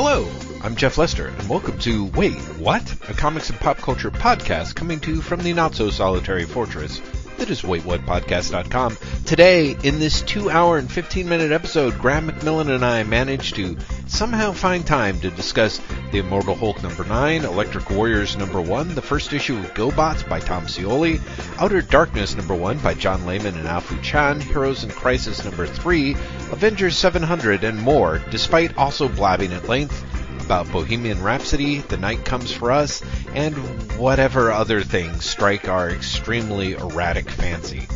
Hello, I'm Jeff Lester, and welcome to Wait, What? A comics and pop culture podcast coming to you from the not so solitary fortress that is waitwhatpodcast.com. Today, in this two hour and 15 minute episode, Graham McMillan and I managed to somehow find time to discuss The Immortal Hulk number 9, Electric Warriors number 1, the first issue of GoBots by Tom Scioli, Outer Darkness number 1 by John Layman and Afu Chan, Heroes in Crisis number 3, Avengers 700, and more, despite also blabbing at length about Bohemian Rhapsody, The Night Comes for Us, and whatever other things strike our extremely erratic fancy.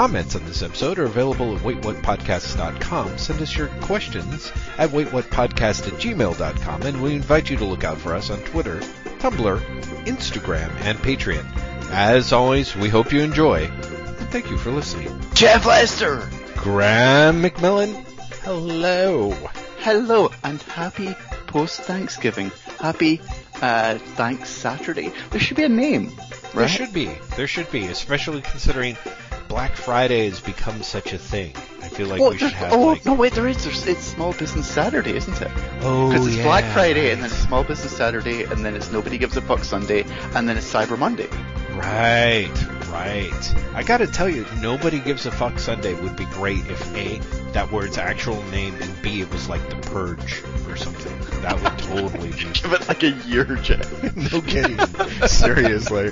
Comments on this episode are available at waitwhatpodcasts.com. Send us your questions at waitwhatpodcast at gmail.com, and we invite you to look out for us on Twitter, Tumblr, Instagram, and Patreon. As always, we hope you enjoy, and thank you for listening. Jeff Lester! Graham McMillan, hello. Hello, and happy post-Thanksgiving. Happy, uh, Thanks Saturday. There should be a name, right? There should be. There should be, especially considering Black Friday has become such a thing. I feel like Well, we should have oh, like no, wait, there is. There's, it's Small Business Saturday, isn't it? oh Because it's yeah, Black Friday, and then it's Small Business Saturday, and then it's Nobody Gives a Fuck Sunday, and then it's Cyber Monday. Right, right. I gotta tell you, nobody gives a fuck Sunday would be great if A, that word's actual name, and B, it was like the purge or something. That would totally be Give it like a year, Jeff. no kidding. Seriously.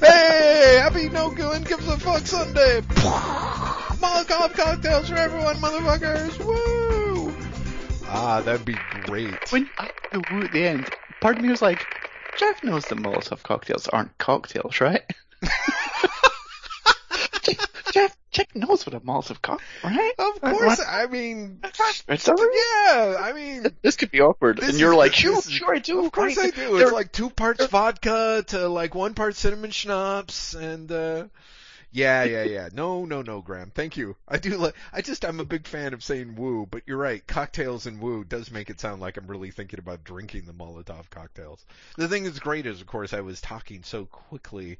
Hey, happy no one gives a fuck Sunday. Molotov cocktails for everyone, motherfuckers. Woo! Ah, that'd be great. when I the woo at the end, part of me was like, Jeff knows that Molotov cocktails aren't cocktails, right? Jeff knows what a Molotov cocktail, right? Of course, what- I mean, Right, so- yeah, I mean, This could be awkward, and you're is- like, sure, is- sure I do. Of course I right? do. They're- It's like two parts vodka to like one part cinnamon schnapps and uh yeah, yeah, yeah. No, no, no, Graham. Thank you. I do like I just I'm a big fan of saying woo, but you're right. Cocktails and woo does make it sound like I'm really thinking about drinking the Molotov cocktails. The thing that's great is of course I was talking so quickly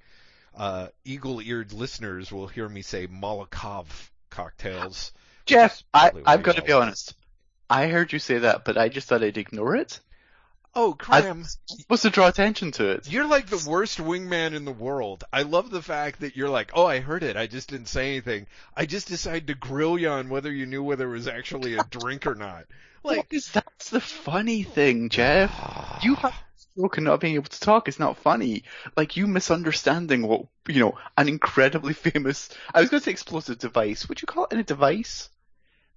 uh eagle-eared listeners will hear me say Molotov cocktails. Jeff, I, Probably what I've we got to be honest. I heard you say that, but I just thought I'd ignore it. Oh, Graham. I'm supposed to draw attention to it. You're like the worst wingman in the world. I love the fact that you're like, oh, I heard it. I just didn't say anything. I just decided to grill you on whether you knew whether it was actually a drink or not. Like, that's the funny thing, Jeff. You have spoken not being able to talk is not funny. Like you misunderstanding what you know, an incredibly famous I was gonna say explosive device. Would you call it a device?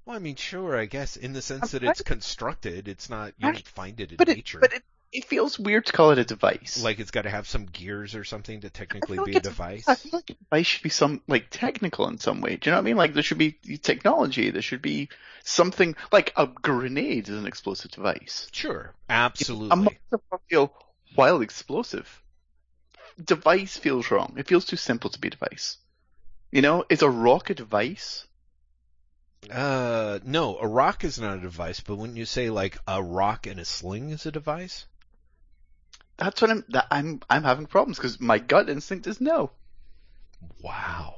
well, I mean, sure, I guess in the sense that it's constructed, it's not you don't find it in But it nature. but it, it feels weird to call it a device. like it's got to have some gears or something to technically be like a device. I feel like a device should be some like technical in some way. Do you know what I mean? Like there should be technology. There should be something like a grenade is an explosive device. Sure, Absolutely. A cocktail, while explosive, device feels wrong. It feels too simple to be a device. You know, is a rock a device? Uh, no, a rock is not a device, but when you say like a rock and a sling is a device, That's what I'm. That I'm. I'm having problems because my gut instinct is no. wow.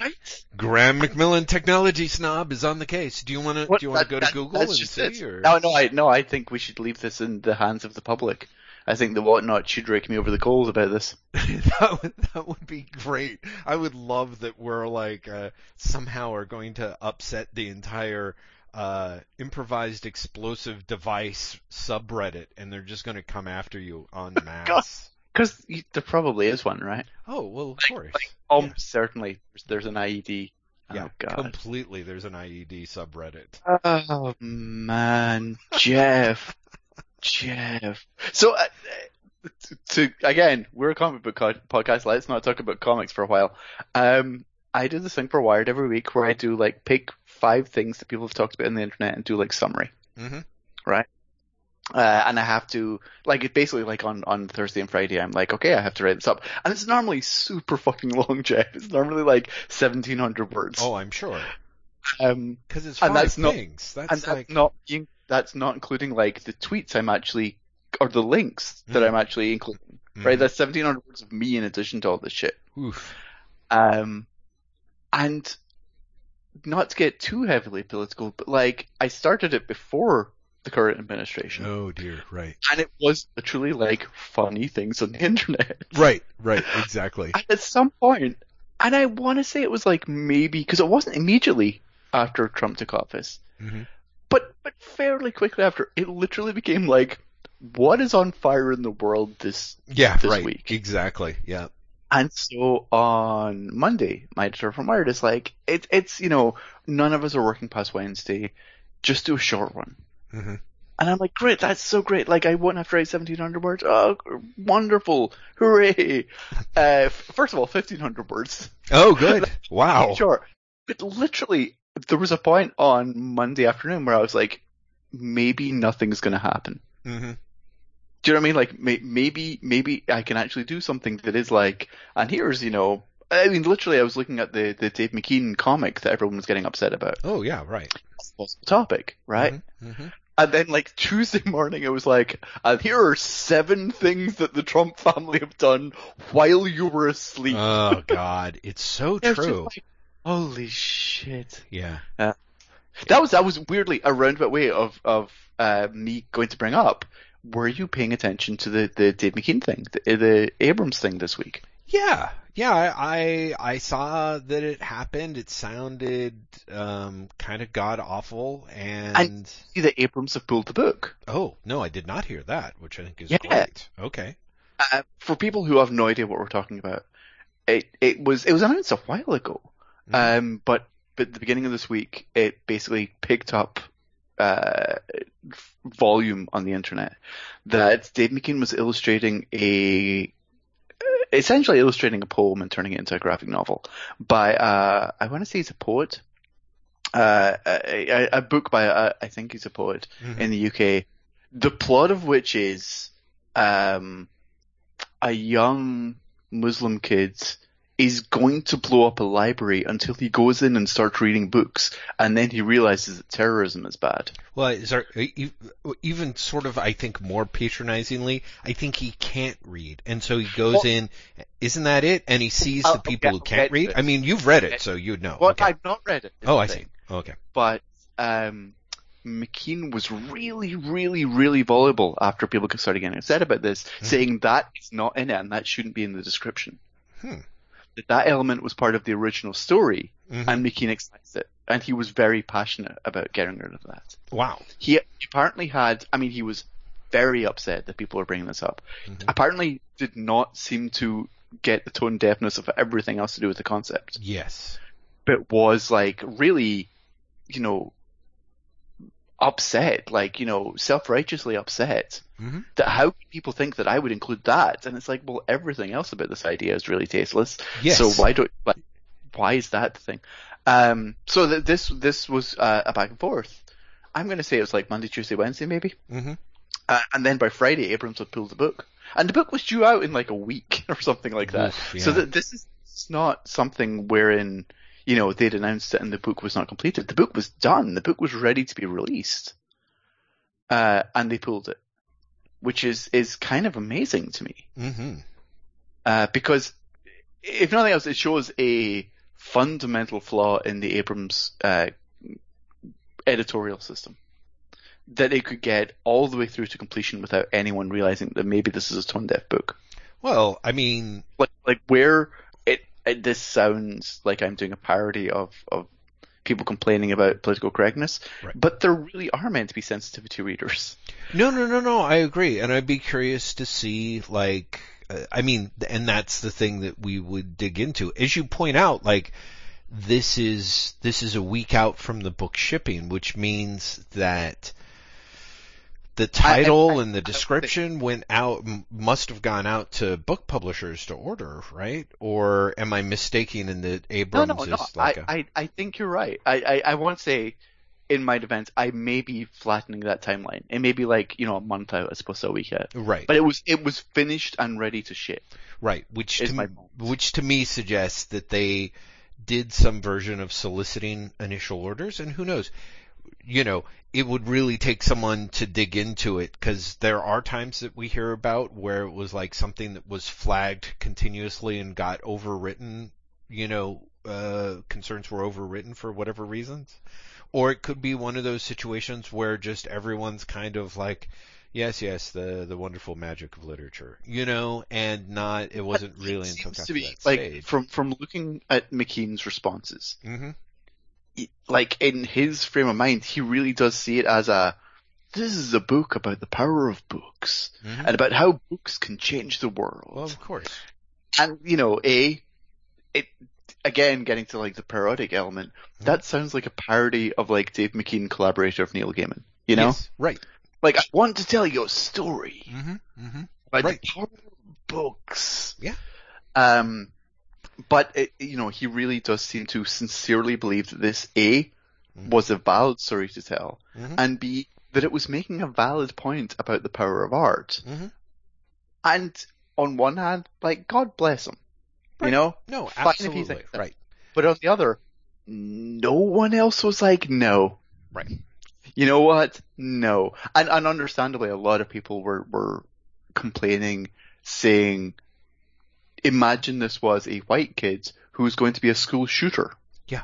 Right. Graham McMillan, technology snob, is on the case. Do you want to? Do you want to go to Google and see? Or? No, no, I no. I think we should leave this in the hands of the public. I think the whatnot should rake me over the coals about this. that would that would be great. I would love that we're like uh, somehow are going to upset the entire uh, improvised explosive device subreddit, and they're just going to come after you en masse. Because there probably is one, right? Oh well, of course. Like almost certainly, there's, an IED. yeah, oh god. completely. There's an IED subreddit. Oh man, Jeff, Jeff. So, uh, uh, to again, we're a comic book co- podcast. Let's not talk about comics for a while. Um, I do this thing for Wired every week where I do like pick five things that people have talked about on the internet and do like summary, Mhm. right? Uh, and I have to like it basically like on on Thursday and Friday. I'm like, okay, I have to write this up, and it's normally super fucking long, Jeff. It's normally like seventeen hundred words. Oh, I'm sure. Um, Because it's And five that's not- things. and that's that's not being, that's not including like the tweets I'm actually or the links that Mm. I'm actually including. Right, Mhm. that's 1700 words of me in addition to all this shit. Oof. Um, and not to get too heavily political, but like I started it before the current administration. Oh dear, right. And it was literally like funny things on the internet. Right, right, exactly. And at some point, and I want to say it was like maybe because it wasn't immediately after Trump took office, hmm but but fairly quickly after, it literally became like, what is on fire in the world this? Yeah, This right. week. Exactly. Yeah. And so on Monday, my editor from Wired is like, it, it's you know, none of us are working past Wednesday, just do a short one. hmm And I'm like, great, that's so great. Like, I won't have to write 1700 words. Oh, wonderful. Hooray. Uh, first of all, 1500 words. Oh, good. Wow. Sure. But literally, there was a point on Monday afternoon where I was like, maybe nothing's going to happen. hmm Do you know what I mean? Like, may- maybe, maybe I can actually do something that is like, and here's, you know, I mean, literally, I was looking at the, the Dave McKean comic that everyone was getting upset about. Oh, yeah, right. Topic, right? hmm And then like Tuesday morning, it was like, and here are seven things that the Trump family have done while you were asleep. Oh God, it's so It was just true. like, Holy shit! Yeah. That was that was weirdly a roundabout way of of uh, me going to bring up. Were you paying attention to the the Dave McKean thing, the, the Abrams thing this week? Yeah, yeah. I I, I saw that it happened. It sounded um, kind of god awful, and, See that Abrams have pulled the book. oh no, I did not hear that, which I think is Yeah. great. Okay. Uh, for people who have no idea what we're talking about, it it was it was announced a while ago. Mhm. Um, but but at the beginning of this week, it basically picked up uh, volume on the internet that Dave McKean was illustrating a essentially illustrating a poem and turning it into a graphic novel by uh, I want to say he's a poet. Uh, a, a, book by I think he's a poet Mhm. in the UK. The plot of which is um, a young Muslim kid is going to blow up a library until he goes in and starts reading books, and then he realizes that terrorism is bad. Well, is there even sort of? I think more patronizingly, I think he can't read, and so he goes Well- in. Isn't that it? And he sees Oh, the people okay, who can't read. I mean, you've read it, so you'd know. Well, okay. I've not read it. oh, I see. Okay. But um, McKean was really, really, really voluble after people started getting upset about this, saying that is not in it and that shouldn't be in the description. Hmm. That that element was part of the original story, Mhm. and McKean excised it, and he was very passionate about getting rid of that. Wow. He apparently had, I mean, he was very upset that people were bringing this up. Mhm. Apparently, did not seem to get the tone deafness of everything else to do with the concept, Yes. but was like really, you know, upset, like you know, self-righteously upset Mhm. that how can people think that I would include that? And it's like, well, everything else about this idea is really tasteless. Yes. So why don't why, why is that the thing? Um, so th- this this was uh, a back and forth. I'm going to say it was like Monday, Tuesday, Wednesday, maybe. Mm-hmm. Uh, and then by Friday, Abrams had pulled the book, and the book was due out in like a week or something like that. Oof, So that this is it's not something wherein you know they'd announced it and the book was not completed. The book was done. The book was ready to be released, uh, and they pulled it, which is is kind of amazing to me hmm uh, because if nothing else, it shows a fundamental flaw in the Abrams uh, editorial system. That it could get all the way through to completion without anyone realizing that maybe this is a tone deaf book. Well, I mean, Like, like where it, it this sounds like I'm doing a parody of of people complaining about political correctness, Right. but there really are meant to be sensitivity readers. no, no, no, no. I agree, and I'd be curious to see, like, uh, I mean, and that's the thing that we would dig into, as you point out, like. This is this is a week out from the book shipping, which means that the title I- and the description went out must have gone out to book publishers to order, right? Or am I mistaken in that No, Abrams no, no. is like I, a I, I think you're right. I, I, I want to say, in my defense, I may be flattening that timeline. It may be like you know a month out as opposed to a week out. right? But it was it was finished and ready to ship. Right, which to my m- which to me suggests that they did some version of soliciting initial orders, and who knows, you know, it would really take someone to dig into it because there are times that we hear about where it was like something that was flagged continuously and got overwritten, you know, uh, concerns were overwritten for whatever reasons, or it could be one of those situations where just everyone's kind of like, yes, yes, the the wonderful magic of literature, you know, and not it wasn't really until to be like stage. from from looking at McKean's responses, hmm he- like in his frame of mind, he really does see it as a this is a book about the power of books hmm and about how books can change the world. Well, of course. and you know, a it again getting to like the parodic element. Mhm. That sounds like a parody of like Dave McKean collaborator of Neil Gaiman. You know, Yes, right. like I want to tell you a story hmm hmm about Right. the power of books. Yeah. Um, but it, you know, he really does seem to sincerely believe that this A Mhm. was a valid story to tell, hmm and B that it was making a valid point about the power of art. hmm And on one hand, like God bless him, Right. you know, No, Fine if he absolutely. thinks. Right. but on the other, no one else was like no. Right. You know what? No. And, and understandably, a lot of people were, were complaining, saying, imagine this was a white kid who was going to be a school shooter. Yeah.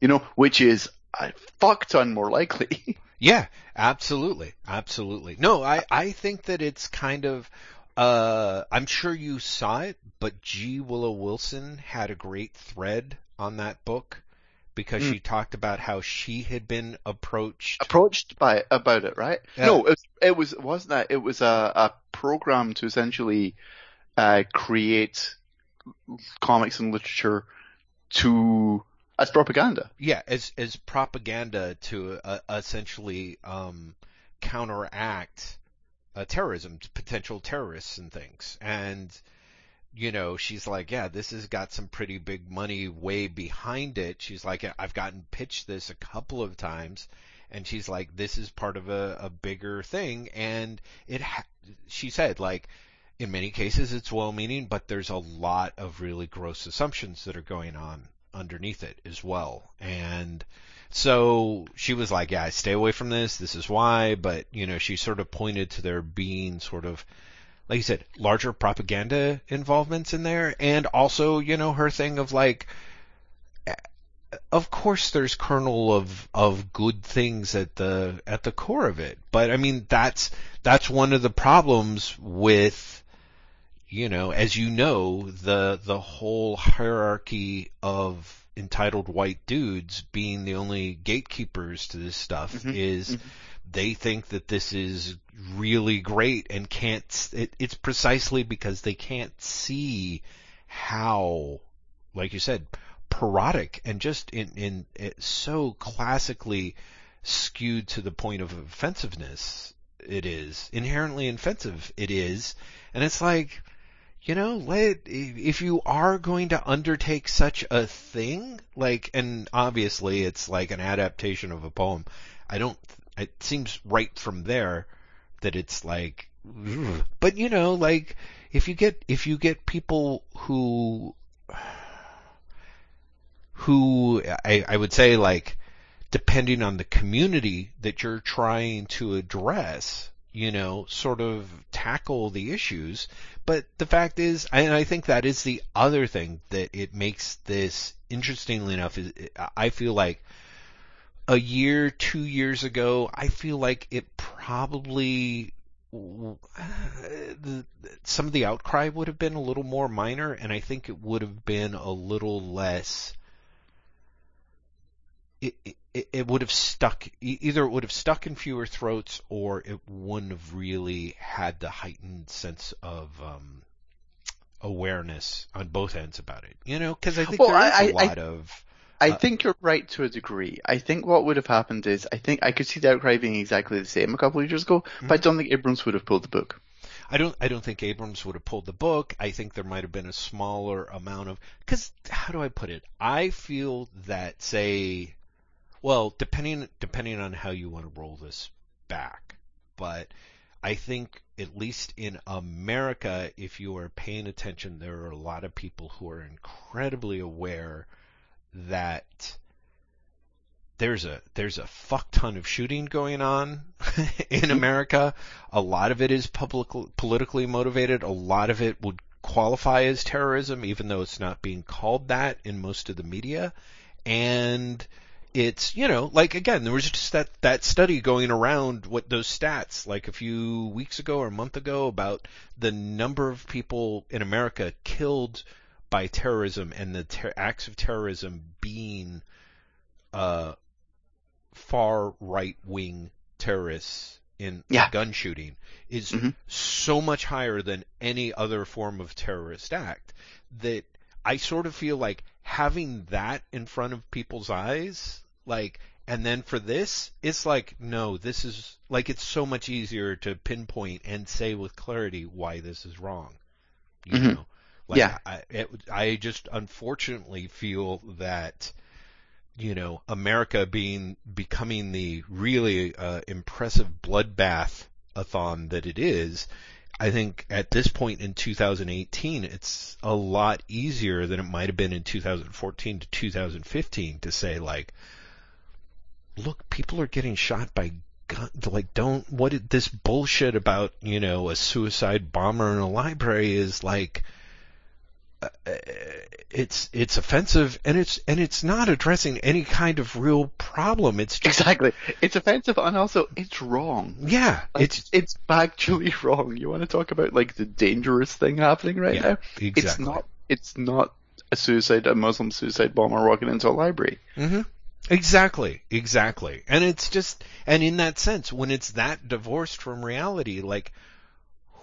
You know, which is a fuck ton more likely. Yeah, absolutely, absolutely. No, I I think that it's kind of. Uh, I'm sure you saw it, but G. Willow Wilson had a great thread on that book because Mm. she talked about how she had been approached. Approached by, about it, right? Yeah. No, it, it was, it wasn't that. It was a, a program to essentially, uh, create comics and literature to, as propaganda. Yeah, as as propaganda to uh, essentially um, counteract uh, terrorism, potential terrorists and things. And you know, she's like, yeah, this has got some pretty big money way behind it. She's like, I've gotten pitched this a couple of times, and she's like, this is part of a, a bigger thing. And it, ha- she said, like, in many cases it's well-meaning, but there's a lot of really gross assumptions that are going on underneath it as well. And so she was like, yeah, stay away from this. This is why. But, you know, she sort of pointed to there being sort of, like you said, larger propaganda involvements in there. And also, you know, her thing of like, of course there's kernel of of good things at the at the core of it but i mean that's that's one of the problems with you know as you know the the whole hierarchy of entitled white dudes being the only gatekeepers to this stuff Mhm, is mhm. they think that this is really great and can't it, it's precisely because they can't see how like you said parodic and just in in it, so classically skewed to the point of offensiveness it is inherently offensive it is and it's like you know let if you are going to undertake such a thing like and obviously it's like an adaptation of a poem i don't it seems right from there that it's like but you know like if you get if you get people who who I, I would say like depending on the community that you're trying to address, you know, sort of tackle the issues. But the fact is, and I think that is the other thing that it makes this interestingly enough is I feel like a year, two years ago, I feel like it probably some of the outcry would have been a little more minor, and I think it would have been a little less. It, it, it would have stuck. Either it would have stuck in fewer throats, or it wouldn't have really had the heightened sense of um, awareness on both ends about it. You know, because I think Well, there is I- a I- lot of. I Uh, think you're right to a degree. I think what would have happened is, I think I could see the outcry being exactly the same a couple of years ago, but I don't think Abrams would have pulled the book. I don't I don't think Abrams would have pulled the book. I think there might have been a smaller amount of cuz how do I put it? I feel that say well, depending depending on how you want to roll this back, but I think at least in America if you are paying attention there are a lot of people who are incredibly aware that there's a there's a fuck ton of shooting going on in America. A lot of it is public politically motivated. A lot of it would qualify as terrorism, even though it's not being called that in most of the media. And it's you know like again there was just that that study going around what those stats like a few weeks ago or a month ago about the number of people in America killed by terrorism and the ter- acts of terrorism being uh, far right wing terrorists in Yeah. gun shooting is Mhm. so much higher than any other form of terrorist act that I sort of feel like having that in front of people's eyes, like, and then for this, it's like, no, this is, like, it's so much easier to pinpoint and say with clarity why this is wrong. You Mhm. know? Like, Yeah. I, it, I just unfortunately feel that, you know, America being, becoming the really, uh, impressive bloodbath a-thon that it is, I think at this point in 2018, it's a lot easier than it might have been in 2014 to 2015 to say like, look, people are getting shot by gun. Like, don't what it, this bullshit about you know a suicide bomber in a library is like. uh, It's it's offensive and it's and it's not addressing any kind of real problem. It's just Exactly. It's offensive and also it's wrong. yeah, Like, it's it's factually wrong. You want to talk about like the dangerous thing happening right Yeah, now? It's not. It's not a suicide, a Muslim suicide bomber walking into a library. hmm Exactly, exactly. And it's just, and in that sense, when it's that divorced from reality, like,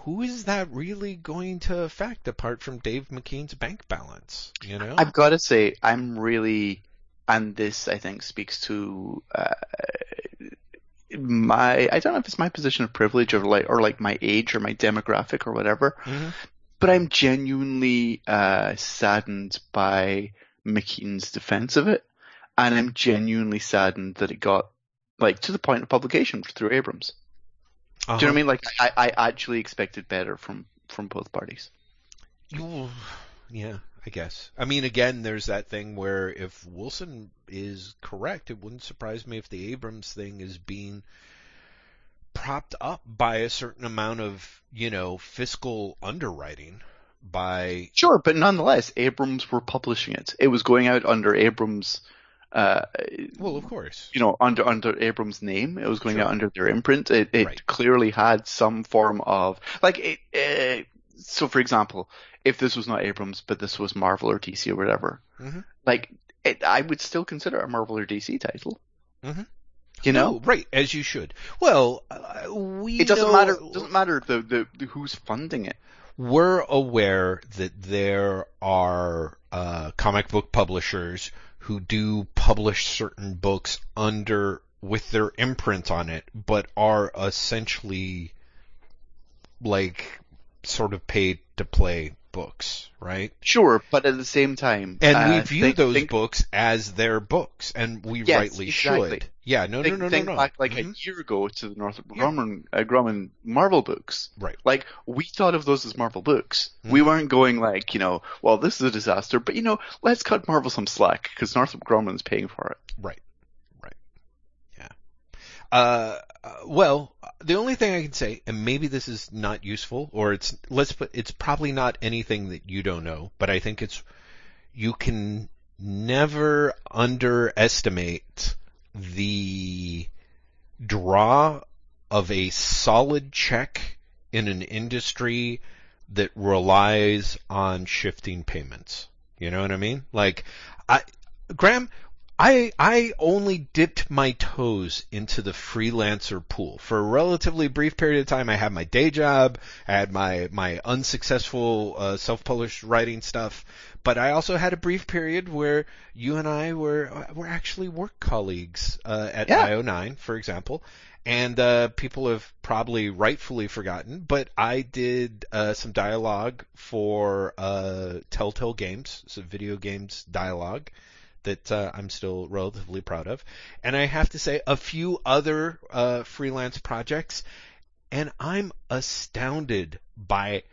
who is that really going to affect apart from Dave McKean's bank balance? You know? I've got to say, I'm really, and this I think speaks to uh, my. I don't know if it's my position of privilege or like, or like my age or my demographic or whatever, Mhm. but I'm genuinely uh, saddened by McKean's defense of it, and I'm genuinely saddened that it got like to the point of publication through Abrams. Do you know what I Uh-huh. mean? Like, I, I actually expected better from from both parties. Yeah, I guess. I mean, again, there's that thing where if Wilson is correct, it wouldn't surprise me if the Abrams thing is being propped up by a certain amount of, you know, fiscal underwriting by Sure, but nonetheless, Abrams were publishing it. It was going out under Abrams, uh, well, of course. you know, under under Abrams' name. It was going Sure. out under their imprint. It, it Right. clearly had some form of like it. Uh, so, for example, if this was not Abrams, but this was Marvel or DC or whatever, Mhm. like it, I would still consider it a Marvel or DC title. Mhm. You know, Oh, right, as you should. Well, uh, we it doesn't know- matter. It doesn't matter the, the, the who's funding it. We're aware that there are uh, comic book publishers who do publish certain books under with their imprint on it, but are essentially like sort of paid to play books, right? Sure, but at the same time, And uh, we view think- those think- books as their books, and we Yes, rightly exactly. should. Yeah, no, think, no, no, think no, no. back like Mhm. a year ago to the Northrop Yeah. Grumman, uh, Grumman Marvel books. Right. Like we thought of those as Marvel books. Mhm. We weren't going like you know, well this is a disaster, but you know, let's cut Marvel some slack because Northrop Grumman's paying for it. Right. Right. Yeah. Uh, uh, well, the only thing I can say, and maybe this is not useful, or it's let's put it's probably not anything that you don't know, but I think it's you can never underestimate the draw of a solid check in an industry that relies on shifting payments. You know what I mean? Like, I, Graham, I I only dipped my toes into the freelancer pool for a relatively brief period of time. I had my day job, I had my my unsuccessful uh, self-published writing stuff, but I also had a brief period where you and I were were actually work colleagues uh, at Yeah. IO9, for example. And uh, people have probably rightfully forgotten, but I did uh, some dialogue for uh, Telltale Games, some video games dialogue that uh, I'm still relatively proud of. And I have to say, a few other uh, freelance projects, and I'm astounded by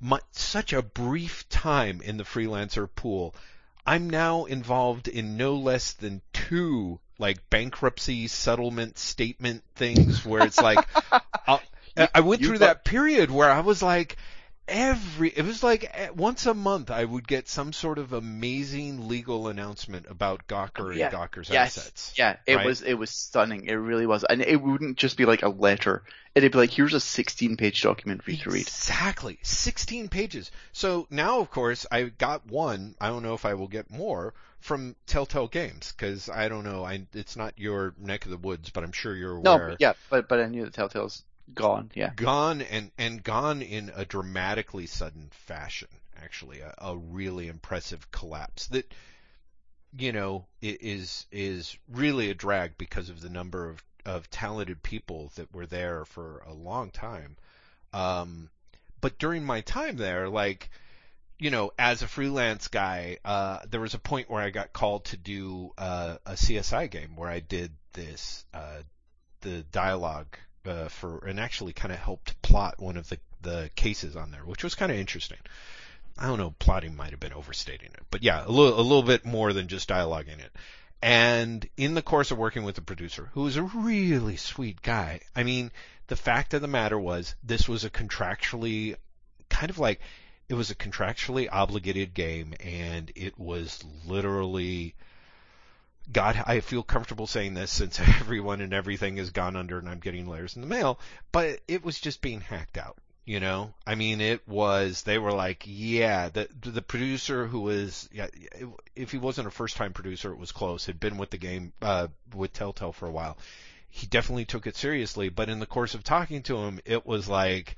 my, such a brief time in the freelancer pool. I'm now involved in no less than two like bankruptcy settlement statement things where it's like I'll, I went you through thought- that period where I was like every it was like eh, once a month I would get some sort of amazing legal announcement about Gawker Yeah. and Gawker's Yes. assets. Yeah, it Right. was it was stunning. It really was, and it wouldn't just be like a letter. It'd be like, here's a 16 page document for you to read. Exactly. 16 pages. So now, of course, I got one. I don't know if I will get more from Telltale Games because I don't know. I, it's not your neck of the woods, but I'm sure you're aware. but yeah, but but I knew that Telltale's gone. Yeah, Gone and, and gone in a dramatically sudden fashion, actually. A, a really impressive collapse that, you know, is, is really a drag because of the number of, of talented people that were there for a long time. Um, but during my time there, like, you know, as a freelance guy, uh, there was a point where I got called to do uh, a CSI game where I did this, uh, the dialogue uh, for, and actually kind of helped plot one of the the cases on there, which was kind of interesting. I don't know, plotting might have been overstating it, but yeah, a little a little bit more than just dialoguing it. And in the course of working with the producer, who was a really sweet guy, I mean, the fact of the matter was this was a contractually kind of like it was a contractually obligated game and it was literally God, I feel comfortable saying this since everyone and everything has gone under and I'm getting letters in the mail, but it was just being hacked out. You know, I mean, it was. They were like, yeah, the the producer who was, yeah, if he wasn't a first time producer, it was close. Had been with the game, uh, with Telltale for a while. He definitely took it seriously, but in the course of talking to him, it was like,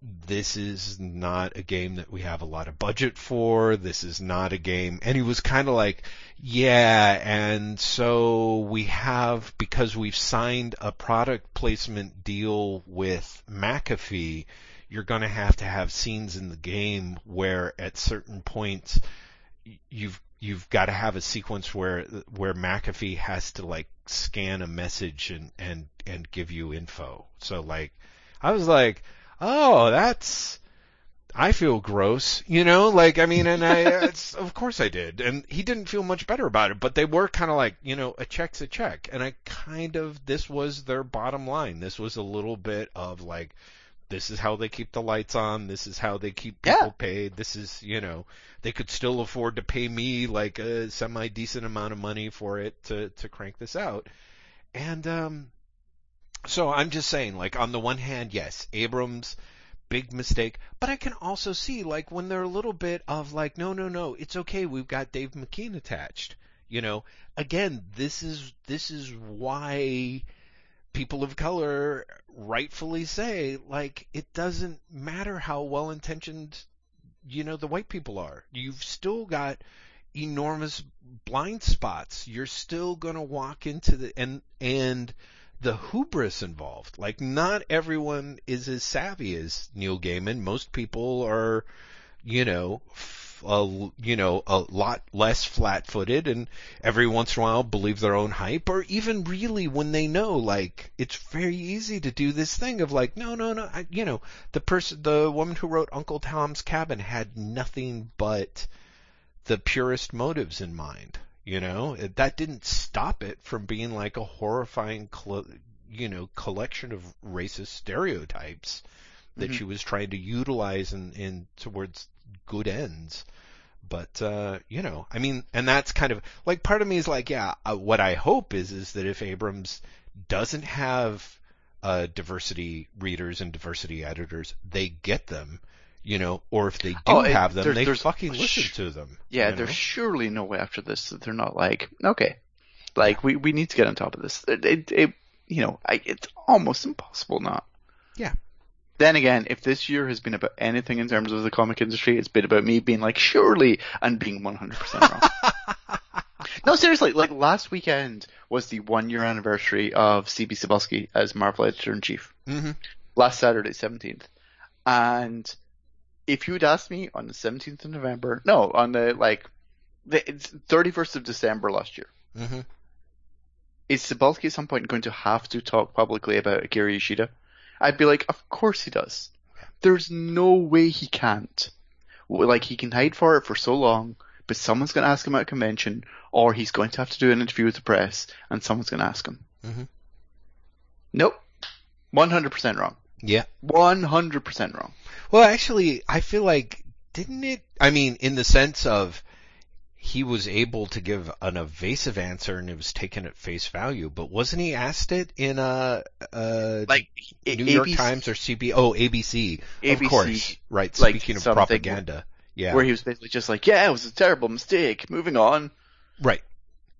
this is not a game that we have a lot of budget for. This is not a game. And he was kind of like, yeah, and so we have, because we've signed a product placement deal with McAfee, you're going to have to have scenes in the game where at certain points you've you've got to have a sequence where where McAfee has to like scan a message and and and give you info. So like I was like, "Oh, that's I feel gross." You know, like I mean and I it's, of course I did. And he didn't feel much better about it, but they were kind of like, you know, a check's a check. And I kind of this was their bottom line. This was a little bit of like this is how they keep the lights on. This is how they keep people Yeah. paid. This is, you know, they could still afford to pay me like a semi decent amount of money for it to to crank this out. And um so I'm just saying like on the one hand, yes, Abrams big mistake, but I can also see like when they're a little bit of like no no no, it's okay. We've got Dave McKean attached. You know, again, this is this is why people of color rightfully say like it doesn't matter how well intentioned you know the white people are you've still got enormous blind spots you're still going to walk into the and and the hubris involved. Like not everyone is as savvy as Neil Gaiman. Most people are you know f- a, you know a lot less flat-footed and every once in a while believe their own hype or even really when they know like it's very easy to do this thing of like no no no I, you know the person the woman who wrote Uncle Tom's Cabin had nothing but the purest motives in mind you know that didn't stop it from being like a horrifying you know collection of racist stereotypes that Mhm. she was trying to utilize in, in towards good ends. But uh, you know, I mean, and that's kind of like part of me is like, yeah, uh, what I hope is is that if Abrams doesn't have uh, diversity readers and diversity editors, they get them, you know, or if they do Oh, have them, they fucking listen sh- to them. yeah. There's know? surely no way after this that they're not like, okay, like we we need to get on top of this. It, it, it you know, I, it's almost impossible not. Yeah. Then again, if this year has been about anything in terms of the comic industry, it's been about me being like, surely, and being 100% wrong. no, seriously, like last weekend was the one year anniversary of CB Cebulski as Marvel editor in chief. hmm Last Saturday, 17th. And if you'd asked me on the 17th of November, no, on the, like, the 31st of December last year, hmm is Cebulski at some point going to have to talk publicly about Akira Yoshida? I'd be like, of course he does. There's no way he can't. Like, he can hide for it for so long, but someone's going to ask him at a convention, or he's going to have to do an interview with the press, and someone's going to ask him. Mhm. Nope. 100% wrong. Yeah. 100% wrong. Well, actually, I feel like didn't it? I mean, in the sense of he was able to give an evasive answer and it was taken at face value, but wasn't he asked it in a, a Like New A- York Times or CB? Oh, ABC, of course, right? like Speaking of something propaganda, yeah, where he was basically just like, "Yeah, it was a terrible mistake. Moving on." right.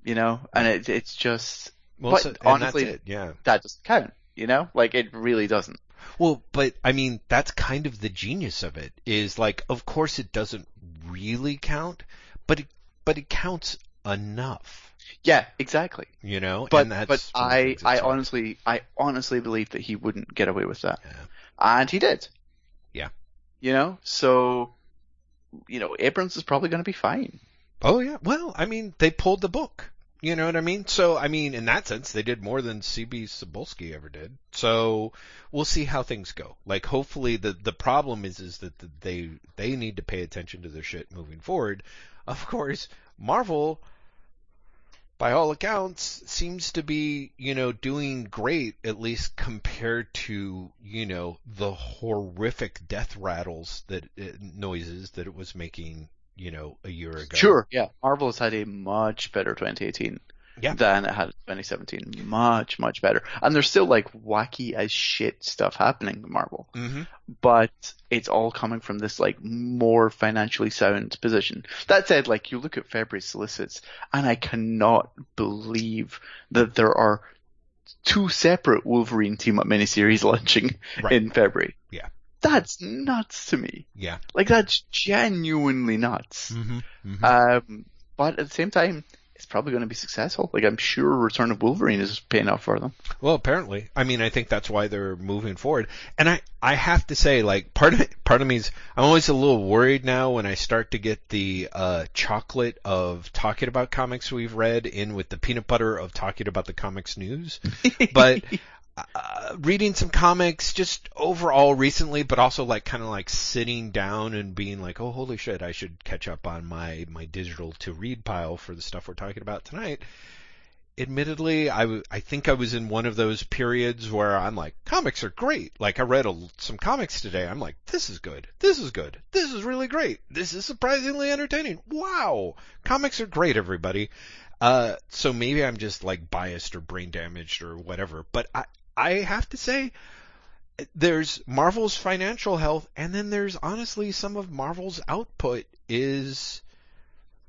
You know, and it, it's just Well, But so, honestly- it, yeah. that doesn't count. You know, like it really doesn't. Well, but I mean, that's kind of the genius of it. Is like, of course, it doesn't really count, but it, but it counts enough, Yeah, exactly. you know. But and that's but one of the I I honestly I honestly believe that he wouldn't get away with that, Yeah. and he did. Yeah. You know, so you know, Abrams is probably going to be fine. Oh yeah. Well, I mean, they pulled the book. You know what I mean? So, I mean, in that sense, they did more than CB Cebulski ever did. So, we'll see how things go. Like, hopefully, the the problem is is that the, they they need to pay attention to their shit moving forward. Of course, Marvel, by all accounts, seems to be you know doing great, at least compared to you know the horrific death rattles that uh, noises that it was making you know a year ago. Sure. Yeah. Marvel has had a much better 2018 Yeah. than it had in 2017. Much much better, and there's still like wacky as shit stuff happening in Marvel. Mm-hmm. but it's all coming from this like more financially sound position. That said, like you look at February solicits, and I cannot believe that there are two separate Wolverine team up miniseries launching Right. in February. Yeah. That's nuts to me. Yeah. Like that's genuinely nuts. Mm-hmm. mm-hmm. Um, but at the same time, it's probably going to be successful. Like I'm sure Return of Wolverine is paying off for them. Well, apparently, I mean, I think that's why they're moving forward. And I, I have to say, like, part of part of me is, I'm always a little worried now when I start to get the, uh, chocolate of talking about comics we've read in with the peanut butter of talking about the comics news. But, uh, reading some comics just overall recently, but also like kind of like sitting down and being like, oh, holy shit, I should catch up on my, my digital to read pile for the stuff we're talking about tonight admittedly, I, w- I think I was in one of those periods where I'm like, comics are great. Like I read a, some comics today. I'm like, this is good. This is good. This is really great. This is surprisingly entertaining. Wow. Comics are great, everybody. Uh, so maybe I'm just like biased or brain damaged or whatever, but I, I have to say, there's Marvel's financial health and then there's honestly some of Marvel's output is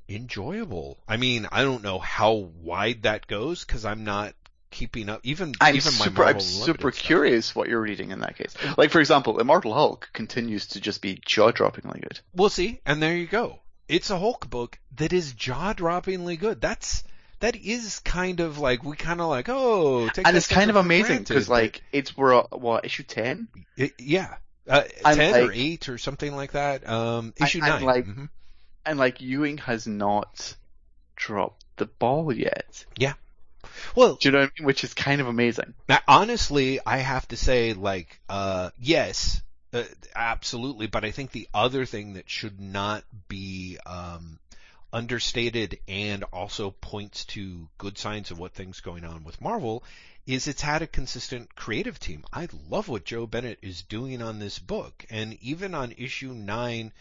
enjoyable. I mean, I don't know how wide that goes because I'm not keeping up. Even I'm even my super, I'm super stuff. curious what you're reading in that case. Like for example, Immortal Hulk continues to just be jaw-droppingly good. We'll see, and there you go. It's a Hulk book that is jaw-droppingly good. That's that is kind of like we kind of like oh, take and it's kind of amazing because like it's we're what issue ten, it- yeah, uh, ten or eight or something like that. Um, issue I'm nine. like- Mhm. and like Ewing has not dropped the ball yet. Yeah. Well, Do you know what I mean? Which is kind of amazing. Now, honestly, I have to say, like, uh, yes, uh, absolutely. But I think the other thing that should not be um, understated and also points to good signs of what things going on with Marvel is it's had a consistent creative team. I love what Joe Bennett is doing on this book, and even on issue nine,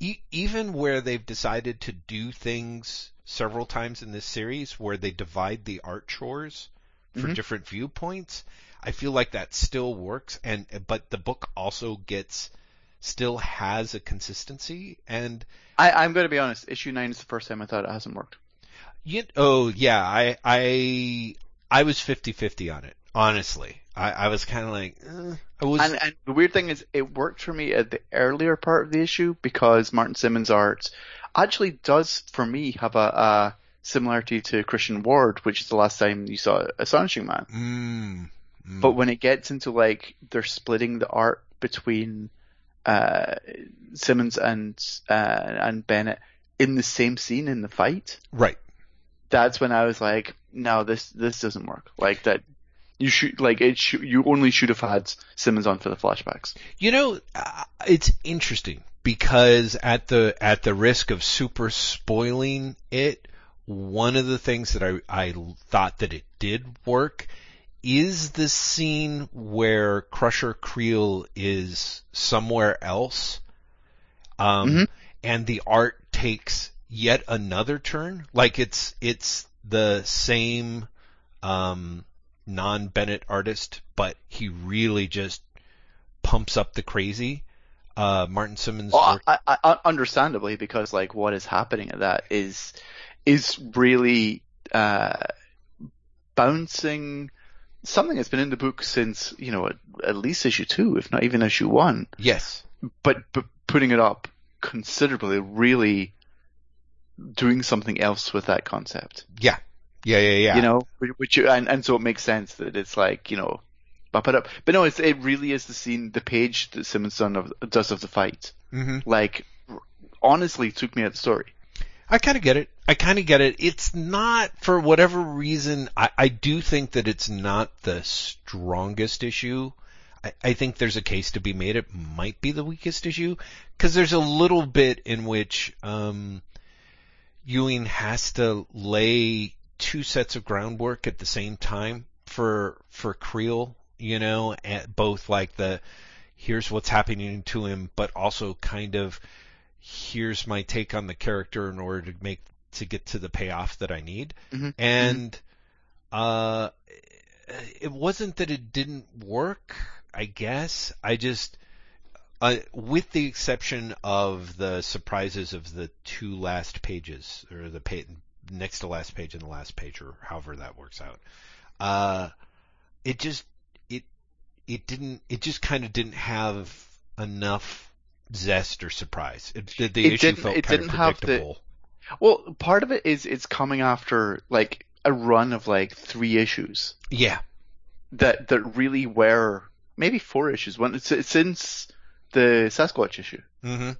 e- even where they've decided to do things several times in this series where they divide the art chores for Mhm. different viewpoints, I feel like that still works. And but the book also gets still has a consistency and I, I'm going to be honest. Issue nine is the first time I thought it hasn't worked. You, oh yeah, I I I was 50-50 on it. Honestly, I, I was kind of like eh, I was And, and the weird thing is, it worked for me at the earlier part of the issue because Martin Simmonds' art actually does, for me, have a, a similarity to Christian Ward, which is the last time you saw Astonishing Man. mm, mm, But when it gets into like they're splitting the art between uh, Simmonds and uh, and Bennett in the same scene in the fight, right. that's when I was like, no, this this doesn't work. Like that, you should like it. Should, you only should have had Simmonds on for the flashbacks. You know, uh, it's interesting because at the at the risk of super spoiling it, one of the things that I I thought that it did work is the scene where Crusher Creel is somewhere else, um, Mhm. and the art takes yet another turn. Like it's it's the same um, non Bennett artist, but he really just pumps up the crazy. Uh, Martin Simmonds. Work- I, I, I, understandably, because like what is happening at that is is really uh, bouncing something that's been in the book since you know at, at least issue two, if not even issue one, yes. but but putting it up considerably, really doing something else with that concept. Yeah. Yeah. Yeah. Yeah. You know, which- and and so it makes sense that it's like you know. Bump it up, but no, it's, it really is the scene, the page that Simmonds of, does of the fight. hmm Like, honestly, took me out of the story. I kind of get it. I kind of get it. It's not, for whatever reason, I, I do think that it's not the strongest issue. I, I think there's a case to be made. It might be the weakest issue because there's a little bit in which um, Ewing has to lay two sets of groundwork at the same time for for Creel. You know, at both like the here's what's happening to him, but also kind of here's my take on the character in order to make to get to the payoff that I need. Mhm. And uh it wasn't that it didn't work, I guess. I just uh, with the exception of the surprises of the two last pages or the pa- next to last page and the last page or however that works out. Uh it just it it didn't it just kind of didn't have enough zest or surprise. It, the, the It issue didn't- felt it kind didn't of have the- predictable. Well, part of it is it's coming after like a run of like three issues Yeah. that that really were maybe four issues. When it's, since the Sasquatch issue, Mm-hmm.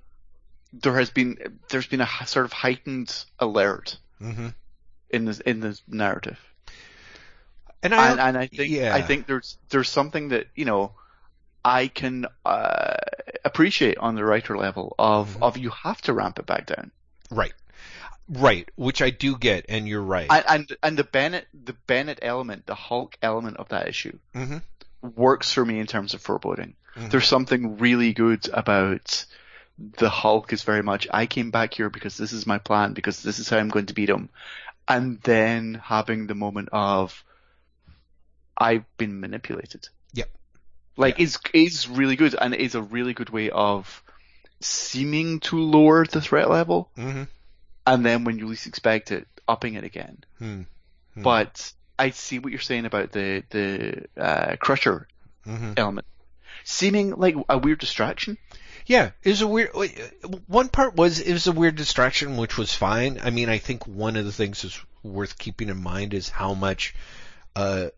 there has been there's been a sort of heightened alert Mm-hmm. in this in this narrative, And I and, and I think yeah. I think there's there's something that you know I can uh, appreciate on the writer level of Mhm. of you have to ramp it back down. right, right, which I do get, and you're right. And, and and the Bennett the Bennett element, the Hulk element of that issue mm-hmm. works for me in terms of foreboding. Mhm. There's something really good about the Hulk is very much I came back here because this is my plan because this is how I'm going to beat him, and then having the moment of I've been manipulated. Like is is really good and is a really good way of seeming to lower the threat level, Mm-hmm. and then when you least expect it, upping it again. Hmm. Hmm. But I see what you're saying about the the uh, Crusher Mm-hmm. element, seeming like a weird distraction. Yeah, it was a weird. One part was it was a weird distraction, which was fine. I mean, I think one of the things that's worth keeping in mind is how much uh,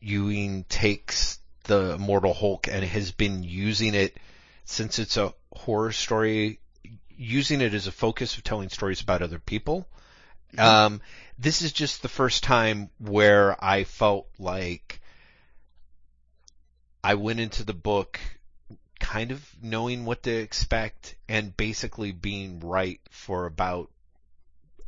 Ewing takes the Immortal Hulk and has been using it since it's a horror story, using it as a focus of telling stories about other people. Um, this is just the first time where I felt like I went into the book kind of knowing what to expect and basically being right for about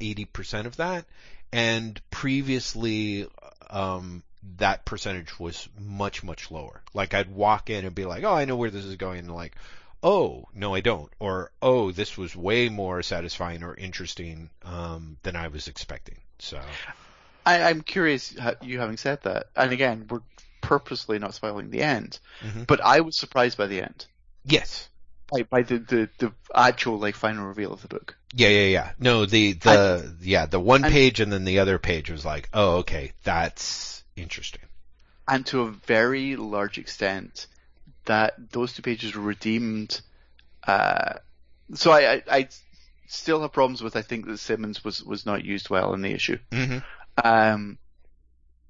80% of that. And previously, um, that percentage was much, much lower. Like I'd walk in and be like, oh, I know where this is going. And like, oh, no, I don't. Or, oh, this was way more satisfying or interesting, um, than I was expecting. So, I, I'm curious, you having said that, and again, we're purposely not spoiling the end, Mhm. but I was surprised by the end, yes. by, by the, the the actual like final reveal of the book. Yeah, yeah, yeah. No, the, the, yeah, the one page and then the other page was like, oh, okay, that's interesting. and to a very large extent, that those two pages were redeemed. Uh, so I, I, I still have problems with. I think that Simmonds was was not used well in the issue. Mm-hmm. Um,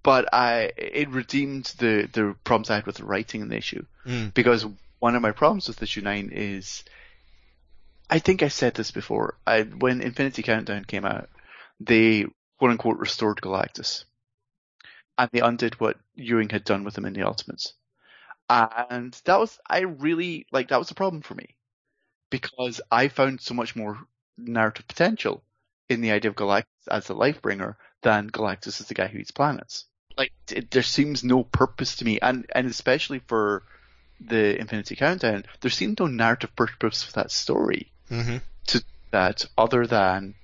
but I it redeemed the the problems I had with the writing in the issue Mm. because one of my problems with issue nine is. I think I said this before. I, when Infinity Countdown came out, they quote unquote restored Galactus. And they undid what Ewing had done with them in the Ultimates. And that was, I really, like, that was a problem for me. Because I found so much more narrative potential in the idea of Galactus as the life bringer than Galactus as the guy who eats planets. like it, there seems no purpose to me, and and especially for the Infinity Countdown, there seemed no narrative purpose for that story Mm-hmm. to that other than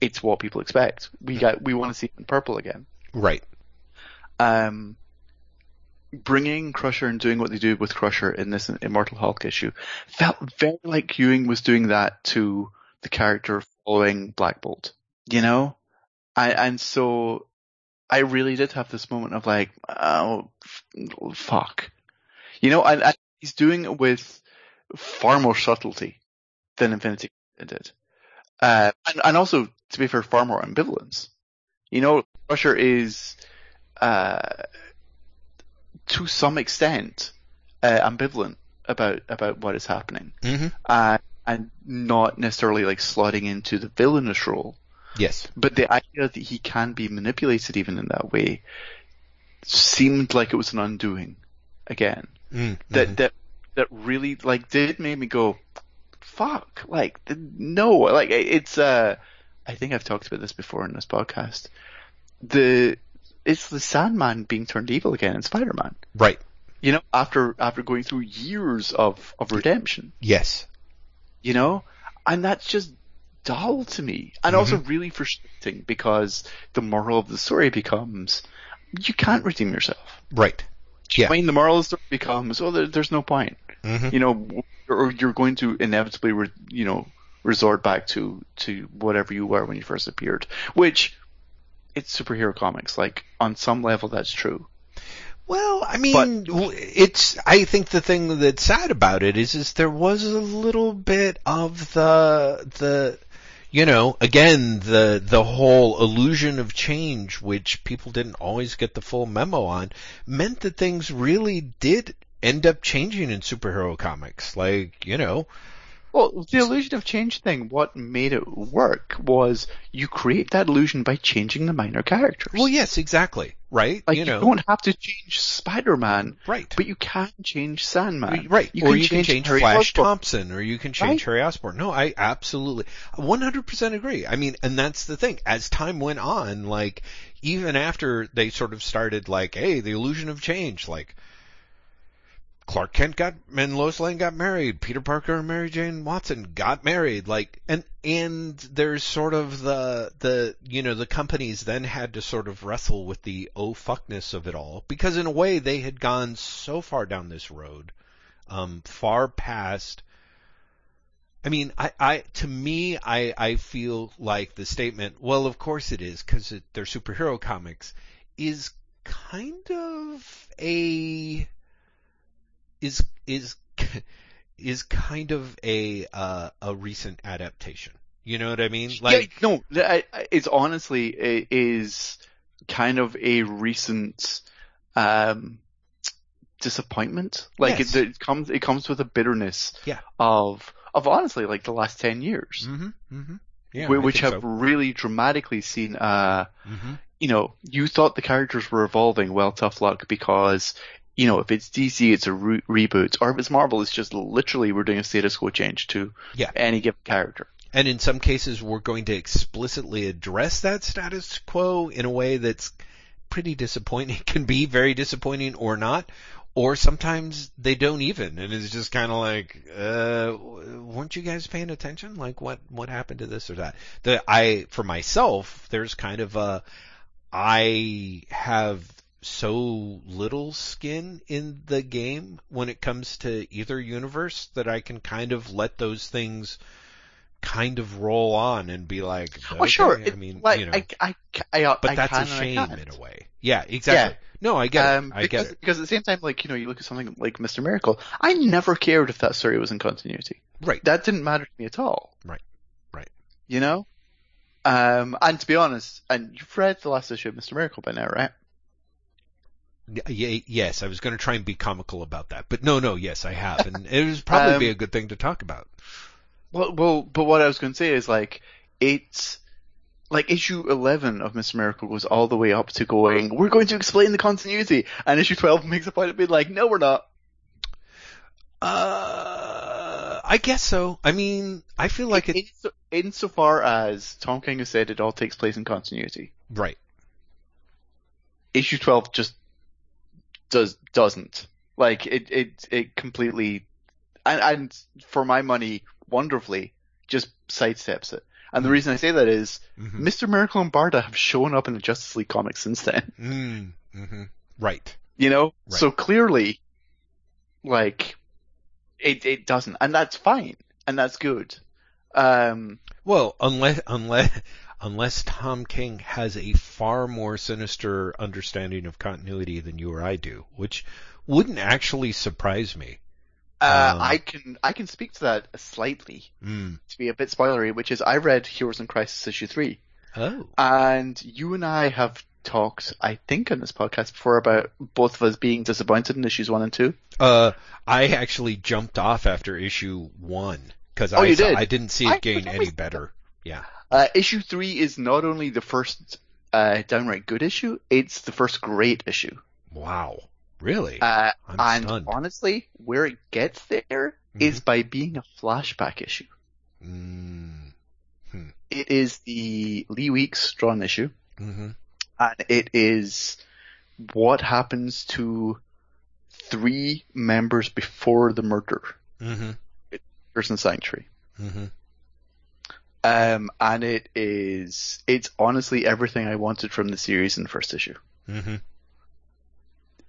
it's what people expect. We got we want to see it in purple again. Right. Um, bringing Crusher and doing what they do with Crusher in this Immortal Hulk issue felt very like Ewing was doing that to the character following Black Bolt. You know, I, and so I really did have this moment of like, oh, fuck. You know, and, and he's doing it with far more subtlety than Infinity did. Uh, and, and also, to be fair, far more ambivalence. You know, Crusher is, uh, to some extent, uh, ambivalent about, about what is happening. Mm-hmm. Uh, and not necessarily like slotting into the villainous role. Yes. But the idea that he can be manipulated even in that way seemed like it was an undoing again. Mm-hmm. That that that really like did make me go, fuck, like no, like it's uh, I think I've talked about this before in this podcast. The it's the Sandman being turned evil again in Spider-Man. Right. You know, after after going through years of of redemption Yes. you know? And that's just dull to me. And also really frustrating because the moral of the story becomes you can't redeem yourself. Right. Yeah. I mean, the moral of the story becomes, oh, there, there's no point. Mm-hmm. You know, or you're going to inevitably, re, you know, resort back to, to whatever you were when you first appeared. Which, it's superhero comics. Like, on some level, that's true. Well, I mean, w it's. I think the thing that's sad about it is, is there was a little bit of the the, you know, again the the whole illusion of change, which people didn't always get the full memo on, meant that things really did end up changing in superhero comics. Like, you know, Well, the illusion of change thing, what made it work was you create that illusion by changing the minor characters. well, yes, exactly, right? Like you you, know, don't have to change Spider-Man, right. but you can change Sandman. Right. or you can change Harry Flash. Thompson, or you can change Right. Harry Osborn. No, I absolutely, 100% agree. I mean, and that's the thing. As time went on, like, even after they sort of started like, hey, the illusion of change, like, Clark Kent got, and Lois Lane got married, Peter Parker and Mary Jane Watson got married, like, and, and there's sort of the, the, you know, the companies then had to sort of wrestle with the oh fuckness of it all, because in a way they had gone so far down this road, um, far past, I mean, I, I, to me, I, I feel like the statement, well, of course it is, cause they're superhero comics, is kind of a, is, is, is kind of a, uh, a recent adaptation. You know what I mean? Like, yeah, no, it's honestly it is kind of a recent um, disappointment. Like Yes. it, it comes, it comes with a bitterness Yeah. of of honestly like the last ten years, hmm hmm yeah, which have so. really dramatically seen uh Mhm. you know, you thought the characters were evolving. Well, tough luck because, you know, if it's DC, it's a re- reboot, or if it's Marvel, it's just literally we're doing a status quo change to Yeah. any given character. And in some cases, we're going to explicitly address that status quo in a way that's pretty disappointing. It can be very disappointing or not. Or sometimes they don't even, and it's just kind of like, uh, weren't you guys paying attention? Like, what what happened to this or that? The I, for myself, there's kind of a, I have so little skin in the game when it comes to either universe that I can kind of let those things kind of roll on and be like, Well, sure. it- I mean, like, you know, I, I, I, I, but that's a shame in a way. Yeah, exactly. No, I get Um, it. I because, get it. because at the same time, like, you know, you look at something like Mr. Miracle, I never cared if that story was in continuity. Right. That didn't matter to me at all. Right. Right. You know? Um, and to be honest, and you've read the last issue of Mr. Miracle by now, right? Yes, I was going to try and be comical about that, but no, no, yes, I have, and it would probably be Um, a good thing to talk about. Well, well, but what I was going to say is like, it's, like issue 11 of Mr. Miracle goes all the way up to going, we're going to explain the continuity, and issue 12 makes a point of being like, no, we're not. Uh, I guess so. I mean, I feel like it. Inso- insofar as Tom King has said it all takes place in continuity. Right. issue 12 just does doesn't like it it it completely and, and for my money wonderfully just sidesteps it and the Mm. reason I say that is Mhm. Mr. Miracle and Barda have shown up in the Justice League comics since then Mm, hmm Right. you know Right. so clearly like it it doesn't and that's fine and that's good um Well, unless unless unless Tom King has a far more sinister understanding of continuity than you or I do, which wouldn't actually surprise me. uh, Um, I can I can speak to that slightly Mm. to be a bit spoilery which is I read Heroes in Crisis issue 3 Oh. And you and I have talked, I think, on this podcast before about both of us being disappointed in issues one and two. Uh, I actually jumped off after issue one because Oh, I? I didn't see I it gain any better. Yeah. Uh, issue three is not only the first uh, downright good issue, it's the first great issue. Wow. Really? Uh, I'm and stunned. honestly, where it gets there is by being a flashback issue. Mm. It is the Lee Weeks drawn issue, hmm and it is what happens to three members before the murder. hmm Person Sanctuary. hmm Um, and it is, it's honestly everything I wanted from the series in the first issue. hmm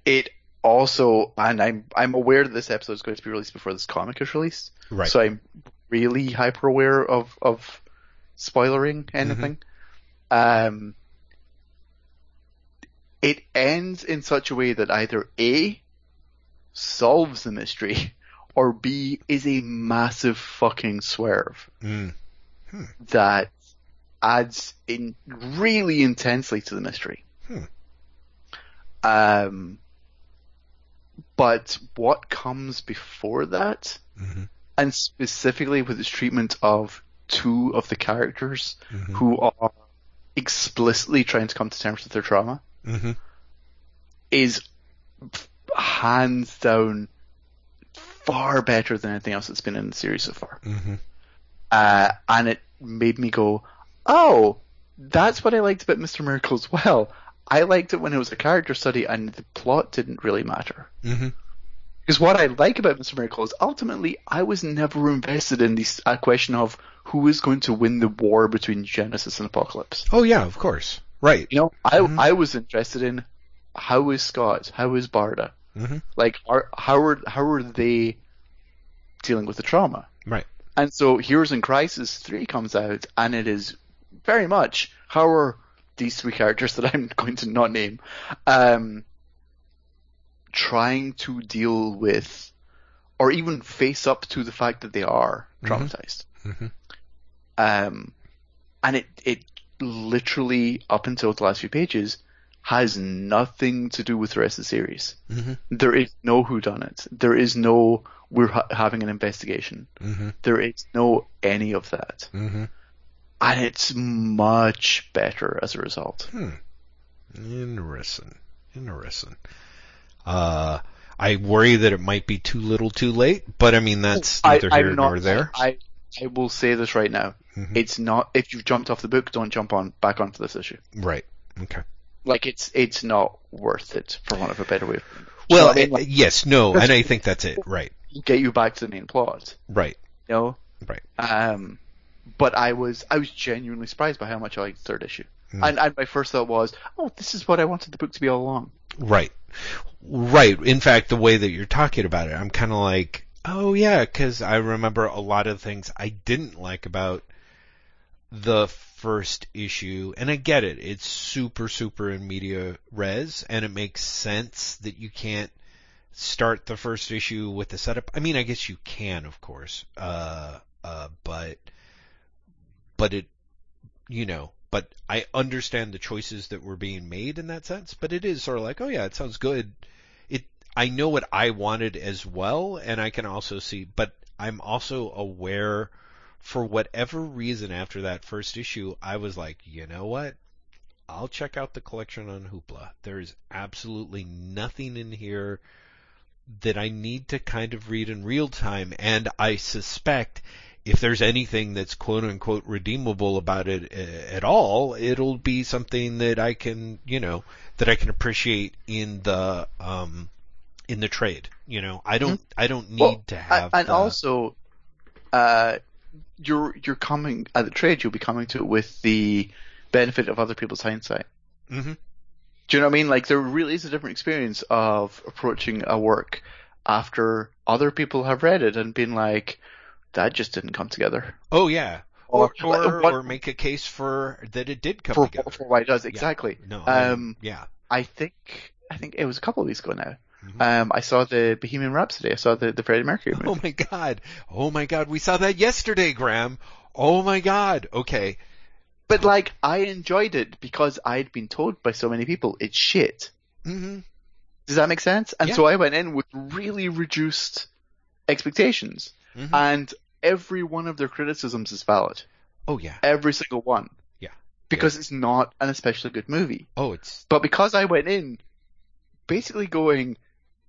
It also, and I'm, I'm aware that this episode is going to be released before this comic is released. Right. So I'm really hyper aware of, of spoilering anything. Um, it ends in such a way that either A, solves the mystery, or B, is a massive fucking swerve. Mm. That adds in really intensely to the mystery. Hmm. Um, but what comes before that, hmm and specifically with its treatment of two of the characters hmm who are explicitly trying to come to terms with their trauma, hmm is hands down far better than anything else that's been in the series so far. Uh, and it made me go, oh, that's what I liked about Mr. Miracle as well. I liked it when it was a character study and the plot didn't really matter. hmm Because what I like about Mr. Miracle is ultimately I was never invested in this uh, question of who is going to win the war between Genesis and Apocalypse. Oh yeah, of course. Right. You know, I Mhm. I was interested in how is Scott, how is Barda, hmm like are how are how are they dealing with the trauma? Right. And so Heroes in Crisis 3 comes out, and it is very much how are these three characters that I'm going to not name, um, trying to deal with, or even face up to the fact that they are Mhm. traumatized. hmm Um, and it, it literally, up until the last few pages, has nothing to do with the rest of the series. hmm There is no whodunit. There is no, we're ha- having an investigation. hmm There is no any of that. hmm And it's much better as a result. Hmm. Interesting. Interesting. Uh, I worry that it might be too little too late, but I mean, that's I, neither here I'm not, nor there. I, I will say this right now. Mhm. It's not, if you've jumped off the book, don't jump on, back onto this issue. Right. Okay. Like it's, it's not worth it, for want of a better way. of. Well, So, I mean, like, yes, no, and I think that's it. Right. Get you back to the main plot, Right. you know? Right. Um, but I was, I was genuinely surprised by how much I liked the third issue. Hmm. And, and my first thought was, oh, this is what I wanted the book to be all along. Right. Right. In fact, the way that you're talking about it, I'm kind of like, oh yeah, because I remember a lot of things I didn't like about the first issue, and I get it. It's super, super in media res, and it makes sense that you can't start the first issue with the setup. I mean, I guess you can, of course, uh, uh, but, but it, you know, but I understand the choices that were being made in that sense, but it is sort of like, oh yeah, it sounds good. It, I know what I wanted as well, and I can also see, but I'm also aware for whatever reason after that first issue, I was like, you know what? I'll check out the collection on Hoopla. There is absolutely nothing in here that I need to kind of read in real time, and I suspect if there's anything that's quote unquote redeemable about it uh, at all, it'll be something that I can, you know, that I can appreciate in the um in the trade. You know, I don't I don't need Well, to have and the- also, uh, you're you're coming at the trade. You'll be coming to it with the benefit of other people's hindsight. Mhm. Do you know what I mean? Like there really is a different experience of approaching a work after other people have read it and been like, "That just didn't come together." Oh yeah. Or Or- or, what- or make a case for that it did come For, together. for why it does exactly. No. Um, yeah. I think I think it was a couple of weeks ago now. Mhm. Um, I saw the Bohemian Rhapsody. I saw the the Freddie Mercury movie. Oh my god. Oh my god. We saw that yesterday, Graham. Oh my god. Okay. But like, I enjoyed it because I'd been told by so many people it's shit. hmm Does that make sense? And Yeah. so I went in with really reduced expectations, Mhm. and every one of their criticisms is valid. Oh yeah. Every single one. Yeah. Because it's not an especially good movie. Oh, it's But because I went in basically going,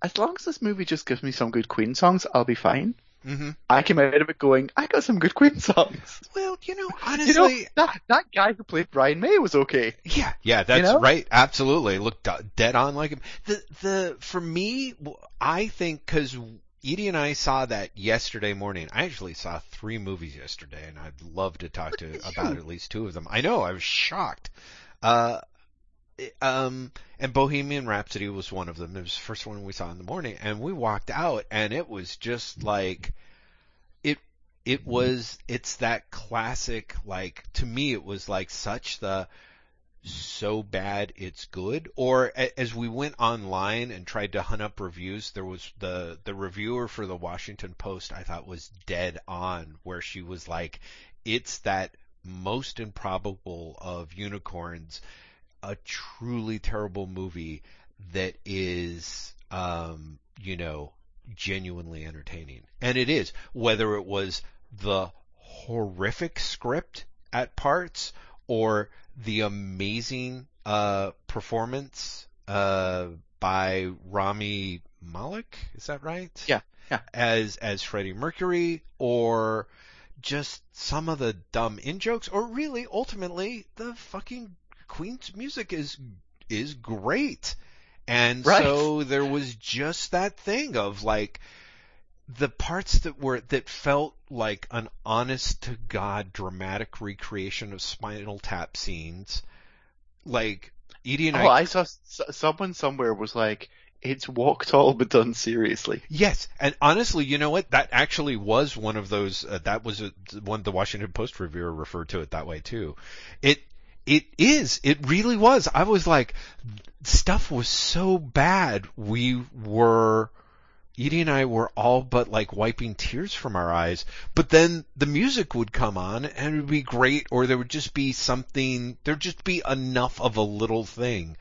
as long as this movie just gives me some good Queen songs, I'll be fine. Hmm I came out of it going, I got some good Queen songs. well, you know, You honestly, know, that, that guy who played Brian May was okay. yeah, yeah, that's know? right. Absolutely, looked dead on like him. The the for me, w- I think because Edie and I saw that yesterday morning. I actually saw three movies yesterday, and I'd love to talk to about at least two of them. I know, I was shocked. Uh, it- um, and Bohemian Rhapsody was one of them. It was the first one we saw in the morning, and we walked out, and it was just like it. It was. It's that classic. Like to me, it was like such the so bad it's good or as we went online and tried to hunt up reviews there was the the reviewer for the Washington Post I thought was dead on where she was like it's that most improbable of unicorns a truly terrible movie that is um you know genuinely entertaining and it is whether it was the horrific script at parts or the amazing uh, performance uh, by Rami Malek. Is that right? Yeah, yeah. As as Freddie Mercury, or just some of the dumb in jokes, or really ultimately the fucking Queen's music is is great. And Right. so there was just that thing of like the parts that were that felt like an honest to god dramatic recreation of Spinal Tap scenes. Like Edie and Oh, I I saw s- someone somewhere was like, it's walk tall but done seriously. Yes, and honestly, you know what? That actually was one of those. Uh, that was a, one the Washington Post reviewer referred to it that way too. It it is. It really was. I was like, stuff was so bad. We were. Edie and I were all but like wiping tears from our eyes, but then the music would come on and it would be great, or there would just be something, there'd just be enough of a little thing.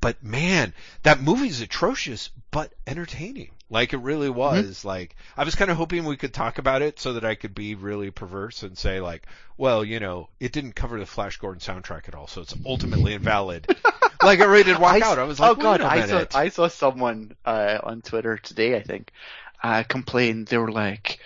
But man, that movie's atrocious, but entertaining. Like it really was. Like I was kind of hoping we could talk about it so that I could be really perverse and say like, well, you know, it didn't cover the Flash Gordon soundtrack at all, so it's ultimately invalid. like I really did walk I out. I was like, oh god, I saw. I saw someone uh, on Twitter today, I think, uh, complain. They were like,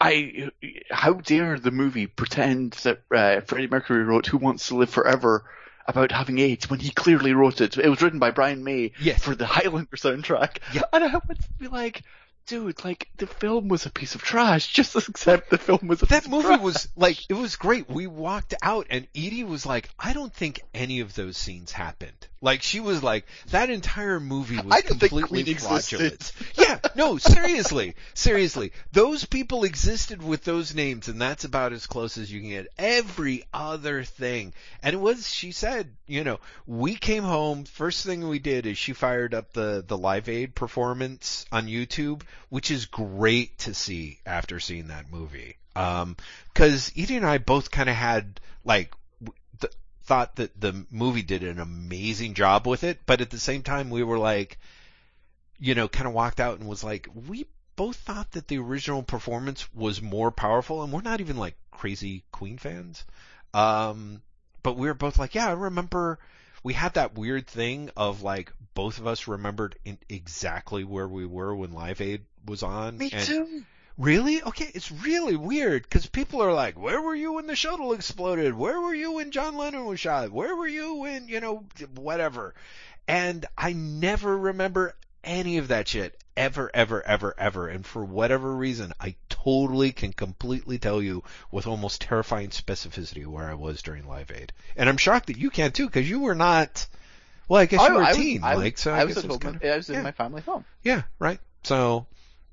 "I, how dare the movie pretend that uh, Freddie Mercury wrote Who Wants to Live Forever." About having AIDS when he clearly wrote it. It was written by Brian May Yes. for the Highlander soundtrack. Yeah. And I to be like, dude, like the film was a piece of trash. Just accept the film was a that piece of movie trash. was like it was great. We walked out and Edie was like, I don't think any of those scenes happened. Like she was like, that entire movie was completely fraudulent. yeah, no, seriously, seriously, those people existed with those names, and that's about as close as you can get. Every other thing, and it was. She said, you know, we came home. First thing we did is she fired up the the Live Aid performance on YouTube, which is great to see after seeing that movie. Um, cause Edie and I both kind of had like thought that the movie did an amazing job with it, but at the same time we were like, you know, kind of walked out and was like, we both thought that the original performance was more powerful, and we're not even like crazy Queen fans. Um, but we were both like, yeah, I remember we had that weird thing of like both of us remembered in exactly where we were when Live Aid was on. Me and too. Really? Okay, it's really weird because people are like, "Where were you when the shuttle exploded? Where were you when John Lennon was shot? Where were you when you know whatever?" And I never remember any of that shit ever, ever, ever, ever. And for whatever reason, I totally can completely tell you with almost terrifying specificity where I was during Live Aid. And I'm shocked that you can too because you were not. Well, I guess you oh, were I a teen, I was, Mike. So I I, was guess at was home. kind of, I was in my family home. Yeah, right. So,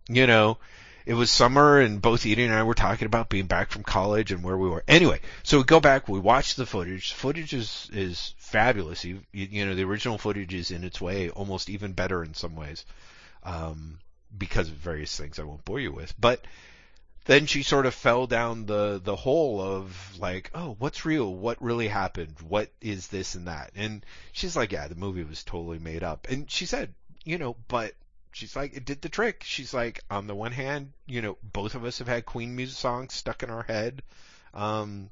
you know, it was summer and both Edie and I were talking about being back from college and where we were. Anyway, so we go back, we watch the footage. Footage is, is fabulous. You, you, you know, the original footage is in its way almost even better in some ways. Um, because of various things I won't bore you with. But then she sort of fell down the, the hole of like, oh, what's real? What really happened? What is this and that? And she's like, yeah, the movie was totally made up. And she said, you know, but she's like, it did the trick. She's like, on the one hand, you know, both of us have had Queen music songs stuck in our head, um,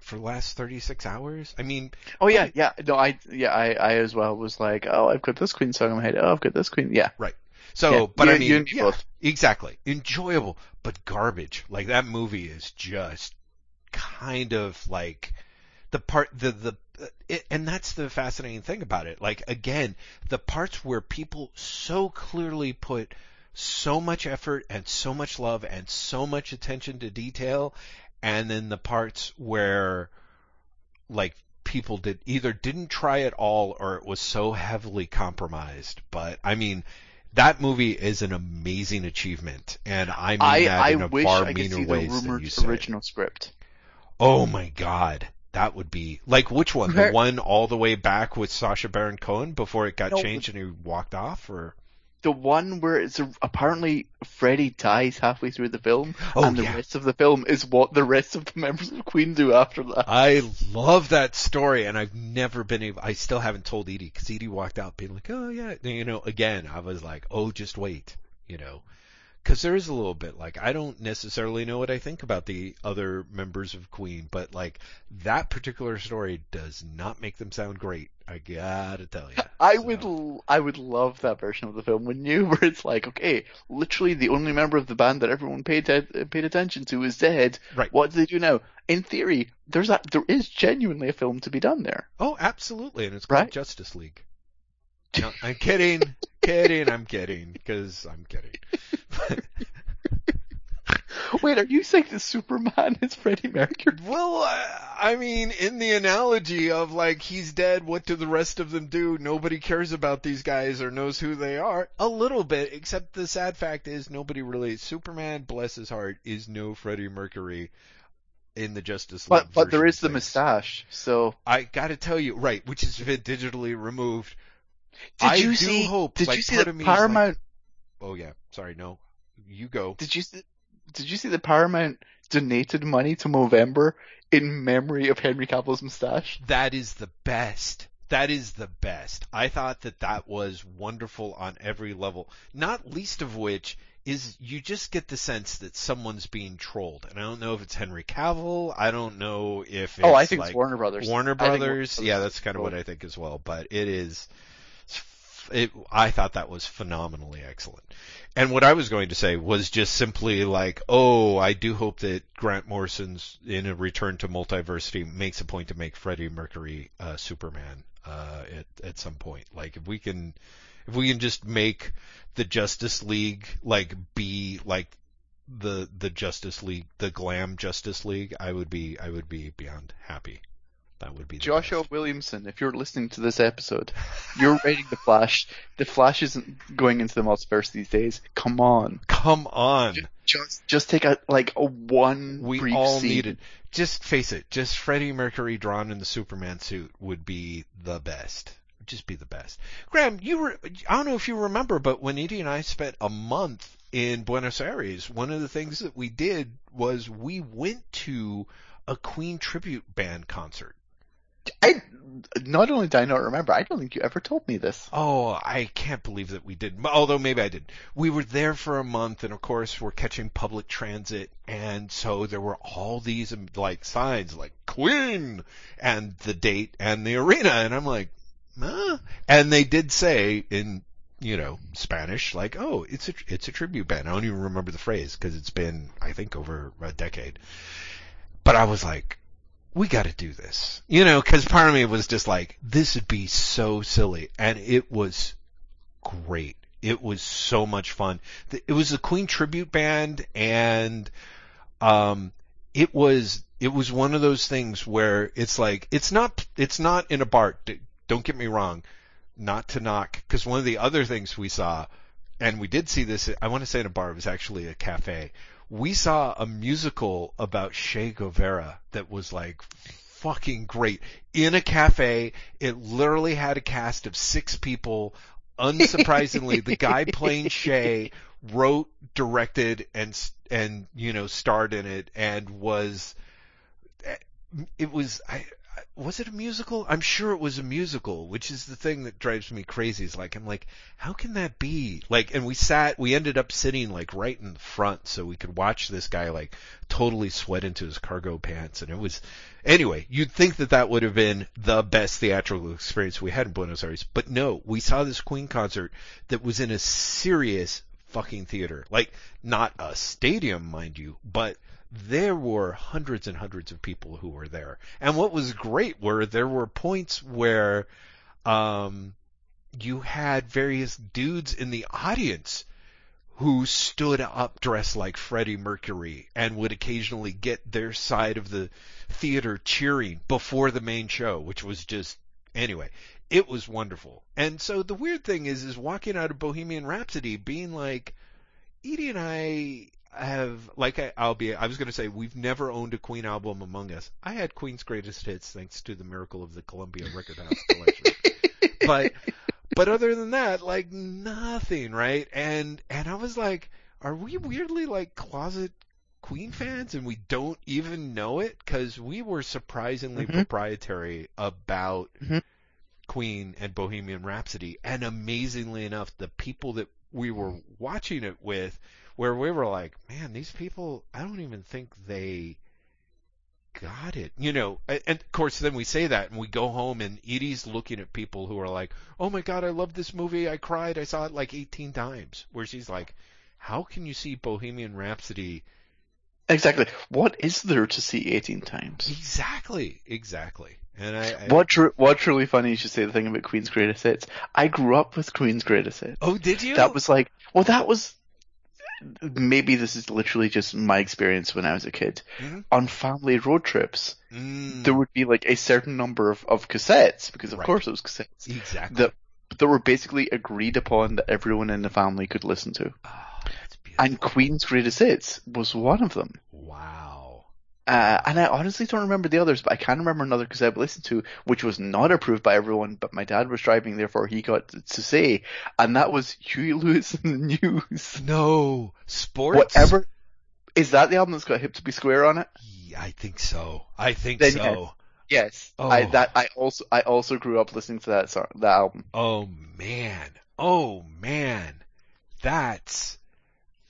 for the last 36 hours. I mean, Oh yeah, yeah. No, I yeah, I, I as well was like, oh, I've got this Queen song in my head. Oh, I've got this Queen. Yeah. Right. So, Yeah, but I you mean, yeah, both. exactly. Enjoyable, but garbage. Like that movie is just kind of like the part, the, the, it, and that's the fascinating thing about it. Like again, the parts where people so clearly put so much effort and so much love and so much attention to detail, and then the parts where like people did either didn't try at all or it was so heavily compromised. But I mean, that movie is an amazing achievement, and I mean I that I in a wish far I could meaner see the ways than you say. original script. Oh my god. That would be like which one? The one all the way back with Sacha Baron Cohen before it got No, changed and he walked off, or The one where it's a, apparently Freddie dies halfway through the film, Oh, and the yeah. rest of the film is what the rest of the members of Queen do after that. I love that story, and I've never been able. I still haven't told Edie because Edie walked out being like, "Oh yeah," you know. Again, I was like, "Oh, just wait," you know, because there is a little bit like I don't necessarily know what I think about the other members of Queen, but like that particular story does not make them sound great. I gotta tell you. I would l- I would love that version of the film when you where it's like okay literally the only member of the band that everyone paid te- paid attention to is dead Right. what do they do now in theory there's a there is genuinely a film to be done there Oh, absolutely, and it's called Right? Justice League. No, I'm kidding, kidding, I'm kidding, because I'm kidding. But, wait are you saying that Superman is Freddie Mercury well, I, I mean, in the analogy of like he's dead, what do the rest of them do? Nobody cares about these guys or knows who they are. A little bit, except the sad fact is nobody really. Superman, bless his heart, is no Freddie Mercury in the Justice League. but but there version is the mustache so I gotta tell you, right, which has been digitally removed. did I you do see hope, did like, you see part the of me is like- Paramount Oh yeah, sorry, no, you go. did you see did you see the Paramount donated money to Movember in memory of Henry Cavill's mustache That is the best. That is the best. I thought that that was wonderful on every level. Not least of which is you just get the sense that someone's being trolled. And I don't know if it's Henry Cavill. I don't know if it's oh I think like it's Warner Brothers Warner think Warner Brothers. Yeah, that's kind of what I think as well. But it is, it, I thought that was phenomenally excellent. And what I was going to say was just simply like, oh, I do hope that Grant Morrison's in a return to multiversity makes a point to make Freddie Mercury uh, Superman uh, at at some point. Like if we can, if we can just make the Justice League like be like the the Justice League, the glam Justice League, I would be I would be beyond happy. That would be Joshua best. Williamson, if you're listening to this episode, you're writing the Flash. The Flash isn't going into the multiverse these days. Come on, Come on. just just take a like a one We all scene. need it. Just face it. Just Freddie Mercury drawn in the Superman suit would be the best. Just be the best. Graham, you were, I don't know if you remember, but when Edie and I spent a month in Buenos Aires, one of the things that we did was we went to a Queen tribute band concert. I not only did I not remember, I don't think you ever told me this. Oh, I can't believe that we did. Although maybe I did. We were there for a month, and of course we're catching public transit, and so there were all these um, like signs like Queen and the date and the arena, and I'm like, huh? And they did say in you know, Spanish, like, oh, it's a it's a tribute band. I don't even remember the phrase because it's been, I think, over a decade. But I was like, we got to do this, you know, because part of me was just like, this would be so silly, and it was great. It was so much fun. It was a Queen tribute band, and um, it was it was one of those things where it's like it's not it's not in a bar. Don't get me wrong, not to knock, because one of the other things we saw, and we did see this. I want to say in a bar. It was actually a cafe. We saw a musical about Che Guevara that was like fucking great in a cafe. It literally had a cast of six people unsurprisingly, the guy playing Che wrote, directed, and and you know starred in it, and was eh, it was I was it a musical? I'm sure it was a musical, which is the thing that drives me crazy. Is like I'm like, how can that be? Like, and we sat, we ended up sitting like right in the front, so we could watch this guy like totally sweat into his cargo pants, and it was. Anyway, you'd think that that would have been the best theatrical experience we had in Buenos Aires, but no, we saw this Queen concert that was in a serious fucking theater, like not a stadium, mind you, but there were hundreds and hundreds of people who were there. And what was great were there were points where um, you had various dudes in the audience who stood up dressed like Freddie Mercury and would occasionally get their side of the theater cheering before the main show, which was just anyway, it was wonderful. And so the weird thing is is walking out of Bohemian Rhapsody being like Edie and I have like I, I'll be I was going to say we've never owned a Queen album among us. I had Queen's greatest hits thanks to the miracle of the Columbia Record House collection. but but other than that, like nothing, right? And and I was like, are we weirdly like closet Queen fans and we don't even know it because we were surprisingly mm-hmm. proprietary about mm-hmm. Queen and Bohemian Rhapsody, and amazingly enough, the people that we were watching it with where we were like, man, these people, I don't even think they got it. You know, and, of course then we say that and we go home and Edie's looking at people who are like, oh my god, I love this movie. I cried. I saw it like 18 times. Where she's like, how can you see Bohemian Rhapsody? Exactly. What is there to see 18 times? Exactly. Exactly. And I, I what's what's really funny you should say the thing about Queen's greatest hits. I grew up with Queen's greatest hits. Oh, did you? That was like, well, that was maybe this is literally just my experience when I was a kid. Mm-hmm. On family road trips, mm. there would be like a certain number of, of cassettes, because of right. course it was cassettes. Exactly. That, that were basically agreed upon that everyone in the family could listen to. And Queen's Greatest Hits was one of them. Wow. Uh, and I honestly don't remember the others, but I can remember another cassette I listened to, which was not approved by everyone, but my dad was driving, therefore he got to say, and that was Huey Lewis and the News. No, sports. Whatever. Is that the album that's got Hip to Be Square on it? Yeah, I think so. I think then, so. Yes. yes. Oh. I that I also I also grew up listening to that song, that album. Oh man. Oh man. That's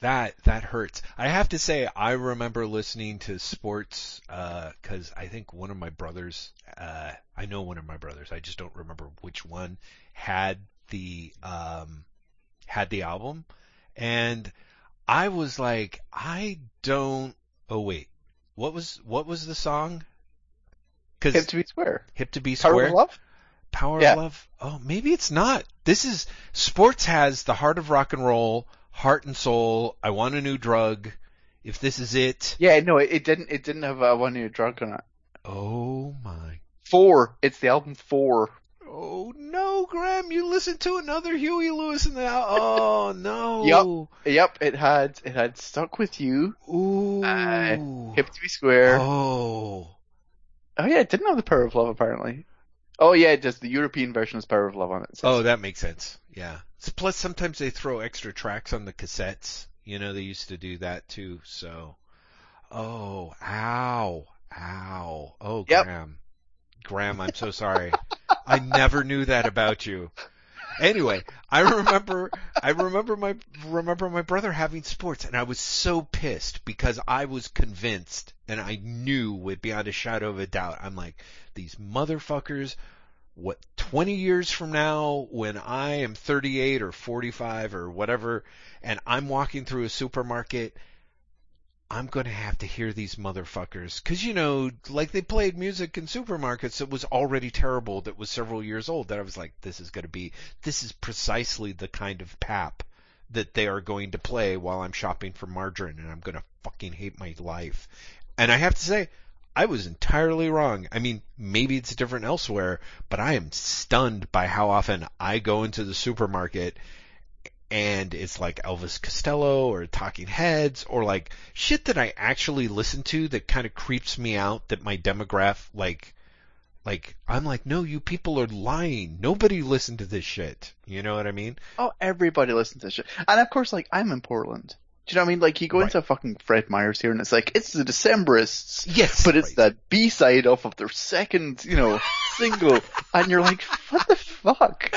that that hurts. I have to say, I remember listening to sports because uh, I think one of my brothers, uh, I know one of my brothers, I just don't remember which one, had the um, had the album, and I was like, I don't. Oh wait, what was what was the song? Cause Hip to be square. Hip to be square. Power of love. Power yeah. of love. Oh, maybe it's not. This is sports has the heart of rock and roll heart and soul. I want a new drug. If this is it. Yeah, no, it, it didn't. It didn't have a one new drug on it. Oh my. Four. It's the album Four. Oh no, Graham! You listened to another Huey Lewis and the oh no. Yep, yep. It had it had stuck with you. Ooh. Uh, Hip to be square. Oh. Oh yeah, it didn't have the power of love apparently. Oh yeah, just. The European version has Power of Love on it. So. Oh, that makes sense. Yeah. Plus, sometimes they throw extra tracks on the cassettes. You know, they used to do that too. So, oh, ow, ow. Oh, yep. Graham, Graham, I'm so sorry. I never knew that about you. Anyway, I remember, I remember my, remember my brother having sports and I was so pissed because I was convinced and I knew with beyond a shadow of a doubt, I'm like, these motherfuckers what 20 years from now when I am 38 or 45 or whatever and I'm walking through a supermarket I'm going to have to hear these motherfuckers cuz you know like they played music in supermarkets that was already terrible that was several years old that I was like this is going to be this is precisely the kind of pap that they are going to play while I'm shopping for margarine and I'm going to fucking hate my life and I have to say I was entirely wrong. I mean, maybe it's different elsewhere, but I am stunned by how often I go into the supermarket and it's like Elvis Costello or Talking Heads or like shit that I actually listen to that kind of creeps me out that my demographic like like I'm like no you people are lying nobody listened to this shit you know what I mean Oh, everybody listens to this shit. And of course, like, I'm in Portland. Do you know what I mean? Like, you go Right. into fucking Fred Meyer's here and it's like, it's the Decemberists. yes But it's right. the B-side off of their second, you know, single. And you're like, what the fuck?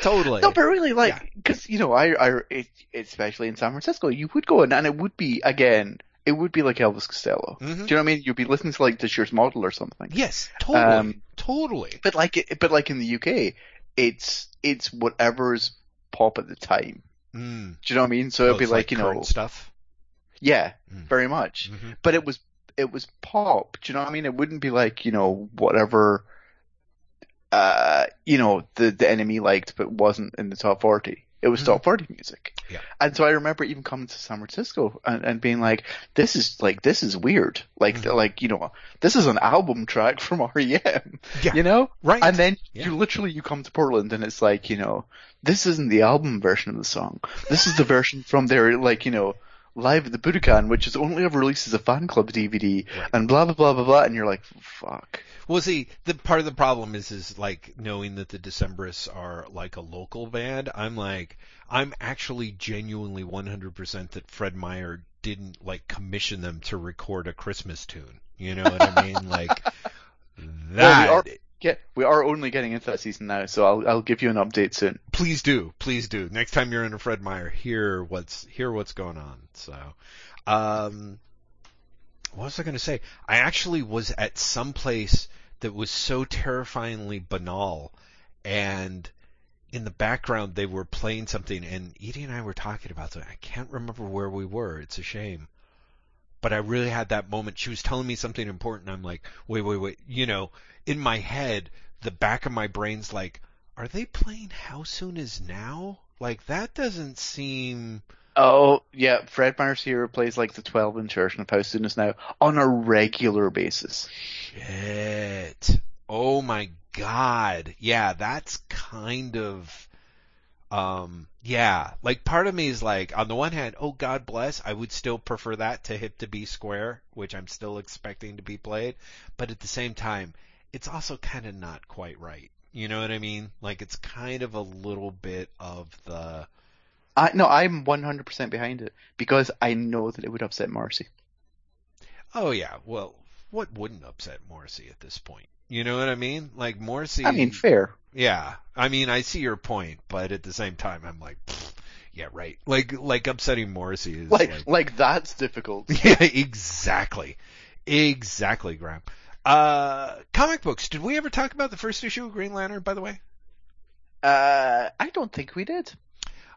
totally No, but really, like, because you know, I, I, it, especially in San Francisco, you would go in, and it would be again, it would be like Elvis Costello. Mhm. Do you know what I mean? You'd be listening to like the Shears Model or something. yes totally Um, totally But like, it, but like in the UK, it's it's whatever's pop at the time. Mm. Do you know what I mean? So Oh, it'd be it's like, you know, stuff yeah, Mm. very much. hmm But it was it was pop. Do you know what I mean? It wouldn't be like you know whatever. Uh, you know the the NME liked, but wasn't in the top forty. It was Mhm. top forty music. Yeah. And so I remember even coming to San Francisco and, and being like, "This is like this is weird. Like Mhm. like you know this is an album track from REM. Yeah. You know. right And then Yeah. you literally you come to Portland and it's like you know this isn't the album version of the song. This is the version from their like you know live at the Budokan, which is only ever released as a fan club DVD, Right. and blah blah blah blah blah. And you're like, fuck. Well, see, the part of the problem is, is like knowing that the Decemberists are like a local band. I'm like, I'm actually genuinely 100% that Fred Meyer didn't like commission them to record a Christmas tune. You know what I mean? Like that. Well, get we are only getting into that season now, so I'll I'll give you an update soon. please do, please do. Next time you're in a Fred Meyer, hear what's hear what's going on. So, um, what was I going to say? I actually was at some place that was so terrifyingly banal, and in the background they were playing something, and Edie and I were talking about that. I can't remember where we were. It's a shame. But I really had that moment. She was telling me something important. I'm like, wait, wait, wait. You know, in my head, the back of my brain's like, are they playing How Soon Is Now? Like that doesn't seem. Oh yeah, Fred Meyer's here plays like the 12 inch version of How Soon Is Now on a regular basis. Shit. Oh my god. Yeah, that's kind of. Um, yeah, like part of me is like, on the one hand, oh God bless, I would still prefer that to Hip to Be Square, which I'm still expecting to be played, but at the same time, it's also kind of not quite right. You know what I mean? Like it's kind of a little bit of the. I no, I'm 100% behind it because I know that it would upset Morrissey. Oh yeah, well, what wouldn't upset Morrissey at this point? You know what I mean? Like Morrissey. I mean, fair. Yeah, I mean, I see your point, but at the same time, I'm like, yeah, right. Like, like upsetting Morrissey is Like like, like that's difficult. yeah, exactly, exactly, Graham. Uh, comic books. Did we ever talk about the first issue of Green Lantern? By the way, Uh, I don't think we did.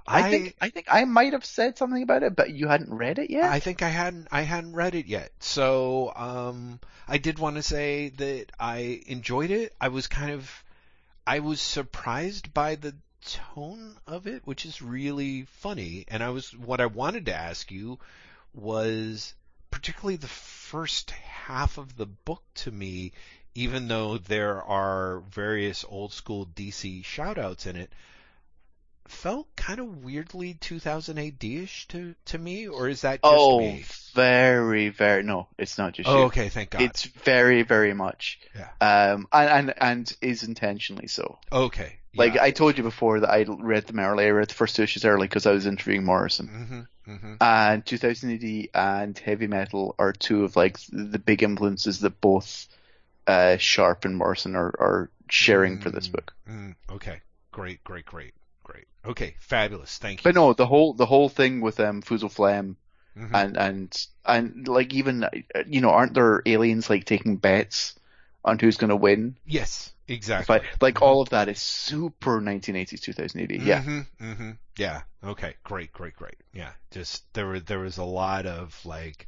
I, think I think I might have said something about it, but you hadn't read it yet. I think I hadn't I hadn't read it yet. So um I did want to say that I enjoyed it. I was kind of I was surprised by the tone of it, which is really funny. And I was what I wanted to ask you was particularly the first half of the book to me, even though there are various old school DC shoutouts in it, felt kind of weirdly 2000 AD-ish to to me, or is that just oh, me? very, very. No, it's not just Oh, you. okay, thank God. It's very, very much. Yeah. Um, and, and and is intentionally so. okay. Like. I told you before that I read them early. I read the first two issues early because I was interviewing Morrison. Mhm. Mhm. And 2000 AD and heavy metal are two of like the big influences that both uh, Sharp and Morrison are, are sharing for this Mm, book. mm, okay. Great, great, great, great. Okay, fabulous. Thank you. But no, the whole the whole thing with um, Fuzel Flem Mhm. and and and like even you know aren't there aliens like taking bets on who's going to win? yes. exactly. But like all of that is super 1980s 2000 AD. Yeah. hmm hmm Yeah. Okay. Great. Great. Great. Yeah. Just there were there was a lot of like,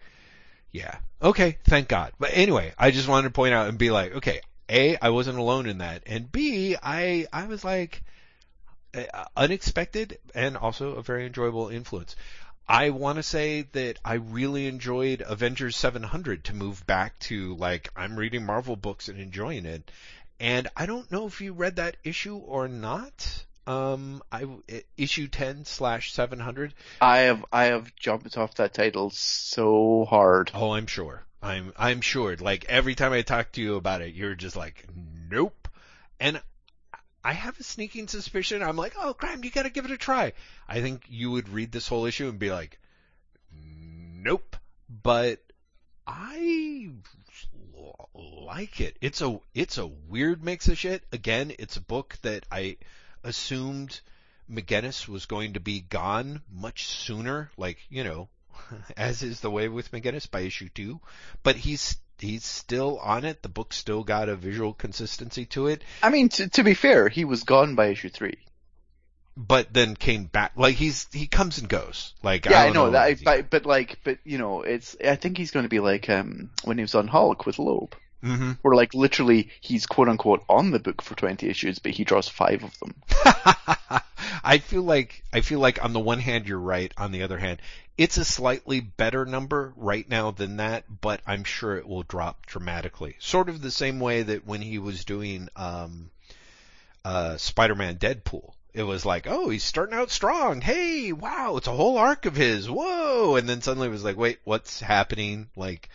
yeah. Okay. Thank God. But anyway, I just wanted to point out and be like, okay, a I wasn't alone in that, and b I I was like unexpected and also a very enjoyable influence. I want to say that I really enjoyed Avengers 700 to move back to like I'm reading Marvel books and enjoying it. And I don't know if you read that issue or not. Um, I issue 10 slash 700. I have I have jumped off that title so hard. Oh, I'm sure. I'm I'm sure. Like every time I talk to you about it, you're just like, nope. And I have a sneaking suspicion. I'm like, oh, Graham, you got to give it a try. I think you would read this whole issue and be like, nope. But I like it. It's a it's a weird mix of shit. Again, it's a book that I assumed McGuinness was going to be gone much sooner. Like you know, as is the way with McGuinness by issue two. But he's he's still on it. The book still got a visual consistency to it. I mean, to, to be fair, he was gone by issue three. But then came back. Like he's he comes and goes. Like Yeah, I, I, don't know, that, he- but, but like, but you know, it's. I think he's going to be like um when he was on Hulk with Loeb, Mhm. where like literally he's quote unquote on the book for twenty issues, but he draws five of them. I feel like I feel like on the one hand you're right, on the other hand it's a slightly better number right now than that, but I'm sure it will drop dramatically. Sort of the same way that when he was doing um, uh, Spider-Man Deadpool, it was like, oh, he's starting out strong. Hey, wow, it's a whole arc of his. Whoa, and then suddenly it was like, wait, what's happening? Like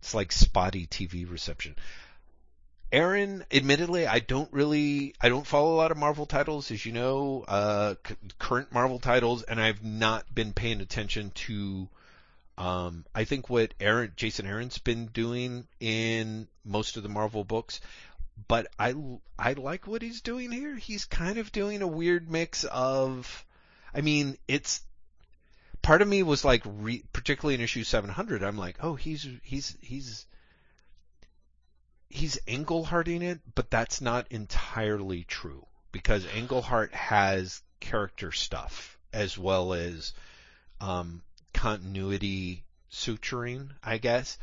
it's like spotty TV reception. Aaron, admittedly, I don't really, I don't follow a lot of Marvel titles, as you know, uh, c- current Marvel titles, and I've not been paying attention to, um, I think what Aaron, Jason Aaron's been doing in most of the Marvel books, but I, I like what he's doing here. He's kind of doing a weird mix of, I mean, it's, part of me was like, re, particularly in issue 700, I'm like, oh, he's, he's, he's, he's Engleharting it, but that's not entirely true because Englehart has character stuff as well as um, continuity suturing, I guess.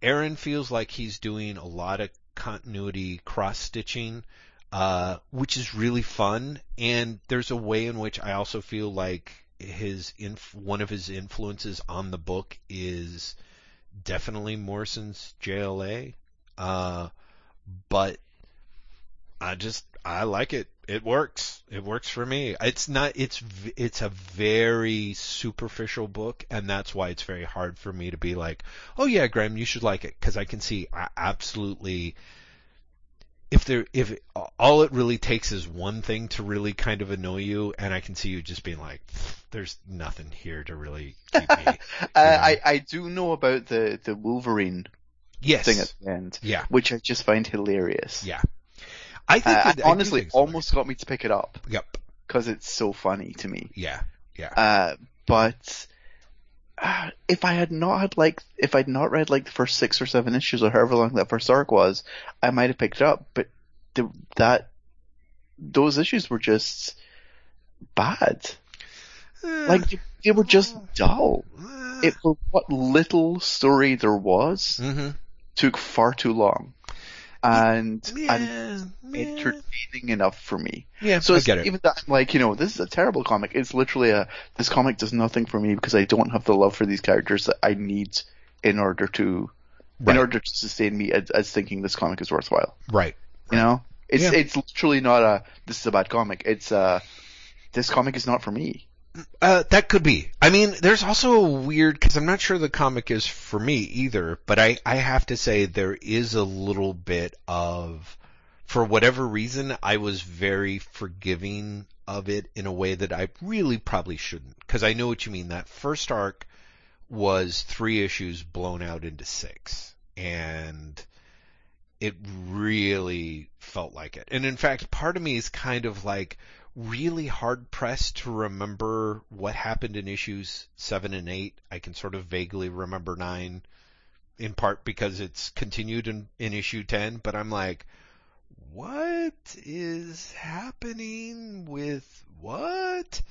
Aaron feels like he's doing a lot of continuity cross stitching, uh, which is really fun. And there's a way in which I also feel like his inf- one of his influences on the book is definitely Morrison's JLA. Uh, but I just I like it. It works. It works for me. It's not. It's it's a very superficial book, and that's why it's very hard for me to be like, oh yeah, Graham, you should like it, because I can see I absolutely. If there, if it, all it really takes is one thing to really kind of annoy you, and I can see you just being like, "There's nothing here to really keep me." Uh, I I do know about the the Wolverine yes. thing at the end, yeah. which I just find hilarious. Yeah. I think Uh, it, I honestly, think almost got me to pick it up Yep. because it's so funny to me. Yeah. Yeah. Uh, but uh, if I had not had like, if I'd not read like the first six or seven issues or however long that first arc was, I might have picked it up. But the, that those issues were just bad. Like they, they were just dull. It for what little story there was hmm took far too long, and Yeah. yeah. entertaining enough for me. Yeah. So I it's get it. even that I'm like, you know, this is a terrible comic. It's literally a this comic does nothing for me because I don't have the love for these characters that I need in order to Right. in order to sustain me as, as thinking this comic is worthwhile. Right. You know, it's Yeah. it's literally not a this is a bad comic. It's uh this comic is not for me. Uh, that could be. I mean, there's also a weird because I'm not sure the comic is for me either. But I I have to say there is a little bit of, for whatever reason, I was very forgiving of it in a way that I really probably shouldn't. Because I know what you mean. That first arc was three issues blown out into six, and it really felt like it. And in fact, part of me is kind of like really hard pressed to remember what happened in issues seven and eight. I can sort of vaguely remember nine, in part because it's continued in, in issue ten. But I'm like, what is happening with what?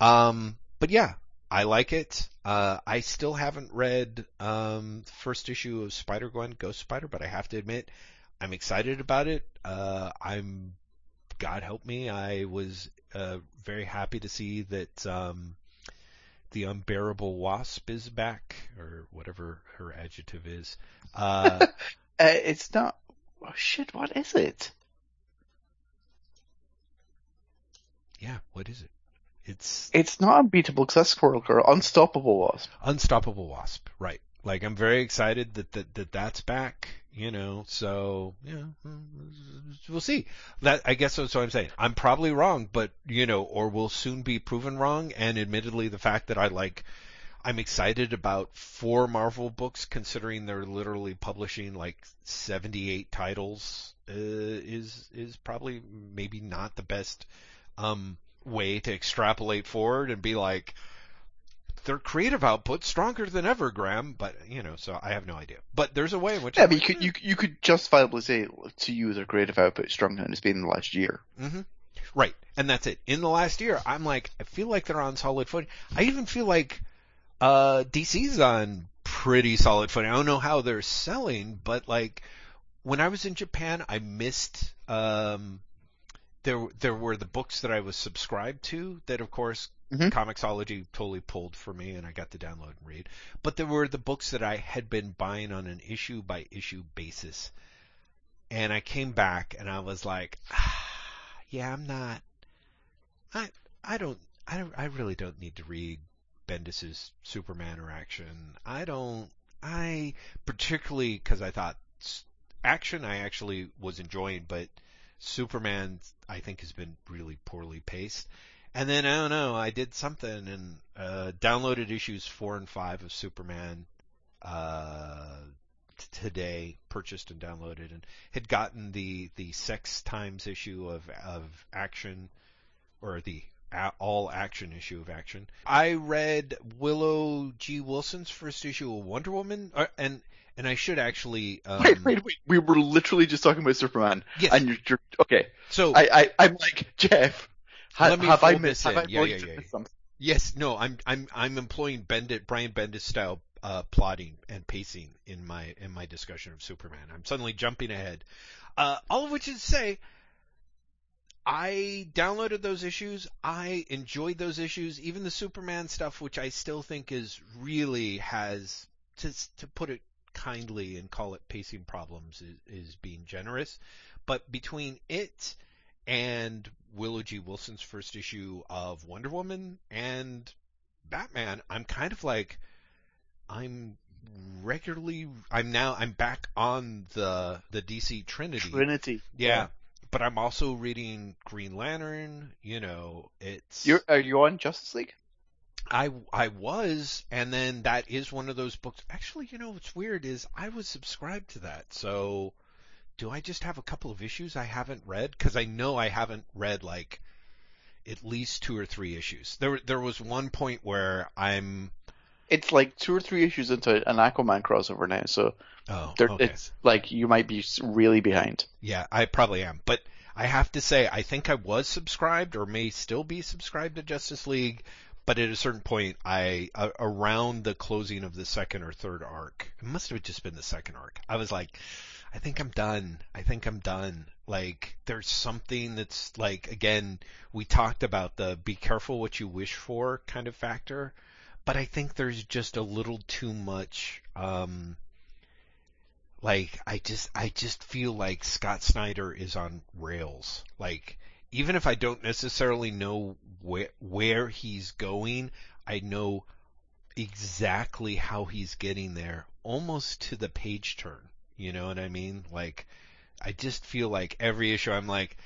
Um, but yeah, I like it. Uh, I still haven't read um, the first issue of Spider Gwen Ghost Spider, but I have to admit, I'm excited about it. Uh, I'm, God help me, I was uh, very happy to see that um, the unbearable wasp is back, or whatever her adjective is. Uh, Uh, it's not. Oh shit! What is it? yeah, what is it? It's It's not unbeatable because that's Squirrel Girl. Unstoppable Wasp. Unstoppable Wasp, right? Like I'm very excited that that, that that's back. You know, so yeah, we'll see. That I guess that's what I'm saying. I'm probably wrong, but you know, or will soon be proven wrong. And admittedly, the fact that I like, I'm excited about four Marvel books, considering they're literally publishing like 78 titles, uh, is is probably maybe not the best um, way to extrapolate forward and be like, their creative output stronger than ever, Graham. But you know, so I have no idea. But there's a way in which Yeah, I'm but you could you you could justifiably say to you their creative output stronger than it's been in the last year. Mm-hmm. Right, and that's it. In the last year, I'm like, I feel like they're on solid footing. I even feel like uh, DC's on pretty solid footing. I don't know how they're selling, but like when I was in Japan, I missed. Um, there, there were the books that I was subscribed to that, of course, Mhm. Comixology totally pulled for me, and I got to download and read. But there were the books that I had been buying on an issue by issue basis, and I came back and I was like, ah, yeah, I'm not. I I don't I I really don't need to read Bendis's Superman or Action. I don't. I particularly because I thought Action I actually was enjoying, but Superman I think has been really poorly paced. And then I don't know, I did something and uh, downloaded issues four and five of Superman uh, t- today, purchased and downloaded, and had gotten the the Sex Times issue of of Action, or the a- all action issue of Action. I read Willow G. Wilson's first issue of Wonder Woman, uh, and and I should actually. Um, wait, wait, wait. We were literally just talking about Superman, Yes. and you're, you're okay. So I, I I'm like Jeff. Ha, Let me have I missed? Have I. Yeah, yeah, yeah. something? Yes, no, I'm I'm I'm employing Bendit Brian Bendis style uh, plotting and pacing in my in my discussion of Superman. I'm suddenly jumping ahead. Uh, all of which is to say, I downloaded those issues. I enjoyed those issues, even the Superman stuff, which I still think is really has to to put it kindly and call it pacing problems is, is being generous. But between it and Willow G. Wilson's first issue of Wonder Woman and Batman, I'm kind of like I'm regularly I'm now I'm back on the the DC Trinity. Trinity. Yeah. But I'm also reading Green Lantern, you know, it's You're are you on Justice League? I I was and then that is one of those books. Actually, you know what's weird is I was subscribed to that. So do I just have a couple of issues I haven't read cuz I know I haven't read like at least two or three issues. There there was one point where I'm It's like two or three issues into an Aquaman crossover now, so oh okay. it's like you might be really behind. Yeah, I probably am. But I have to say, I think I was subscribed or may still be subscribed to Justice League. But at a certain point, I uh, around the closing of the second or third arc, it must have just been the second arc. I was like, I think I'm done. I think I'm done. Like, there's something that's like, again, we talked about the be careful what you wish for kind of factor, but I think there's just a little too much. Um, like I just I just feel like Scott Snyder is on rails. Like even if I don't necessarily know where where he's going, I know exactly how he's getting there, almost to the page turn. You know what I mean? Like I just feel like every issue I'm like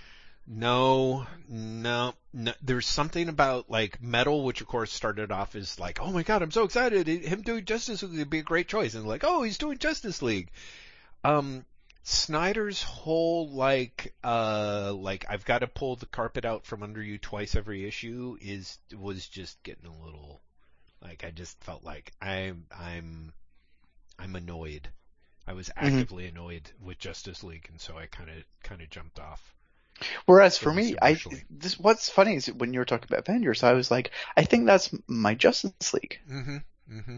no, no, no, there's something about like metal, which of course started off as like, oh my god, I'm so excited, him doing Justice League would be a great choice, and like, oh, he's doing Justice League. Um, Snyder's whole like, uh, like I've got to pull the carpet out from under you twice every issue is was just getting a little, like I just felt like I'm I'm I'm annoyed. I was actively mm-hmm. annoyed with Justice League, and so I kind of kind of jumped off. Whereas for me, I this what's funny is when you were talking about Avengers, I was like, I think that's my Justice League. Mm-hmm. Mm-hmm.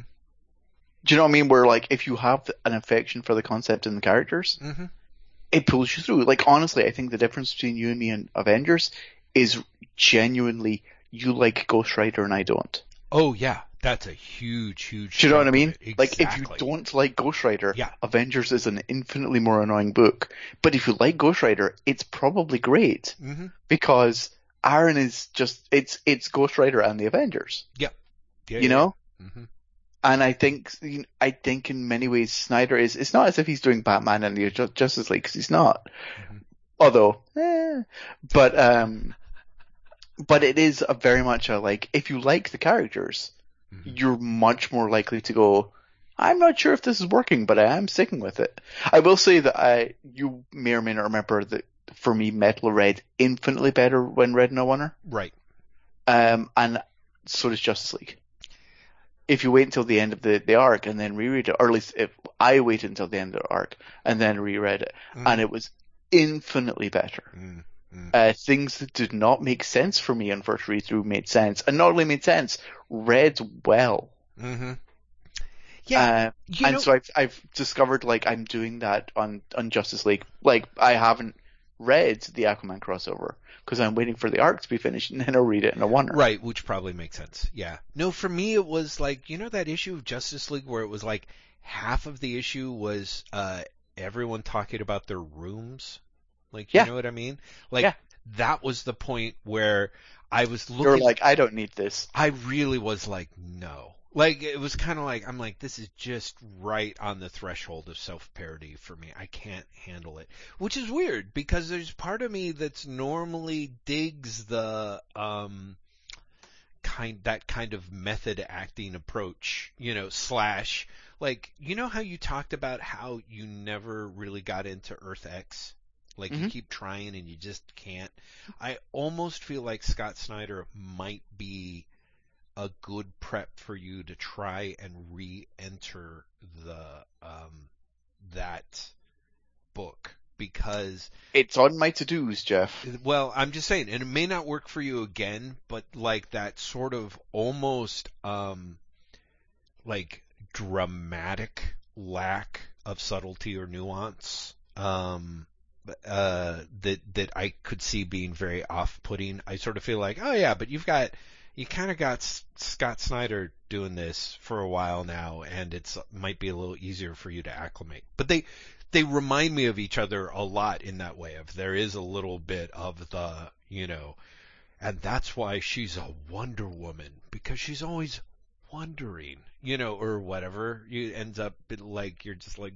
Do you know what I mean? Where like if you have an affection for the concept and the characters, mm-hmm. it pulls you through. Like honestly, I think the difference between you and me and Avengers is genuinely you like Ghost Rider and I don't. Oh yeah, that's a huge, huge. Do you know what I mean? Exactly. Like if you don't like Ghost Rider, yeah. Avengers is an infinitely more annoying book. But if you like Ghost Rider, it's probably great mm-hmm. because Aaron is just it's it's Ghost Rider and the Avengers. Yeah, yeah you know. Mm-hmm. And I think I think in many ways Snyder is. It's not as if he's doing Batman and the Justice League because he's not. Mm-hmm. Although, eh, but um, but it is a very much a like if you like the characters, mm-hmm. you're much more likely to go. I'm not sure if this is working, but I am sticking with it. I will say that I you may or may not remember that for me, Metal read infinitely better when read in a oneer. Right. Um, and so does Justice League. If you wait until the end of the, the arc and then reread it, or at least if I waited until the end of the arc and then reread it, mm. and it was infinitely better. Mm. Mm. Uh, things that did not make sense for me on first read through made sense, and not only made sense, read well. Mm-hmm. Yeah, uh, and know... so I've I've discovered like I'm doing that on on Justice League. Like I haven't read the Aquaman crossover because I'm waiting for the arc to be finished and then I'll read it in a wonder. Right, which probably makes sense. Yeah. No, for me it was like you know that issue of Justice League where it was like half of the issue was uh everyone talking about their rooms like, you yeah. know what I mean? Like, yeah. that was the point where I was looking. You're like, I don't need this. I really was like, no. Like, it was kind of like, I'm like, this is just right on the threshold of self-parody for me. I can't handle it. Which is weird, because there's part of me that's normally digs the, um, kind, that kind of method acting approach, you know, slash, like, you know how you talked about how you never really got into Earth X? Like mm-hmm. you keep trying and you just can't. I almost feel like Scott Snyder might be a good prep for you to try and re-enter the um that book because it's on my to-dos, Jeff. Well, I'm just saying, and it may not work for you again, but like that sort of almost um like dramatic lack of subtlety or nuance um uh, that that I could see being very off-putting. I sort of feel like, oh yeah, but you've got you kind of got S- Scott Snyder doing this for a while now, and it's might be a little easier for you to acclimate. But they they remind me of each other a lot in that way. Of there is a little bit of the you know, and that's why she's a Wonder Woman because she's always wondering, you know, or whatever. You ends up like you're just like,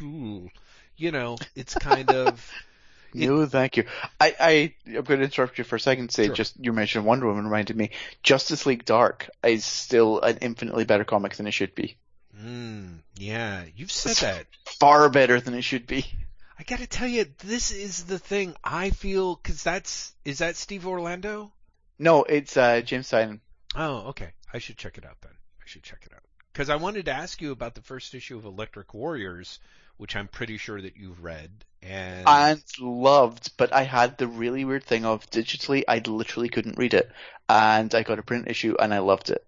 Ooh you know, it's kind of. It, no, thank you. I, I, I'm going to interrupt you for a second. Say, sure. just you mentioned Wonder Woman reminded me. Justice League Dark is still an infinitely better comic than it should be. Mm, yeah, you've said it's that. Far better than it should be. I got to tell you, this is the thing I feel because that's is that Steve Orlando? No, it's uh, James Tynion. Oh, okay. I should check it out then. I should check it out because I wanted to ask you about the first issue of Electric Warriors which I'm pretty sure that you've read and and loved, but I had the really weird thing of digitally I literally couldn't read it, and I got a print issue and I loved it,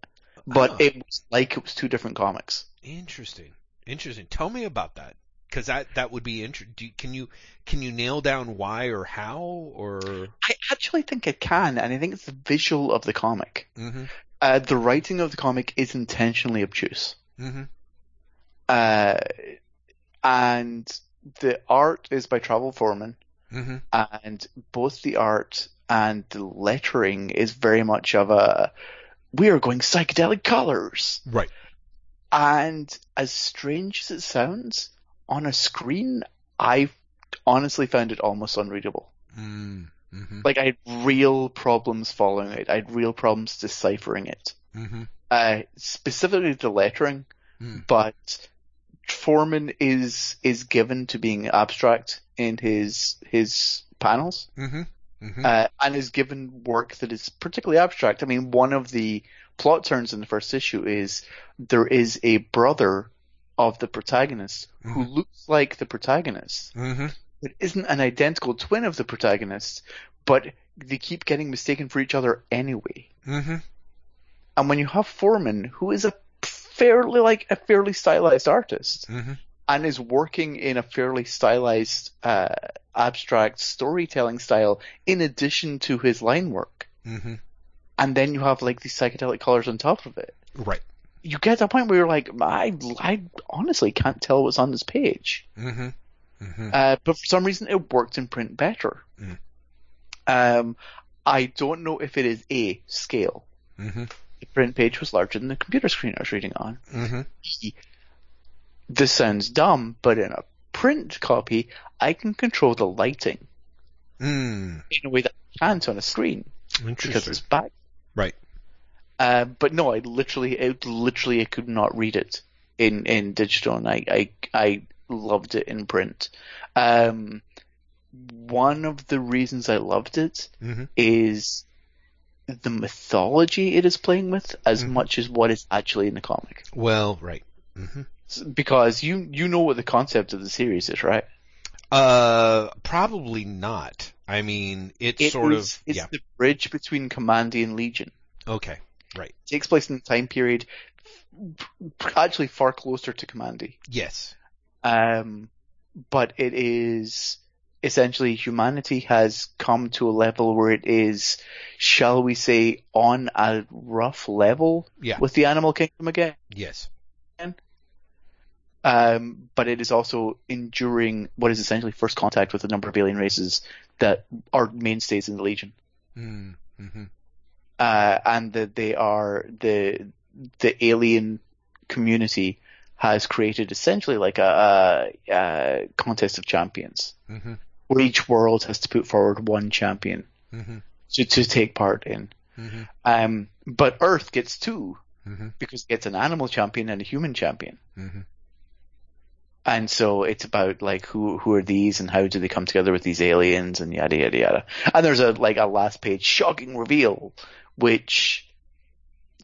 but oh. it was like it was two different comics. Interesting, interesting. Tell me about that because that that would be interesting. Can you can you nail down why or how or? I actually think it can, and I think it's the visual of the comic. Mm-hmm. Uh, the writing of the comic is intentionally obtuse. Mm-hmm. Uh, and the art is by Travel Foreman, mm-hmm. and both the art and the lettering is very much of a we are going psychedelic colors, right? And as strange as it sounds, on a screen, I honestly found it almost unreadable. Mm-hmm. Like I had real problems following it. I had real problems deciphering it. Mm-hmm. Uh, specifically the lettering, mm. but Foreman is is given to being abstract in his his panels, mm-hmm. Mm-hmm. Uh, and is given work that is particularly abstract. I mean, one of the plot turns in the first issue is there is a brother of the protagonist who Mhm. looks like the protagonist, Mm-hmm. but isn't an identical twin of the protagonist, but they keep getting mistaken for each other anyway. Mm-hmm. And when you have Foreman, who is a fairly like a fairly stylized artist, Mm-hmm. and is working in a fairly stylized, uh, abstract storytelling style in addition to his line work, Mm-hmm. and then you have like these psychedelic colors on top of it. Right. You get to a point where you're like, I, I honestly can't tell what's on this page. Mm-hmm. Mm-hmm. Uh, but for some reason it worked in print better. Mm. Um, I don't know if it is A, scale. The print page was larger than the computer screen I was reading on. Mm-hmm. This sounds dumb, but in a print copy, I can control the lighting Mm. in a way that I can't on a screen because it's back. Right. Uh, but no, I literally, I literally, I could not read it in in digital, and I I, I loved it in print. Um, one of the reasons I loved it Mm-hmm. is the mythology it is playing with as Mhm. much as what is actually in the comic. Well, right. Mm-hmm. Because you you know what the concept of the series is, right? Uh, probably not. I mean, it's It sort is- of it's yeah. the bridge between Kamandi and Legion. Okay. Right. It takes place in the time period actually far closer to Kamandi. Yes. Um, but it is essentially humanity has come to a level where it is, shall we say, on a rough level Yeah. with the animal kingdom again. Yes. Um, but it is also enduring what is essentially first contact with a number of alien races that are mainstays in the Legion. Mm. Mm-hmm. Uh, and that they are the the alien community has created essentially like a, a, a contest of champions Mm-hmm. Where each world has to put forward one champion Mm-hmm. to, to take part in. Mm-hmm. Um, but Earth gets two Mm-hmm. because it gets an animal champion and a human champion. Mm-hmm. And so it's about like who who are these and how do they come together with these aliens and yada yada yada. And there's a like a last page shocking reveal, which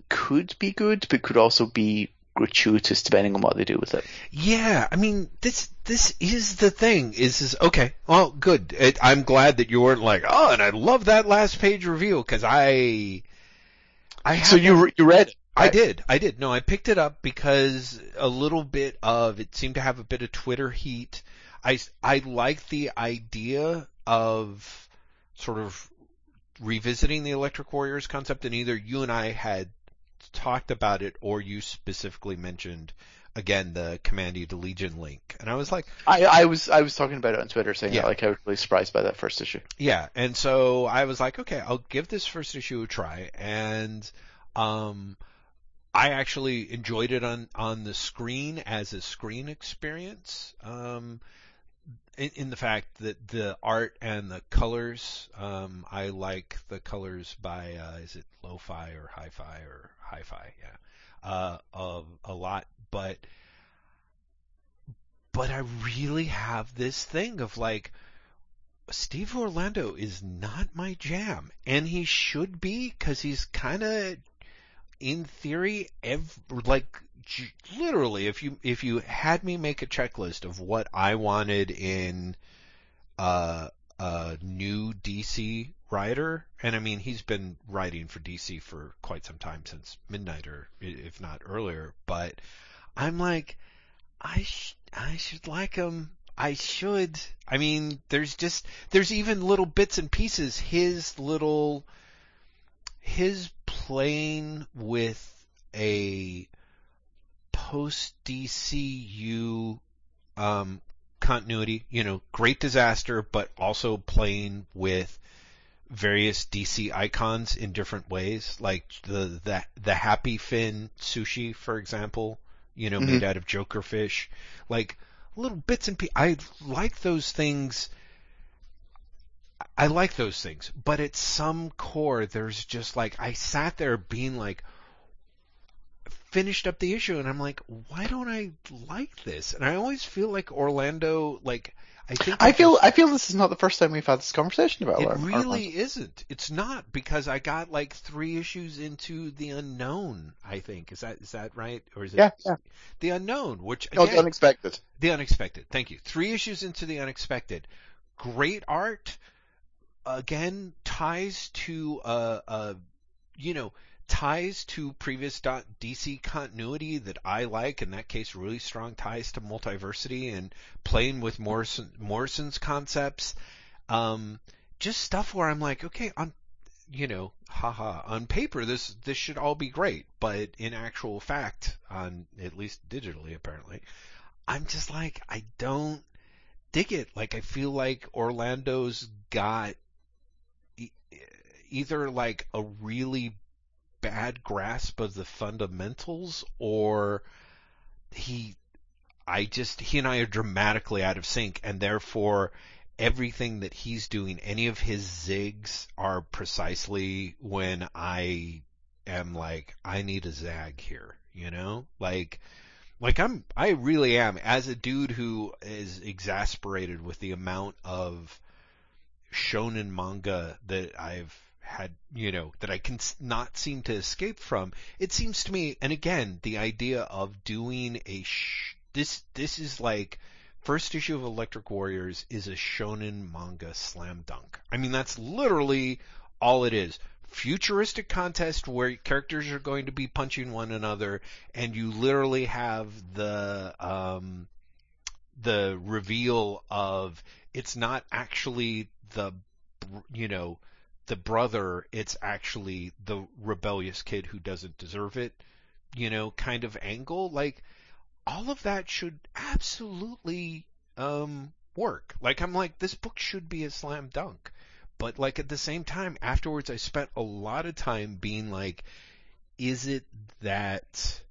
could be good, but could also be gratuitous depending on what they do with it. Yeah, I mean, this this is the thing. Is is okay? Well, good. It, I'm glad that you weren't like, oh, and I love that last page reveal because I, I So you you read it? I did. I did. No, I picked it up because a little bit of it seemed to have a bit of Twitter heat. I I like the idea of sort of revisiting the Electric Warriors concept, and either you and I had talked about it, or you specifically mentioned again the Kamandi to Legion link, and I was like, I I was I was talking about it on Twitter saying Yeah. that like I was really surprised by that first issue. Yeah, and so I was like, okay, I'll give this first issue a try, and um, I actually enjoyed it on on the screen as a screen experience. Um, in, in the fact that the art and the colors, um, I like the colors by uh, is it lo-fi or hi-fi or hi-fi? Yeah, uh, a, a lot, I really have this thing of like. Steve Orlando is not my jam, and he should be because he's kind of, in theory, ev- like literally, if you if you had me make a checklist of what I wanted in uh, a new DC writer, and I mean he's been writing for DC for quite some time since Midnighter, i- if not earlier, but I'm like, I sh- I should like him. I should. I mean, there's just there's even little bits and pieces. His little his playing with a post DCU um, continuity. You know, great disaster, but also playing with various DC icons in different ways, like the the the Happy Finn sushi, for example. You know, Mhm. made out of Joker fish, like little bits and pieces. I like those things. I like those things, but at some core, there's just like I sat there being like, finished up the issue and I'm like, why don't I like this? And I always feel like Orlando, like, I think I feel I feel this is not the first time we've had this conversation about it. Really isn't. It's not because I got like three issues into the unknown. I think is that is that right or is it Yeah, yeah. the unknown? Which No, again, it's unexpected. the unexpected. Thank you. Three issues into the unexpected. Great art. Again, ties to uh uh you know ties to previous DC continuity that I like. In that case, really strong ties to multiversity and playing with Morrison Morrison's concepts. Um, just stuff where I'm like, okay, on you know, haha, on paper this this should all be great, but in actual fact, on at least digitally apparently, I'm just like, I don't dig it. Like, I feel like Orlando's got either like a really bad grasp of the fundamentals or he, I just, he and I are dramatically out of sync and therefore everything that he's doing, any of his zigs are precisely when I am like, I need a zag here, you know? Like, like I'm, I really am, as a dude who is exasperated with the amount of shonen manga that I've had, you know, that I can not seem to escape from. It seems to me, and again, the idea of doing a sh- this, this is like, first issue of Electric Warriors is a shonen manga slam dunk. I mean, that's literally all it is. Futuristic contest where characters are going to be punching one another, and you literally have the um, the reveal of it's not actually the you know the brother, it's actually the rebellious kid who doesn't deserve it, you know, kind of angle. Like all of that should absolutely um work. Like I'm like this book should be a slam dunk. But like at the same time afterwards I spent a lot of time being like is it that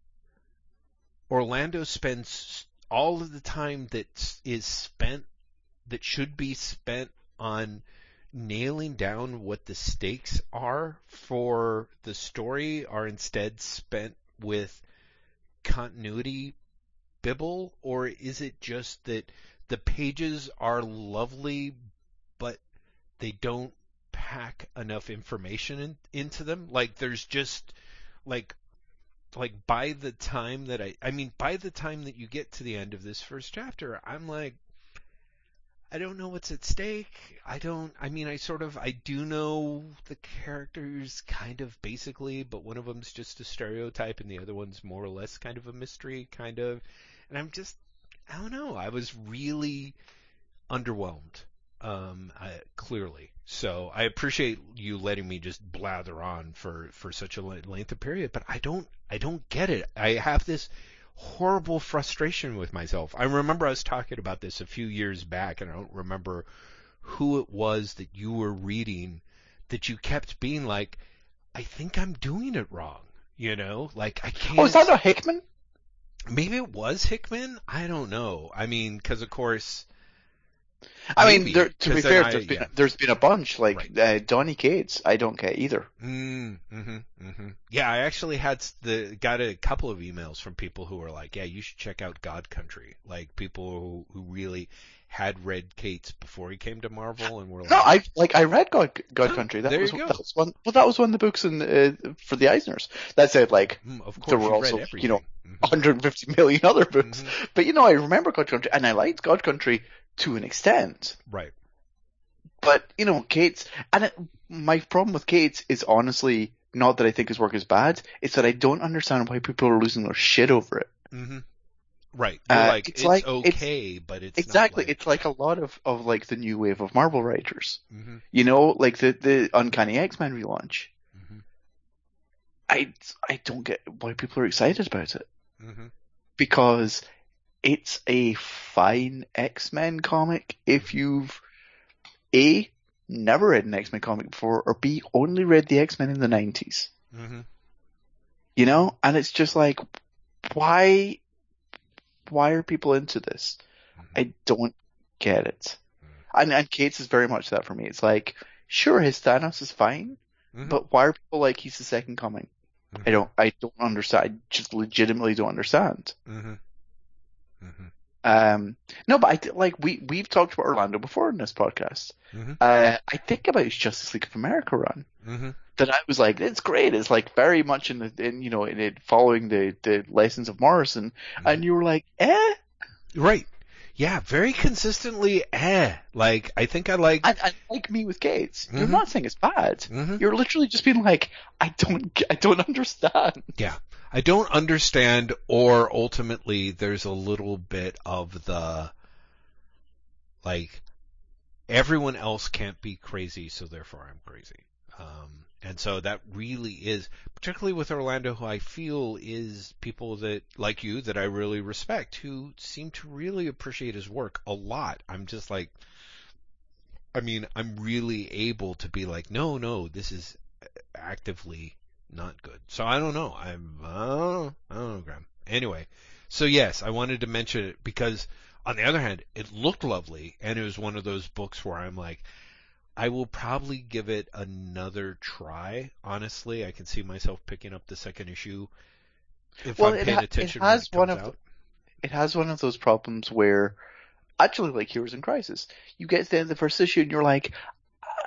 Orlando spends all of the time that is spent that should be spent on nailing down what the stakes are for the story are instead spent with continuity bibble or is it just that the pages are lovely but they don't pack enough information in, into them? Like there's just like like by the time that I I mean by the time that you get to the end of this first chapter I'm like I don't know what's at stake. I don't. I mean, I sort of. I do know the characters kind of basically, but one of them's just a stereotype, and the other one's more or less kind of a mystery, kind of. And I'm just. I don't know. I was really underwhelmed. Um, I, clearly. So I appreciate you letting me just blather on for for such a length of period, but I don't. I don't get it. I have this horrible frustration with myself. I remember I was talking about this a few years back, and I don't remember who it was that you were reading that you kept being like, I think I'm doing it wrong. You know, like I can't. Oh, is that a Hickman? Maybe it was Hickman. I don't know. I mean, because of course. I maybe, mean, there, to be fair, I- there's been yeah. there's been a bunch like uh, Donny Cates. I don't get either. Mm, hmm hmm Yeah, I actually had the got a couple of emails from people who were like, "Yeah, you should check out God Country." Like people who, who really had read Cates before he came to Marvel and were like, No, I like I read God God Oh, Country. That there was you go. that was one. Well, that was one of the books in uh, for the Eisners. That said, like "Hmm, "Of course, there were you also, you know, everything." Mhm. 150 million other books. Mhm. But you know, I remember God Country, and I liked God Country to an extent. right. But you know, Cates, and it, my problem with Cates is honestly not that I think his work is bad. It's that I don't understand why people are losing their shit over it. hmm Right. Uh, like, it's it's, like- it's- okay, but it's exactly, Not like, it's like a lot of of like the new wave of Marvel writers. hmm You know, like the the Uncanny X Men relaunch. hmm I I don't get why people are excited about it hmm because it's a fine X Men comic if you've a never read an X Men comic before or b only read the X Men in the nineties. hmm You know, and it's just like why why are people into this? I don't get it. And and Cates is very much that for me. It's like sure his Thanos is fine, Mhm. but why are people like he's the second coming? I don't, I don't understand. I just legitimately don't understand. Mm-hmm. Mm-hmm. Um, no, but I like we we've talked about Orlando before in this podcast. Mhm. Uh, I think about his Justice League of America run. Mm-hmm. That I was like, it's great. It's like very much in the in you know in it following the the lessons of Morrison, and you were like, eh. Right. Yeah, very consistently eh. Like I think I like I, and like me with Cates, you're Mhm. not saying it's bad. Mhm. You're literally just being like, I don't, I don't understand. Yeah. I don't understand or ultimately there's a little bit of the like everyone else can't be crazy so therefore I'm crazy. Um and so that really is particularly with Orlando who I feel is people that like you that I really respect who seem to really appreciate his work a lot. I'm just like I mean, I'm really able to be like, no, no, this is actively not good. So I don't know. I'm I don't know. I don't know, Graham. Anyway, so yes, I wanted to mention it because on the other hand, it looked lovely and it was one of those books where I'm like I will probably give it another try. Honestly, I can see myself picking up the second issue if Well, I'm it paying ha- it has when one it of the- out. It has one of those problems where, actually, like Heroes in Crisis, you get to the end of the first issue and you're like,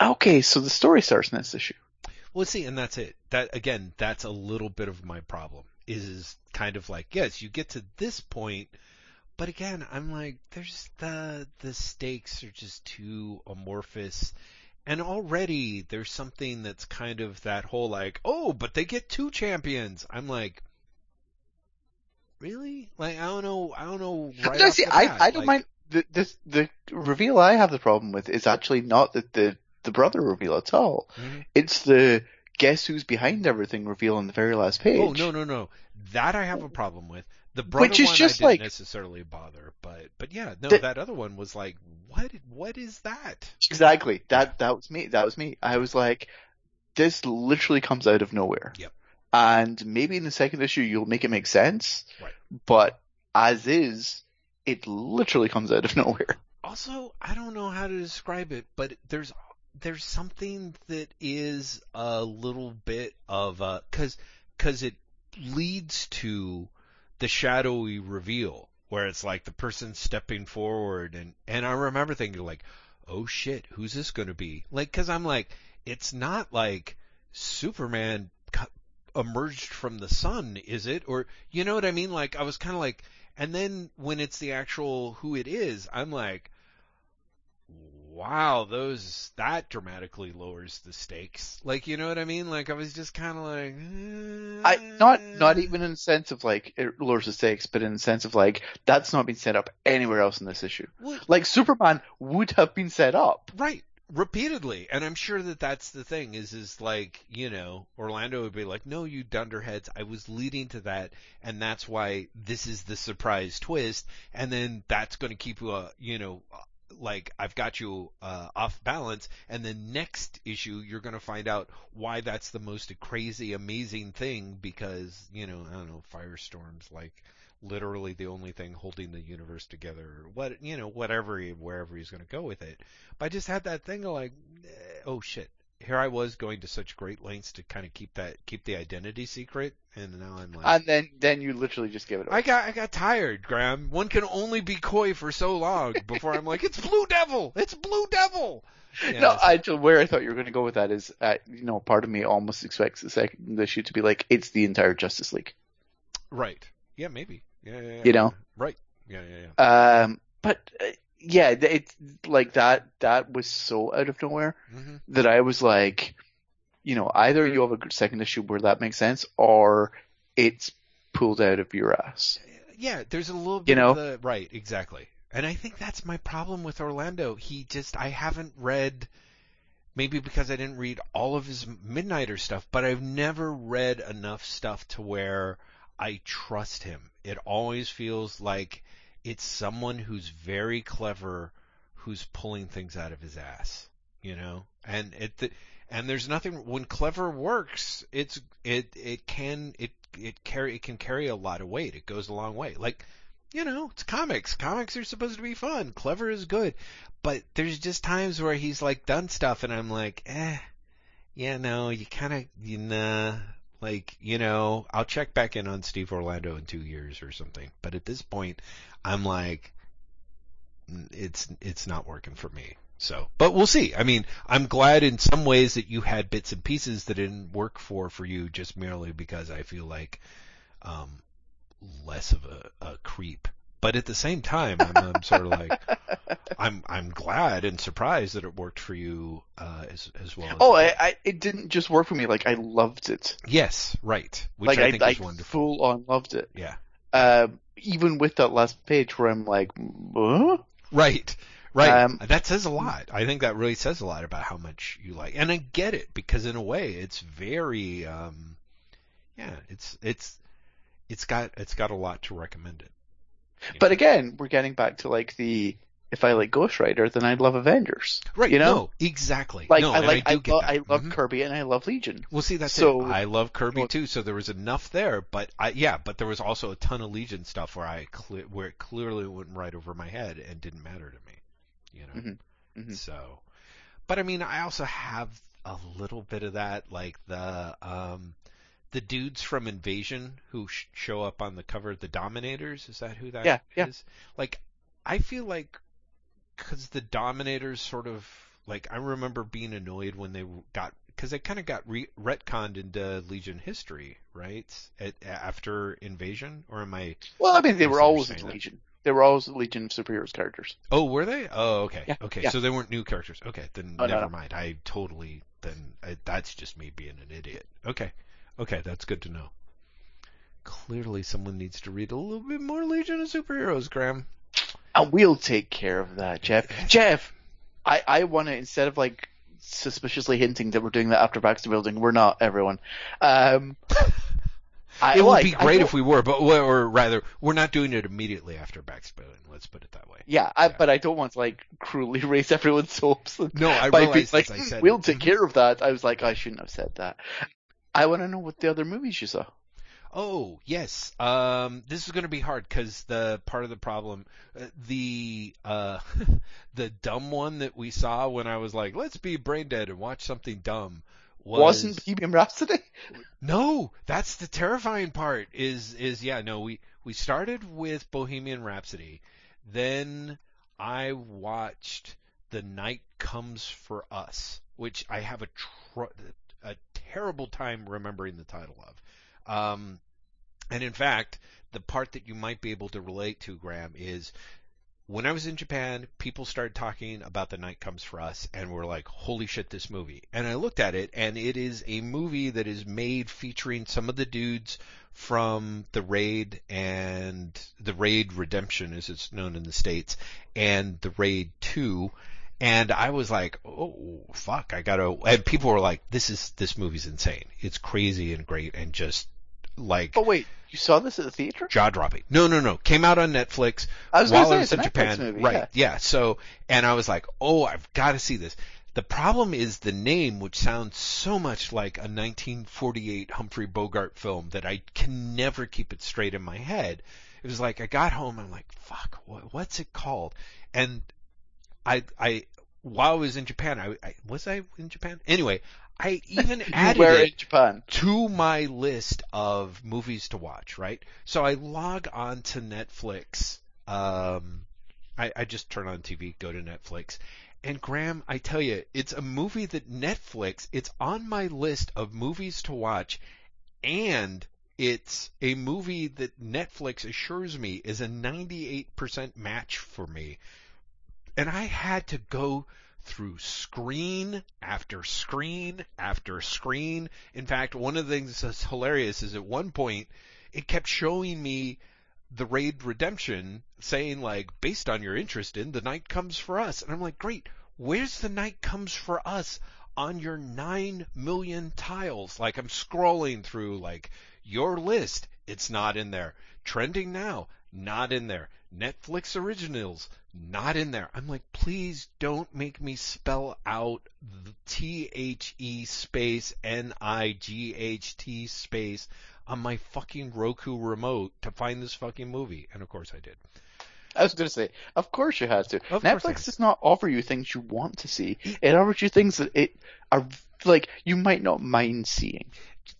okay, so the story starts in this issue. Well, see, and that's it. That again, that's a little bit of my problem. Is kind of like, yes, you get to this point, but again, I'm like, there's the the stakes are just too amorphous, and already there's something that's kind of that whole like, oh, but they get two champions. I'm like, really? Like, I don't know, I don't know. Right no, see, I, bat, I don't like- mind. The, this, the reveal I have the problem with is actually not the, the, the brother reveal at all. Mhm. It's the guess who's behind everything reveal on the very last page. Oh no no no, that I have a problem with. The brother Which is one just I didn't like- necessarily bother, but but yeah, no, The- that other one was like, what what is that? Exactly. That that was me. That was me. I was like, this literally comes out of nowhere. Yep. And maybe in the second issue you'll make it make sense. Right. But as is, it literally comes out of nowhere. Also, I don't know how to describe it, but there's there's something that is a little bit of a cuz cuz it leads to the shadowy reveal where it's like the person stepping forward and and I remember thinking like, "Oh shit, who's this going to be?" Like cuz I'm like it's not like Superman emerged from the sun, is it? Or you know what I mean? Like I was kind of like and then when it's the actual who it is, I'm like wow, those that dramatically lowers the stakes. Like, you know what I mean? Like, I was just kind of like, I not not eh. even in the sense of like it lowers the stakes, but in the sense of like that's not been set up anywhere else in this issue. Well, Like Superman would have been set up. right, repeatedly, and I'm sure that that's the thing. Is is like, you know, Orlando would be like, no, you dunderheads, I was leading to that, and that's why this is the surprise twist, and then that's going to keep you, uh, you know. Like I've got you uh, off balance, and the next issue you're going to find out why that's the most crazy, amazing thing because you know I don't know Firestorm's like literally the only thing holding the universe together what you know whatever he, wherever he's going to go with it. But I just had that thing of like eh, oh shit here I was going to such great lengths to kind of keep that keep the identity secret and now I'm like And then then you literally just give it away. I got I got tired, Graham. One can only be coy for so long before I'm like, it's Blue Devil, it's Blue Devil. Yeah, no, I where I thought you were going to go with that is, uh, you know, part of me almost expects the second issue to be like it's the entire Justice League. right. Yeah, maybe. Yeah, yeah, yeah. You know? Right. Yeah, yeah, yeah. Um, but uh, yeah, it's like that. That was so out of nowhere hmm that I was like, you know, either you have a second issue where that makes sense, or it's pulled out of your ass. yeah, there's a little bit know? of the right, exactly. And I think that's my problem with Orlando. He just I haven't read maybe because I didn't read all of his Midnighter stuff, but I've never read enough stuff to where I trust him. It always feels like it's someone who's very clever who's pulling things out of his ass, you know? And it and there's nothing when clever works, it's it it can it it carry it can carry a lot of weight. It goes a long way. Like you know, it's comics. Comics are supposed to be fun. Clever is good. But there's just times where he's like done stuff and I'm like, eh, yeah, no, you kind of, you nah. Like, you know, I'll check back in on Steve Orlando in two years or something. But at this point, I'm like, it's it's not working for me. So, but we'll see. I mean, I'm glad in some ways that you had bits and pieces that didn't work for for you just merely because I feel like um, less of a, a creep. But at the same time, I'm, I'm sort of like, I'm I'm glad and surprised that it worked for you uh, as as well. As oh, I, I, it didn't just work for me. Like I loved it. Yes, right. Which like I think I, is wonderful. full on loved it. Yeah. Uh, even with that last page where I'm like, huh? Right. Right. Um, that says a lot. I think that really says a lot about how much you like. And I get it because in a way it's very um yeah, it's it's it's got it's got a lot to recommend it. But again, we're getting back to like the if I like Ghost Rider, then I'd love Avengers. right, you know? no, exactly. Like no, I like I I, lo-. I love Mhm. Kirby and I love Legion. Well, see, that's So- it. I love Kirby well- too, so there was enough there. But I, yeah, but there was also a ton of Legion stuff where I cle- where it clearly went right over my head and didn't matter to me. You know. Mhm. Mhm. So, but I mean, I also have a little bit of that, like the um, the dudes from Invasion who sh- show up on the cover, of the Dominators. Is that who that is? Yeah, yeah. Like, I feel like because the Dominators sort of like I remember being annoyed when they got because they kind of got re- retconned into Legion history, right? At, after Invasion, or am I? Well, I mean, they were always in that. Legion. They were always Legion of Superheroes characters. Oh, were they? Oh, okay. Yeah, okay. yeah. So they weren't new characters. Okay, then Oh, no, never no. mind. I totally then I, that's just me being an idiot. Okay. Okay, that's good to know. Clearly someone needs to read a little bit more Legion of Superheroes, Graham. And we'll take care of that, Jeff. Jeff, I, I want to, instead of like suspiciously hinting that we're doing that after Baxter Building, we're not, everyone. Um, I it would like- be great if we were, but or rather, we're not doing it immediately after Baxter Building. Let's put it that way. Yeah, I, Yeah. but I don't want to like cruelly raise everyone's hopes. No, I by being realized like, I "Hmm, said we'll it. take care of that. I was like, I shouldn't have said that. I want to know what the other movies you saw. Oh yes, um, this is going to be hard because the part of the problem, uh, the uh, the dumb one that we saw when I was like, let's be brain dead and watch something dumb. Was, Wasn't Bohemian Rhapsody? no, that's the terrifying part. Is is yeah no we we started with Bohemian Rhapsody, then I watched The Night Comes for Us, which I have a tr- a terrible time remembering the title of. Um, and in fact, the part that you might be able to relate to, Graham, is when I was in Japan, people started talking about The Night Comes for Us, and were like, "Holy shit, this movie!" And I looked at it, and it is a movie that is made featuring some of the dudes from the Raid and the Raid Redemption, as it's known in the states, and the Raid Two. And I was like, "Oh fuck, I gotta." And people were like, "This is this movie's insane. It's crazy and great, and just like Oh wait, you saw this at the theater? jaw dropping." No, no, no. Came out on Netflix I was while I was in Japan. movie, right. yeah. So, and I was like, oh, I've got to see this. The problem is the name, which sounds so much like a 1948 Humphrey Bogart film that I can never keep it straight in my head. It was like I got home, I'm like, fuck, what, what's it called? And I, I, while I was in Japan, I, I was I in Japan? Anyway, I even added it to my list of movies to watch, right? So I log on to Netflix. Um, I, I just turn on TV, go to Netflix. And Graham, I tell you, it's a movie that Netflix, it's on my list of movies to watch, and it's a movie that Netflix assures me is a 98% match for me. And I had to go through screen after screen after screen. In fact, one of the things that's hilarious is at one point it kept showing me the Raid Redemption saying like, based on your interest in The Night Comes for Us. And I'm like, great, where's The Night Comes for Us on your nine million tiles? Like I'm scrolling through like your list. It's not in there. Trending now, not in there. Netflix originals, not in there. I'm like, please don't make me spell out the T H E space N I G H T space on my fucking Roku remote to find this fucking movie. And of course I did. I was going to say, of course you have to. Of Netflix does not offer you things you want to see. It offers you things that it are like you might not mind seeing.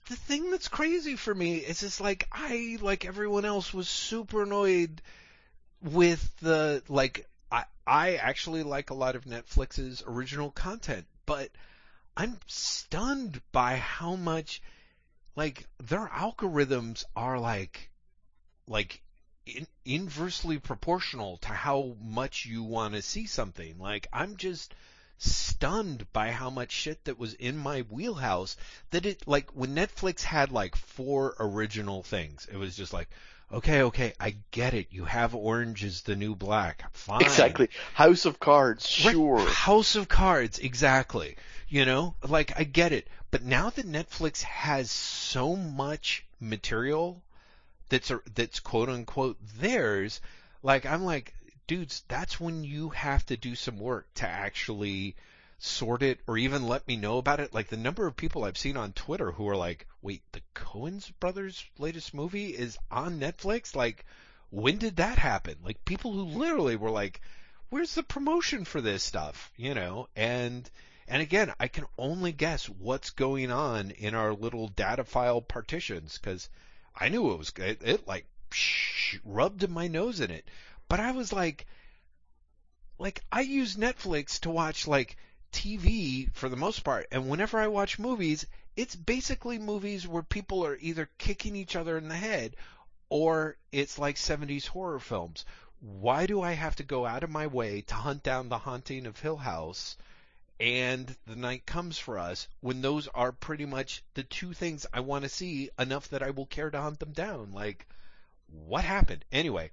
the thing that's crazy for me is it's like I like everyone else was super annoyed with the like I I actually like a lot of Netflix's original content, but I'm stunned by how much like their algorithms are like like in, inversely proportional to how much you want to see something. Like I'm just stunned by how much shit that was in my wheelhouse that it like when Netflix had like four original things, it was just like, okay, okay, I get it. You have Orange is the New Black. Fine. Exactly. House of Cards, sure. Right. House of Cards, exactly. You know, like I get it. But now that Netflix has so much material that's uh, that's quote unquote theirs, like I'm like, dudes, that's when you have to do some work to actually sort it or even let me know about it. Like the number of people I've seen on Twitter who are like, wait, the Coens brothers latest movie is on Netflix? Like, when did that happen? Like people who literally were like, where's the promotion for this stuff? You know, and, and again, I can only guess what's going on in our little data file partitions because I knew it was, it, it like rubbed my nose in it. But I was like, like I use Netflix to watch like TV for the most part, and whenever I watch movies, it's basically movies where people are either kicking each other in the head or it's like 70s horror films. Why do I have to go out of my way to hunt down The Haunting of Hill House and The Night Comes for Us when those are pretty much the two things I want to see enough that I will care to hunt them down? Like, what happened? Anyway,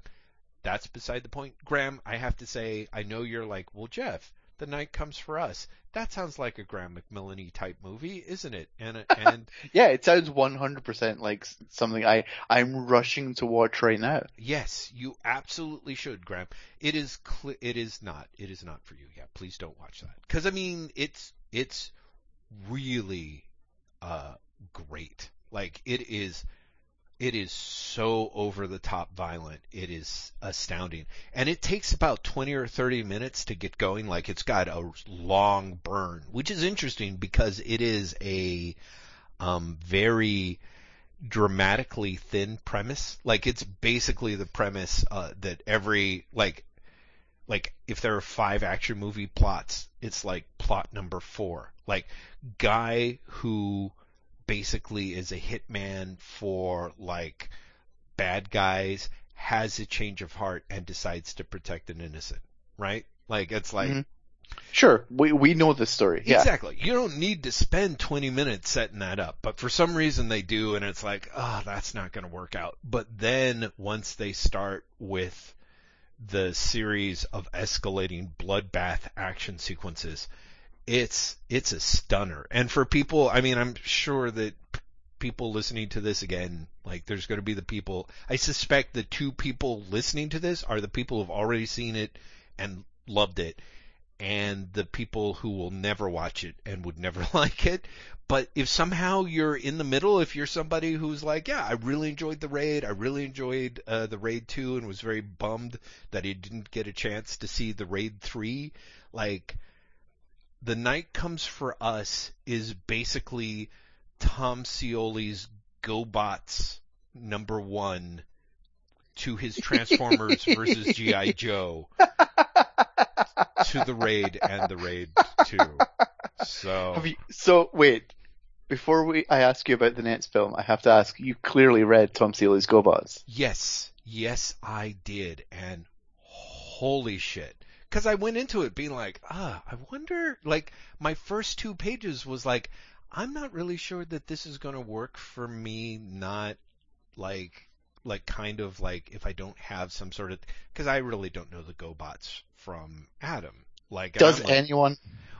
that's beside the point. Graham, I have to say, I know you're like, well, Jeff, the night comes for us. That sounds like a Graham McMillan type movie, isn't it? And and yeah, it sounds 100% like something I I'm rushing to watch right now. Yes, you absolutely should, Graham. It is cl- it is not it is not for you. Yeah, please don't watch that because I mean it's it's really uh great. Like it is it is so over the top violent. It is astounding. And it takes about 20 or 30 minutes to get going. Like it's got a long burn, which is interesting because it is a um, very dramatically thin premise. Like it's basically the premise uh, that every like like if there are five action movie plots, it's like plot number 4. Like guy who basically is a hitman for like bad guys, has a change of heart and decides to protect an innocent, right? Like it's like mm-hmm. Sure, we we know this story. Yeah. Exactly. You don't need to spend 20 minutes setting that up, but for some reason they do and it's like, "Oh, that's not going to work out." But then once they start with the series of escalating bloodbath action sequences, it's it's a stunner. And for people, I mean, I'm sure that people listening to this again, like there's going to be the people. I suspect the two people listening to this are the people who've already seen it and loved it, and the people who will never watch it and would never like it. But if somehow you're in the middle, if you're somebody who's like, yeah, I really enjoyed the raid, I really enjoyed uh, the raid two, and was very bummed that he didn't get a chance to see the raid three, like the night comes for us is basically Tom Scioli's GoBots number one to his Transformers versus G.I. Joe to the raid and the raid two. So you, so wait, before we I ask you about the next film, I have to ask you clearly read Tom Scioli's GoBots. Yes, yes I did, and holy shit because I went into it being like, ah, I wonder. Like my first two pages was like, I'm not really sure that this is going to work for me. Not like like kind of like if I don't have some sort of because I really don't know the GoBots from Adam. Like does like, anyone?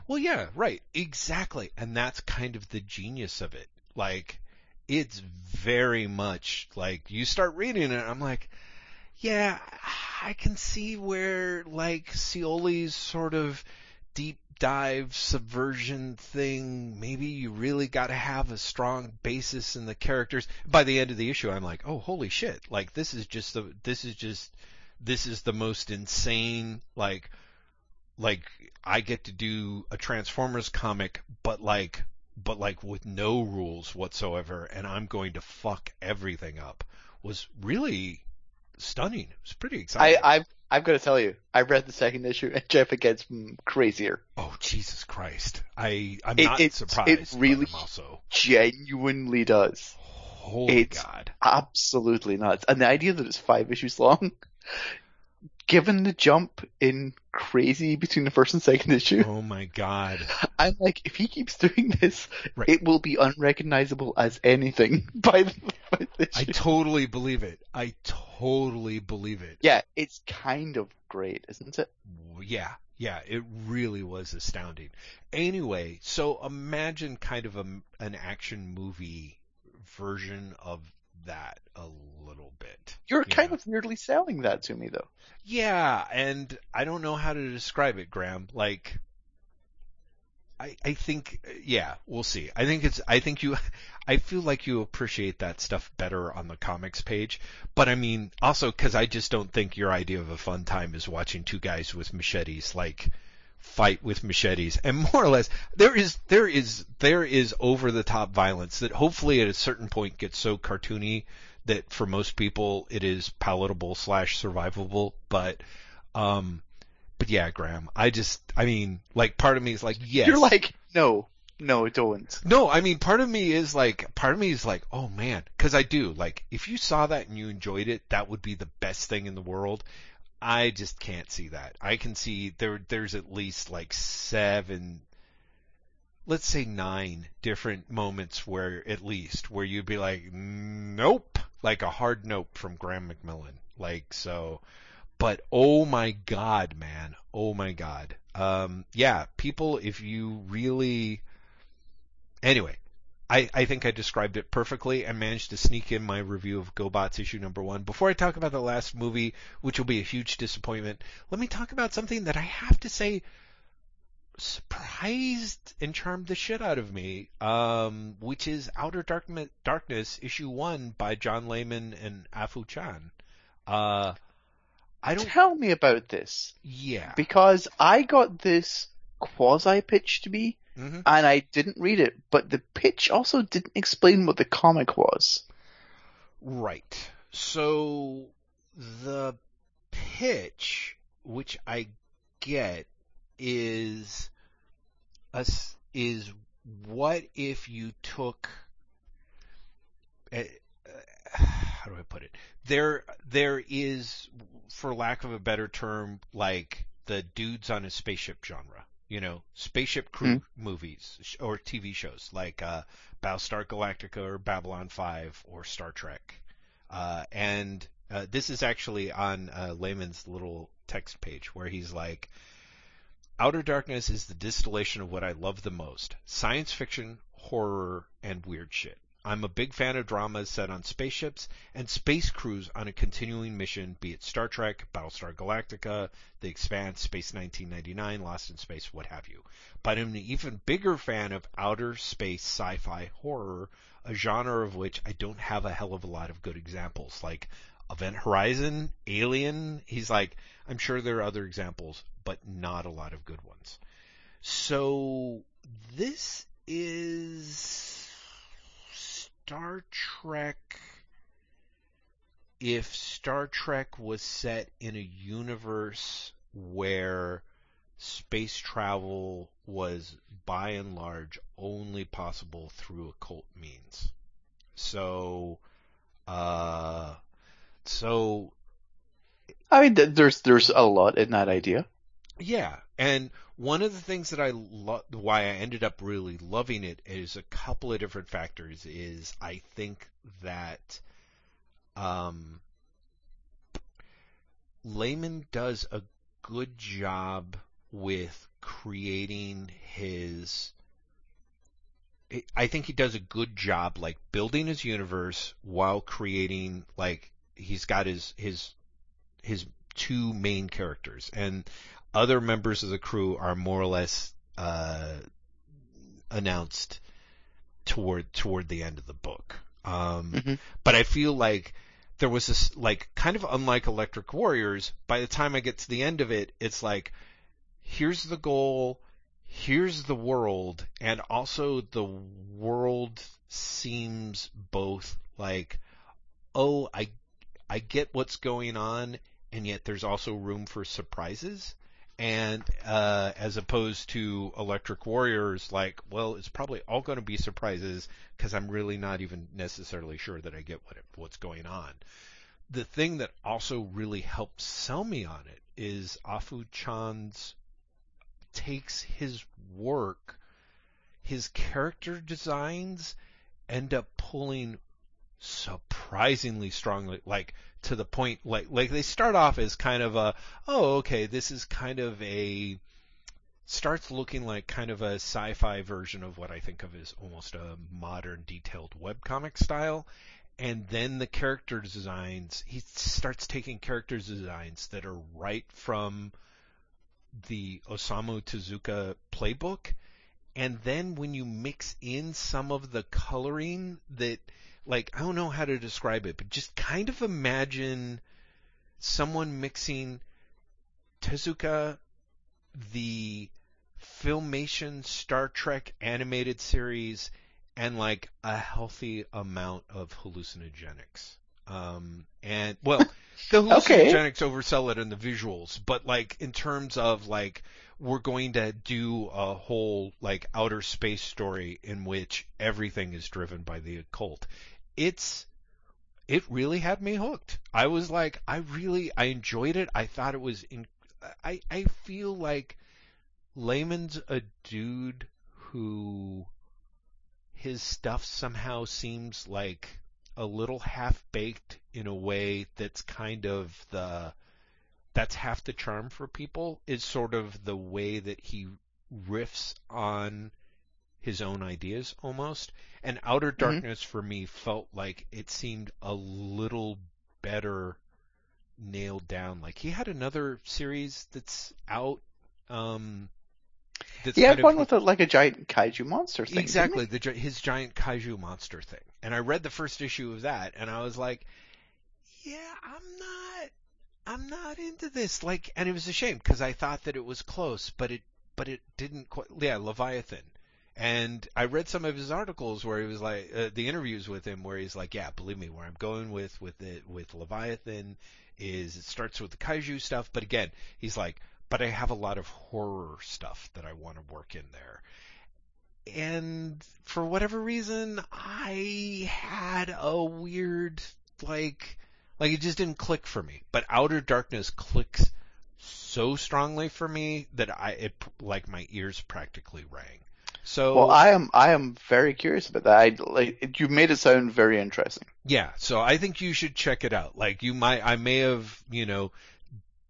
Well, yeah, right, exactly, and that's kind of the genius of it. Like it's very much like you start reading it, I'm like, yeah, I can see where like Scioli's sort of deep dive subversion thing, maybe you really got to have a strong basis in the characters. By the end of the issue, I'm like, oh, holy shit! Like this is just the this is just this is the most insane like like I get to do a Transformers comic, but like but like with no rules whatsoever, and I'm going to fuck everything up, was really stunning. It was pretty exciting. I, I've I've got to tell you, I read the second issue, and Jeff, it gets crazier. oh Jesus Christ! I I'm It- not it- it really- I'm also Genuinely does. holy It's- God. Absolutely nuts. And the idea that it's five issues long, given the jump in crazy between the first and second issue, Oh my God. I'm like, if he keeps doing this, Right. it will be unrecognizable as anything by the fifth I issue. totally believe it. I totally believe it. yeah, it's kind of great, isn't it? Yeah, yeah, it really was astounding. Anyway, so imagine kind of a, an action movie version of that a little bit. You're you kind know? of weirdly selling that to me, though. Yeah, and I don't know how to describe it, Graham. Like, I I think yeah, we'll see. I think it's I think you I feel like you appreciate that stuff better on the comics page. But I mean, also because I just don't think your idea of a fun time is watching two guys with machetes like fight with machetes and more or less there is there is there is over the top violence that hopefully at a certain point gets so cartoony that for most people it is palatable slash survivable but um but yeah graham i just i mean like part of me is like yes You're like, no, no, it don't. no, I mean, part of me is like, part of me is like, oh man, because I do. Like, if you saw that and you enjoyed it, that would be the best thing in the world. I just can't see that. I can see there, there's at least like seven, let's say nine different moments where, at least, where you'd be like, nope, like a hard nope from Graham McMillan. Like, so, but oh my god, man, oh my god. Um, yeah, people, if you really, Anyway, I, I think I described it perfectly and managed to sneak in my review of GoBots issue number one. Before I talk about the last movie, which will be a huge disappointment, let me talk about something that I have to say surprised and charmed the shit out of me, um, which is Outer Darkness, Darkness issue one by John Layman and Afu Chan. Uh, I don't, Tell me about this. yeah. Because I got this quasi pitch to me, hmm and I didn't read it, but the pitch also didn't explain what the comic was. Right. So the pitch, which I get, is a is what if you took uh, uh, how do I put it? There there is for lack of a better term like the dudes on a spaceship genre, you know, spaceship crew movies sh- or TV shows like uh Battlestar Galactica or Babylon 5 or Star Trek. Uh, and uh, this is actually on uh, Layman's little text page where he's like, Outer Darkness is the distillation of what I love the most science fiction, horror, and weird shit. I'm a big fan of dramas set on spaceships and space crews on a continuing mission, be it Star Trek, Battlestar Galactica, The Expanse, Space 1999, Lost in Space, what have you. But I'm an even bigger fan of outer space sci-fi horror, a genre of which I don't have a hell of a lot of good examples. Like Event Horizon, Alien, he's like, I'm sure there are other examples, but not a lot of good ones. So this is Star Trek if Star Trek was set in a universe where space travel was by and large only possible through occult means. So, uh, so I mean, there's there's a lot in that idea. yeah, and one of the things that I lo- why I ended up really loving it is a couple of different factors. Is I think that um, Layman does a good job with creating his. I- I think he does a good job, like building his universe while creating, like he's got his his his two main characters, and other members of the crew are more or less uh, announced toward toward the end of the book. Um, Mhm. But I feel like there was this like kind of unlike Electric Warriors. By the time I get to the end of it, it's like here's the goal, here's the world, and also the world seems both like, oh, I, I get what's going on, and yet there's also room for surprises. And uh, as opposed to Electric Warriors, like, well, it's probably all going to be surprises because I'm really not even necessarily sure that I get what it, what's going on. The thing that also really helps sell me on it is Afu Chan's takes his work, his character designs end up pulling surprisingly strongly, like to the point, like like they start off as kind of a, oh okay, this is kind of a starts looking like kind of a sci-fi version of what I think of as almost a modern detailed webcomic style. And then the character designs, he starts taking character designs that are right from the Osamu Tezuka playbook. And then when you mix in some of the coloring that, like, I don't know how to describe it, but just kind of imagine someone mixing Tezuka, the Filmation Star Trek animated series, and like a healthy amount of hallucinogenics. Um, and well, the hallucinogenics okay. oversell it in the visuals, but like in terms of like we're going to do a whole like outer space story in which everything is driven by the occult. It's it really had me hooked. I was like, I really I enjoyed it. I thought it was in. I I feel like Layman's a dude who his stuff somehow seems like a little half baked in a way that's kind of the that's half the charm for people is sort of the way that he riffs on his own ideas almost. And Outer mm-hmm. Darkness mm-hmm. for me felt like it seemed a little better nailed down. Like he had another series that's out um that's he had one of, with a, like a giant kaiju monster thing. Exactly, the his giant kaiju monster thing. And I read the first issue of that, and I was like, yeah, I'm not, I'm not into this. Like, and it was a shame because I thought that it was close, but it, but it didn't quite. Yeah, Leviathan. And I read some of his articles where he was like, uh, the interviews with him where he's like, yeah, believe me, where I'm going with with it with Leviathan is it starts with the kaiju stuff, but again, he's like, but I have a lot of horror stuff that I want to work in there. And for whatever reason, I had a weird, like, like it just didn't click for me. But Outer Darkness clicks so strongly for me that I, it, like my ears practically rang. So well, I am I am very curious about that. I like you made it sound very interesting. Yeah, so I think you should check it out. Like you might, I may have you know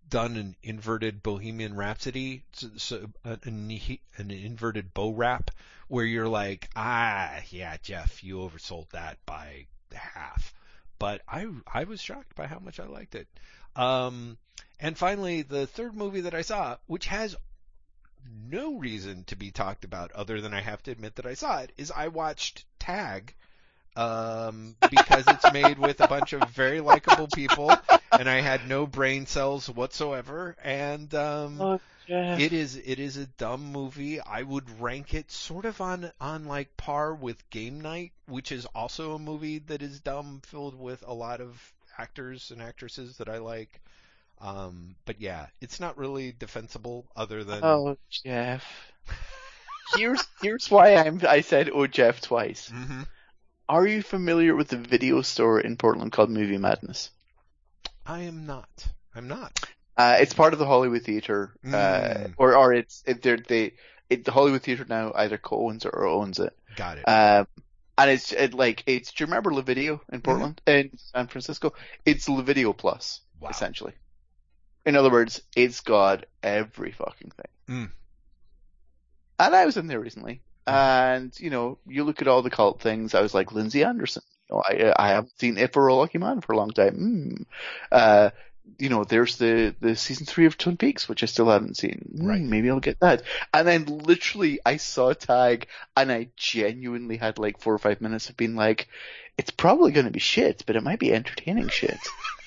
done an inverted Bohemian Rhapsody, so, so an, an inverted bow rap, where you're like, ah, yeah, Jeff, you oversold that by half. But I I was shocked by how much I liked it. Um, and finally, the third movie that I saw, which has no reason to be talked about other than I have to admit that I saw it, is I watched Tag um, because it's made with a bunch of very likable people, and I had no brain cells whatsoever. And um, oh, it is it is a dumb movie. I would rank it sort of on on like par with Game Night, which is also a movie that is dumb, filled with a lot of actors and actresses that I like. Um, but yeah, it's not really defensible other than Oh, Jeff. here's here's why I'm I said oh Jeff twice. Mm-hmm. Are you familiar with the video store in Portland called Movie Madness? I am not. I'm not. Uh, it's part of the Hollywood Theater, uh, mm. or or it's it, they it, the Hollywood Theater now either co-owns it or owns it. Got it. Um, and it's it, like it's. Do you remember LeVideo in mm-hmm. Portland mm-hmm. in San Francisco? It's LeVideo Plus wow. essentially. In other words, it's got every fucking thing. Mm. And I was in there recently, and, you know, you look at all the cult things, I was like, Lindsay Anderson. You know, I, I haven't seen If for a Lucky Man for a long time. Mm. Uh, you know, there's the, the season three of Twin Peaks, which I still haven't seen. Mm, right. Maybe I'll get that. And then literally I saw a tag and I genuinely had like four or five minutes of being like, it's probably going to be shit, but it might be entertaining shit.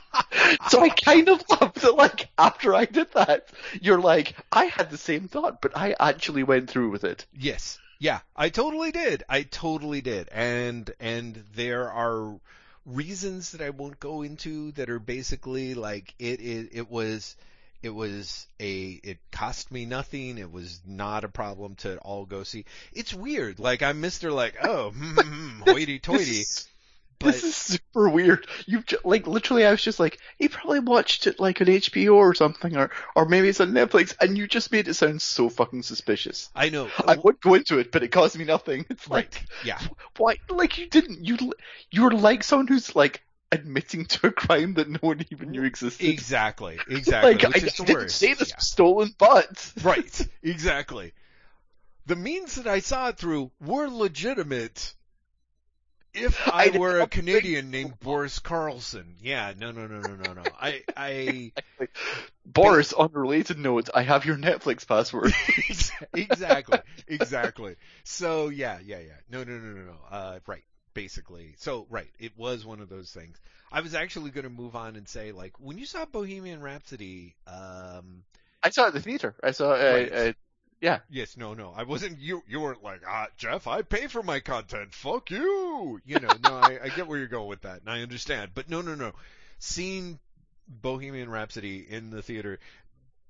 so I kind of love that, like, after I did that, you're like, I had the same thought, but I actually went through with it. Yes. Yeah, I totally did. I totally did. And and there are reasons that I won't go into that are basically like it it, it was it was a it cost me nothing. It was not a problem to all go see. It's weird. Like I'm Mr. like, oh, hmm, hmm, hoity toity. But, this is super weird. You've like literally, I was just like, he probably watched it like on HBO or something, or or maybe it's on Netflix, and you just made it sound so fucking suspicious. I know. I wouldn't go into it, but it cost me nothing. It's right. like, yeah. Why? Like you didn't. You you were like someone who's like admitting to a crime that no one even knew existed. Exactly. Exactly. like I, I didn't say this yeah. stolen but. right. Exactly. The means that I saw it through were legitimate if I, I were a Canadian named Boris Carlson, yeah, no, no, no, no, no, no. I, I. Boris, on related note, I have your Netflix password. exactly, exactly. So yeah, yeah, yeah. No, no, no, no, no. Uh, right, basically. So right, it was one of those things. I was actually going to move on and say, like, when you saw Bohemian Rhapsody, um, I saw it at the theater. I saw uh, right. Yeah. Yes, no, no. I wasn't. You you weren't like, ah, Jeff. I pay for my content. Fuck you. You know. No, I, I get where you're going with that, and I understand. But no, no, no. Seeing Bohemian Rhapsody in the theater,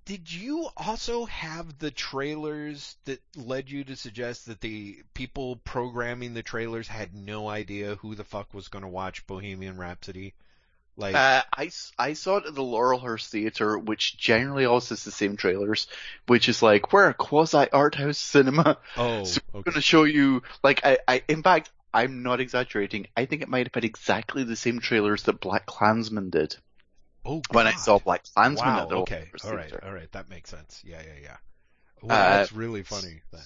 did you also have the trailers that led you to suggest that the people programming the trailers had no idea who the fuck was going to watch Bohemian Rhapsody? Like, uh, I, I saw it at the Laurelhurst Theatre, which generally also has the same trailers, which is like, we're a quasi art house cinema. Oh, so we're okay. going to show you, like, I, I, in fact, I'm not exaggerating. I think it might have been exactly the same trailers that Black Klansman did. Oh, God. When I saw Black Klansman wow, at the okay. Laurelhurst All right, Theatre. all right, that makes sense. Yeah, yeah, yeah. Uh, Well, that's really funny then.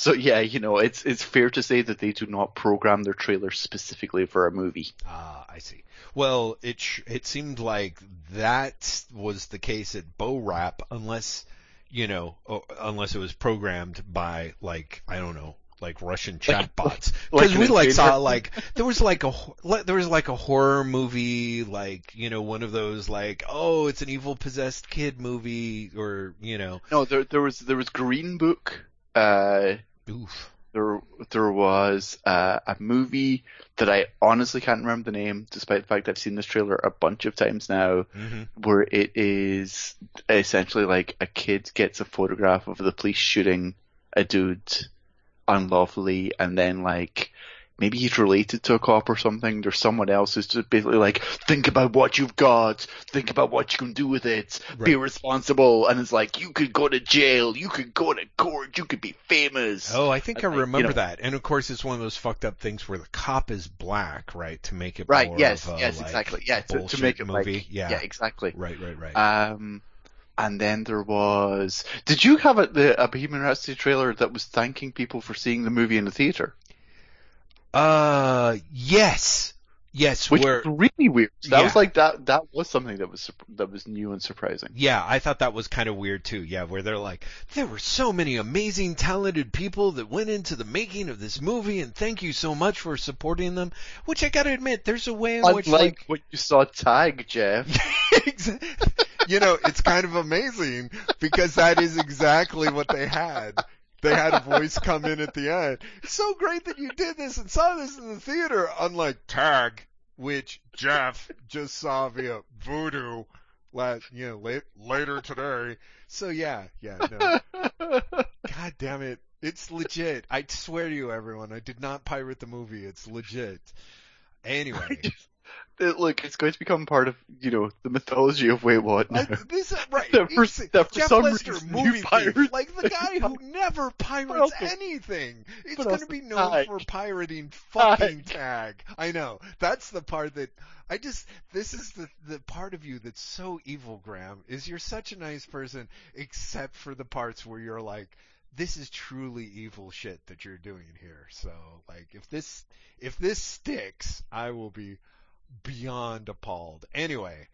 So yeah, you know, it's it's fair to say that they do not program their trailers specifically for a movie. Ah, I see. Well, it sh- it seemed like that was the case at Bo Rap, unless you know, unless it was programmed by like I don't know, like Russian chatbots. Because like we like saw like there was like a there was like a horror movie, like you know one of those like oh it's an evil possessed kid movie or you know No, there there was there was Green Book. Uh, oof. There there was uh, a movie that I honestly can't remember the name, despite the fact I've seen this trailer a bunch of times now, hmm where it is essentially like a kid gets a photograph of the police shooting a dude unlawfully, and then like maybe he's related to a cop or something. There's someone else who's just basically like, think about what you've got, think about what you can do with it, be responsible, and it's like you could go to jail, you could go to court, you could be famous. Oh, I think I And, like, you remember know- that. And of course, it's one of those fucked up things where the cop is black, right, to make it Right, more yes, of a, yes, like, exactly. Yeah, to, to make it movie. like, yeah. yeah, exactly. right, right, right. Um, and then there was, did you have a, the, a Bohemian Rhapsody trailer that was thanking people for seeing the movie in the theater? Uh, yes, yes. Which where was really weird. That Yeah. was like, that, that was something that was, that was new and surprising. Yeah, I thought that was kind of weird too. Yeah, where they're like, there were so many amazing, talented people that went into the making of this movie, and thank you so much for supporting them. Which I gotta admit, there's a way in which, Unlike like, what you saw tag, Jeff. You know, it's kind of amazing because that is exactly what they had. They had a voice come in at the end. It's so great that you did this and saw this in the theater, unlike Tag, which Jeff just saw via Vudu last, you know, late, later today. So yeah, yeah, no. God damn it. It's legit. I swear to you, everyone, I did not pirate the movie. It's legit. Anyway. It- Look, it's going to become part of, you know, the mythology of Wait What now. I, this right. That for- that for Jeff some Lester, reason movie you thief, pirate- like the guy who never pirates anything. It's going to be known Tag. for pirating fucking Tag. tag. I know. That's the part that I just. This is the the part of you that's so evil, Graham. Is you're such a nice person, except for the parts where you're like. This is truly evil shit that you're doing here. So, like, if this if this sticks, I will be beyond appalled. Anyway,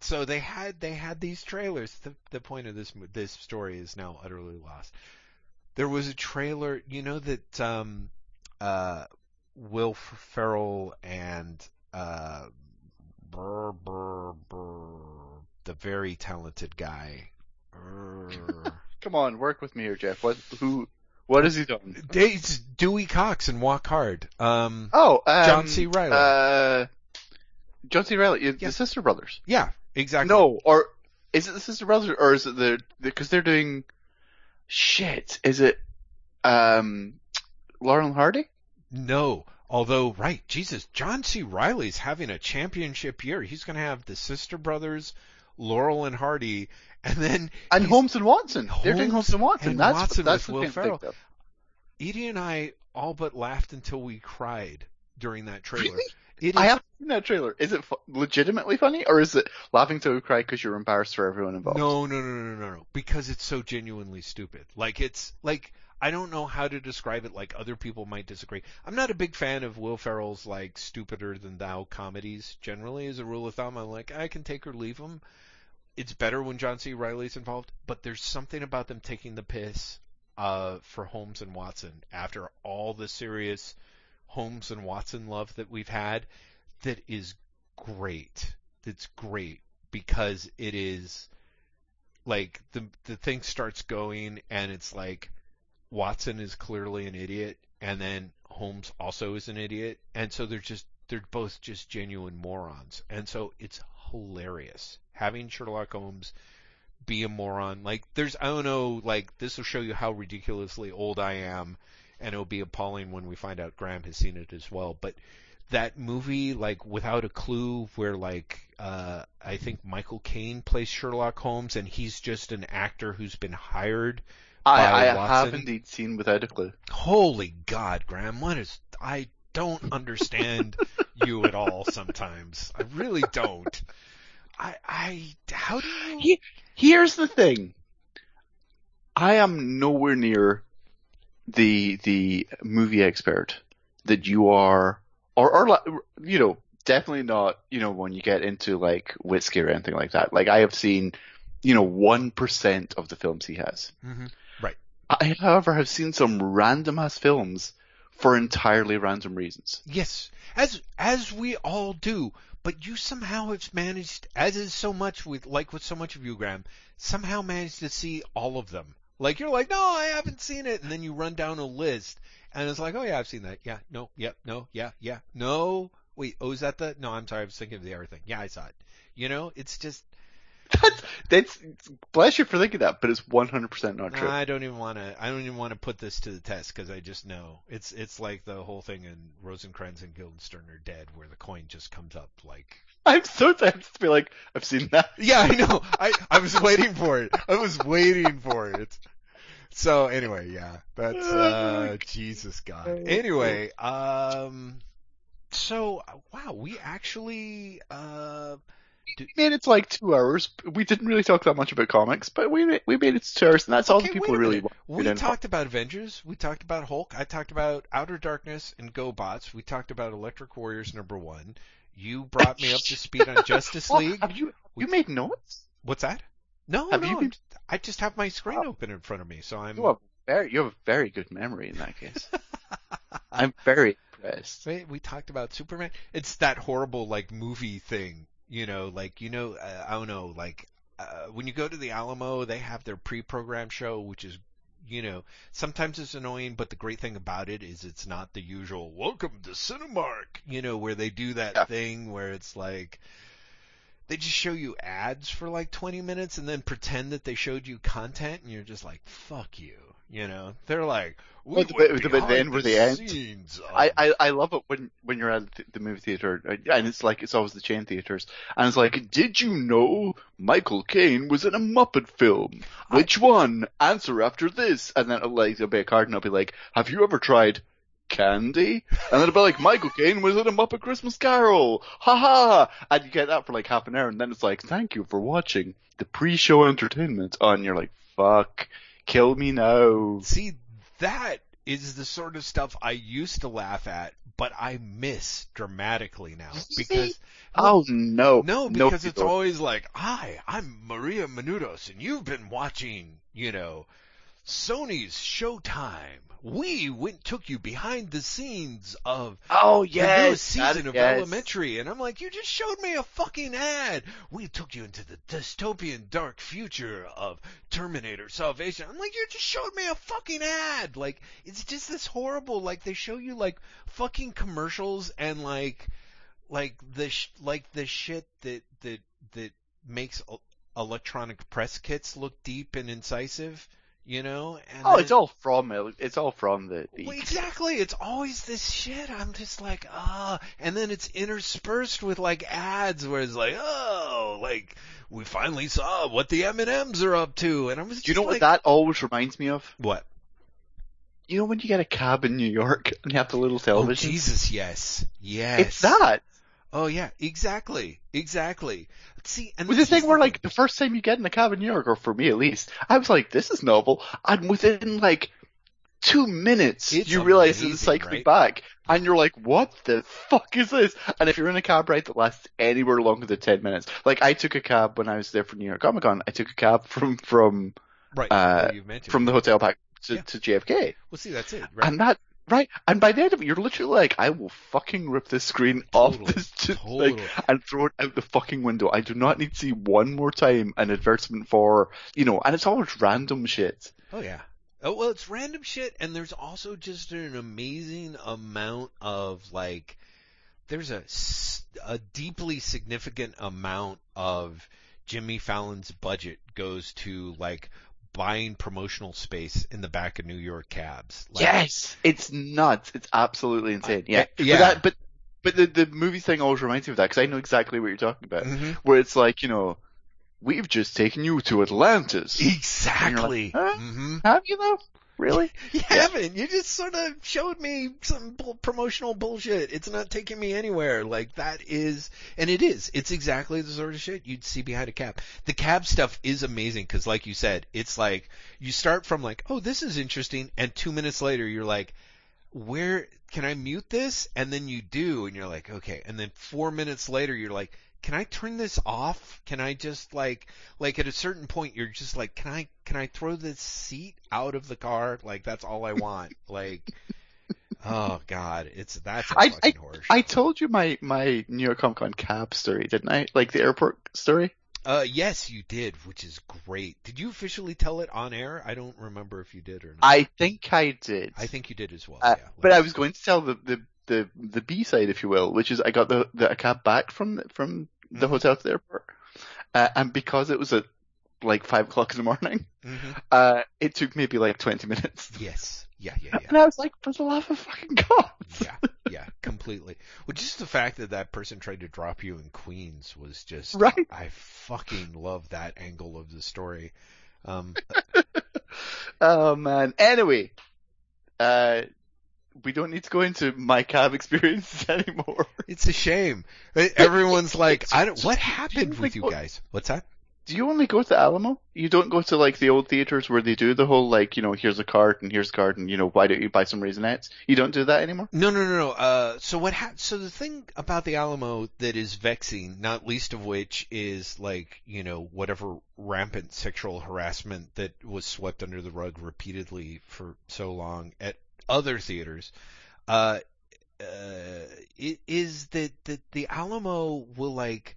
so they had they had these trailers. The the point of this this story is now utterly lost. There was a trailer, you know that um uh Will Ferrell and uh brr, brr, brr, the very talented guy. Come on, work with me here, Jeff. What who what has he done? it's Dewey Cox and Walk Hard. Um, Oh, um, John C. Reilly. Uh, John C. Reilly, Yeah. the Sister Brothers. yeah, exactly. No, or is it the Sister Brothers, or is it the because they're doing shit? Is it um Laurel and Hardy? No. Although, right, Jesus, John C. Reilly's having a championship year. He's going to have the Sister Brothers, Laurel and Hardy, and then And Holmes and Watson. They're doing Holmes Holmes and Watson. and that's Watson that's with Will Ferrell. Edie and I all but laughed until we cried during that trailer. Really? Is, I haven't seen that trailer. Is it legitimately funny, or is it laughing till you cry because you're embarrassed for everyone involved? no, no, no, no, no, no, because it's so genuinely stupid. Like it's like I don't know how to describe it. Like other people might disagree. I'm not a big fan of Will Ferrell's like stupider than thou comedies. Generally, as a rule of thumb, I'm like I can take or leave them. It's better when John C. Reilly's involved, but there's something about them taking the piss uh, for Holmes and Watson after all the serious Holmes and Watson love that we've had that is great. That's great because it is like the the thing starts going and it's like Watson is clearly an idiot and then Holmes also is an idiot and so they're just they're both just genuine morons and so it's hilarious having Sherlock Holmes be a moron. Like there's I don't know like this will show you how ridiculously old I am and it'll be appalling when we find out Graeme has seen it as well. But that movie like without a clue where like uh I think Michael Caine plays Sherlock Holmes and he's just an actor who's been hired I, by I have indeed seen Without a Clue. holy god Graeme what is I don't understand you at all sometimes. I really don't I I how do you He- Here's the thing. I am nowhere near the the movie expert that you are, or or like, you know, definitely not. You know, when you get into like whiskey or anything like that. Like I have seen, you know, one percent of the films he has. Mhm. Right. I, however, have seen some random ass films for entirely random reasons. Yes, as as we all do. But you somehow have managed, as is so much with like with so much of you, Graeme, somehow managed to see all of them. Like you're like, no, I haven't seen it, and then you run down a list, and it's like, oh yeah, I've seen that. Yeah, no, yep, no, yeah, yeah, no. Wait, oh, is that the? No, I'm sorry, I was thinking of the other thing. Yeah, I saw it. You know, it's just That's, that's bless you for thinking that, but it's 100% not true. I don't even want to. I don't even want to put this to the test because I just know it's it's like the whole thing in Rosencrantz and Guildenstern are dead, where the coin just comes up like I'm so tempted to be like, I've seen that. Yeah, I know. I I was waiting for it. I was waiting for it. So anyway, yeah, that's uh Jesus God. Anyway, um, so wow, we actually uh We made it to like two hours. We didn't really talk that much about comics, but we we made it to two hours, and that's all the people really. We talked about Avengers. We talked about Hulk. I talked about Outer Darkness and GoBots. We talked about Electric Warriors number one. You brought me up to speed on Justice Well, League. have you you made notes? What's that? No, Have no. been- I just have my screen oh. open in front of me, so I'm. You have very you have a very good memory in that case. I'm very impressed. We talked about Superman. It's that horrible like movie thing, you know, like you know, uh, I don't know, like uh, when you go to the Alamo, they have their pre-programmed show, which is, you know, sometimes it's annoying, but the great thing about it is it's not the usual "Welcome to Cinemark," you know, where they do that Yeah. thing where it's like. They just show you ads for like 20 minutes and then pretend that they showed you content and you're just like, fuck you. You know, they're like, we the went bit behind then where the end- scenes of I, I, I love it when, when you're at the- movie theater, uh, and it's like, it's always the chain theaters, and it's like, did you know Michael Caine was in a Muppet film? Which one? Answer after this. And then it'll, like, there'll be a card and I'll be like, have you ever tried candy? And then it'll be like, Michael Caine was in a Muppet Christmas Carol! Ha ha! And you get that for like half an hour, and then it's like, thank you for watching the pre-show entertainment. Oh, and you're like, fuck, kill me now. See, that is the sort of stuff I used to laugh at, but I miss dramatically now because Oh no. no, because it's you always like, "Hi, I'm Maria Menounos, and you've been watching, you know, Sony's Showtime. We went took you behind the scenes of Oh the yes, newest season of yes. Elementary, and I'm like, you just showed me a fucking ad. We took you into the dystopian dark future of Terminator Salvation. I'm like, you just showed me a fucking ad. Like, it's just this horrible. Like, they show you like fucking commercials and like, like the sh- like the shit that that that makes el- electronic press kits look deep and incisive. You know? And Oh, then- it's all from. It's all from the. the well, exactly. It's always this shit. I'm just like, ah, and then it's interspersed with like ads where it's like, oh, like we finally saw what the M and M's are up to, and I was just Do you know like, what that always reminds me of? What? You know when you get a cab in New York and you have the little television. Oh television? Jesus, yes, yes. It's that. Oh yeah, exactly, exactly. See, and With the this thing where like the first time you get in a cab in New York, or for me at least, I was like, this is novel. And within like two minutes, It's you realize it's cycling right? back, and you're like, what the fuck is this? And if you're in a cab ride that lasts anywhere longer than ten minutes, like I took a cab when I was there for New York Comic Con, I took a cab from from right uh, from the hotel back to, Yeah. to JFK, Well, see, that's it. Right? and that. Right, and by the end of it, you're literally like, I will fucking rip this screen off this, totally. like, and throw it out the fucking window. I do not need to see one more time an advertisement for, you know, and it's always random shit. Oh yeah. Oh well, it's random shit, and there's also just an amazing amount of like, there's a a deeply significant amount of Jimmy Fallon's budget goes to like buying promotional space in the back of New York cabs. Like, yes, it's nuts. It's absolutely insane. Yeah, yeah. But, that, but but the the movie thing always reminds me of that because I know exactly what you're talking about. Mhm. Where it's like, you know, we've just taken you to Atlantis. Exactly. Huh? hmm Have you though? Really? You haven't. You just sort of showed me some bull- promotional bullshit. It's not taking me anywhere. Like that is, and it is. It's exactly the sort of shit you'd see behind a cab. The cab stuff is amazing because, like you said, it's like you start from like, oh, this is interesting, and two minutes later you're like, where can I mute this? And then you do, and you're like, okay. And then four minutes later you're like, can I turn this off? Can I just like, like at a certain point you're just like, can I, can I throw this seat out of the car? Like that's all I want. like, oh god, it's that's a I- fucking horror. I told you my my New York Comic Con cab story, didn't I? Like the airport story. Uh, yes, you did, which is great. Did you officially tell it on air? I don't remember if you did or not. I think I did. I think you did as well. Uh, yeah. but I was going to tell the the the, the B side, if you will, which is I got the, the a cab back from the, from the Mhm. hotel to the airport, uh, and because it was at like five o'clock in the morning, hmm uh, it took maybe like twenty minutes, Yes. Yeah. Yeah. Yeah. and I was like, for the love of fucking god! yeah, yeah, completely. Well, just the fact that that person tried to drop you in Queens was just Right. I fucking love that angle of the story. Um, Oh man. Anyway, uh, we don't need to go into my cab experiences anymore. it's a shame. Everyone's like, I don't. What do happened with you guys? What's that? Do you only go to Alamo? You don't go to like the old theaters where they do the whole like, you know, here's a card and here's a card and you know, why don't you buy some Raisinets? You don't do that anymore? No, no, no, no. Uh, so what? Ha- so the thing about the Alamo that is vexing, not least of which is like you know whatever rampant sexual harassment that was swept under the rug repeatedly for so long at other theaters. Uh, uh, is that that the Alamo will like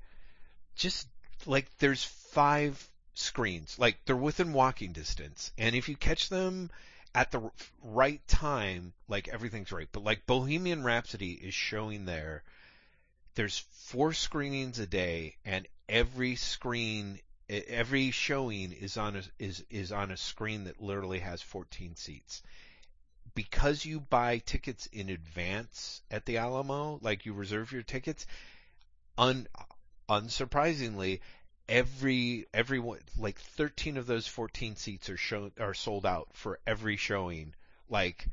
just like there's five screens, like they're within walking distance, and if you catch them at the right time, like everything's right. But like Bohemian Rhapsody is showing there. There's four screenings a day, and every screen, every showing is on a is is on a screen that literally has 14 seats. Because you buy tickets in advance at the Alamo, like you reserve your tickets, un unsurprisingly, every every one- like 13 of those 14 seats are shown are sold out for every showing. Like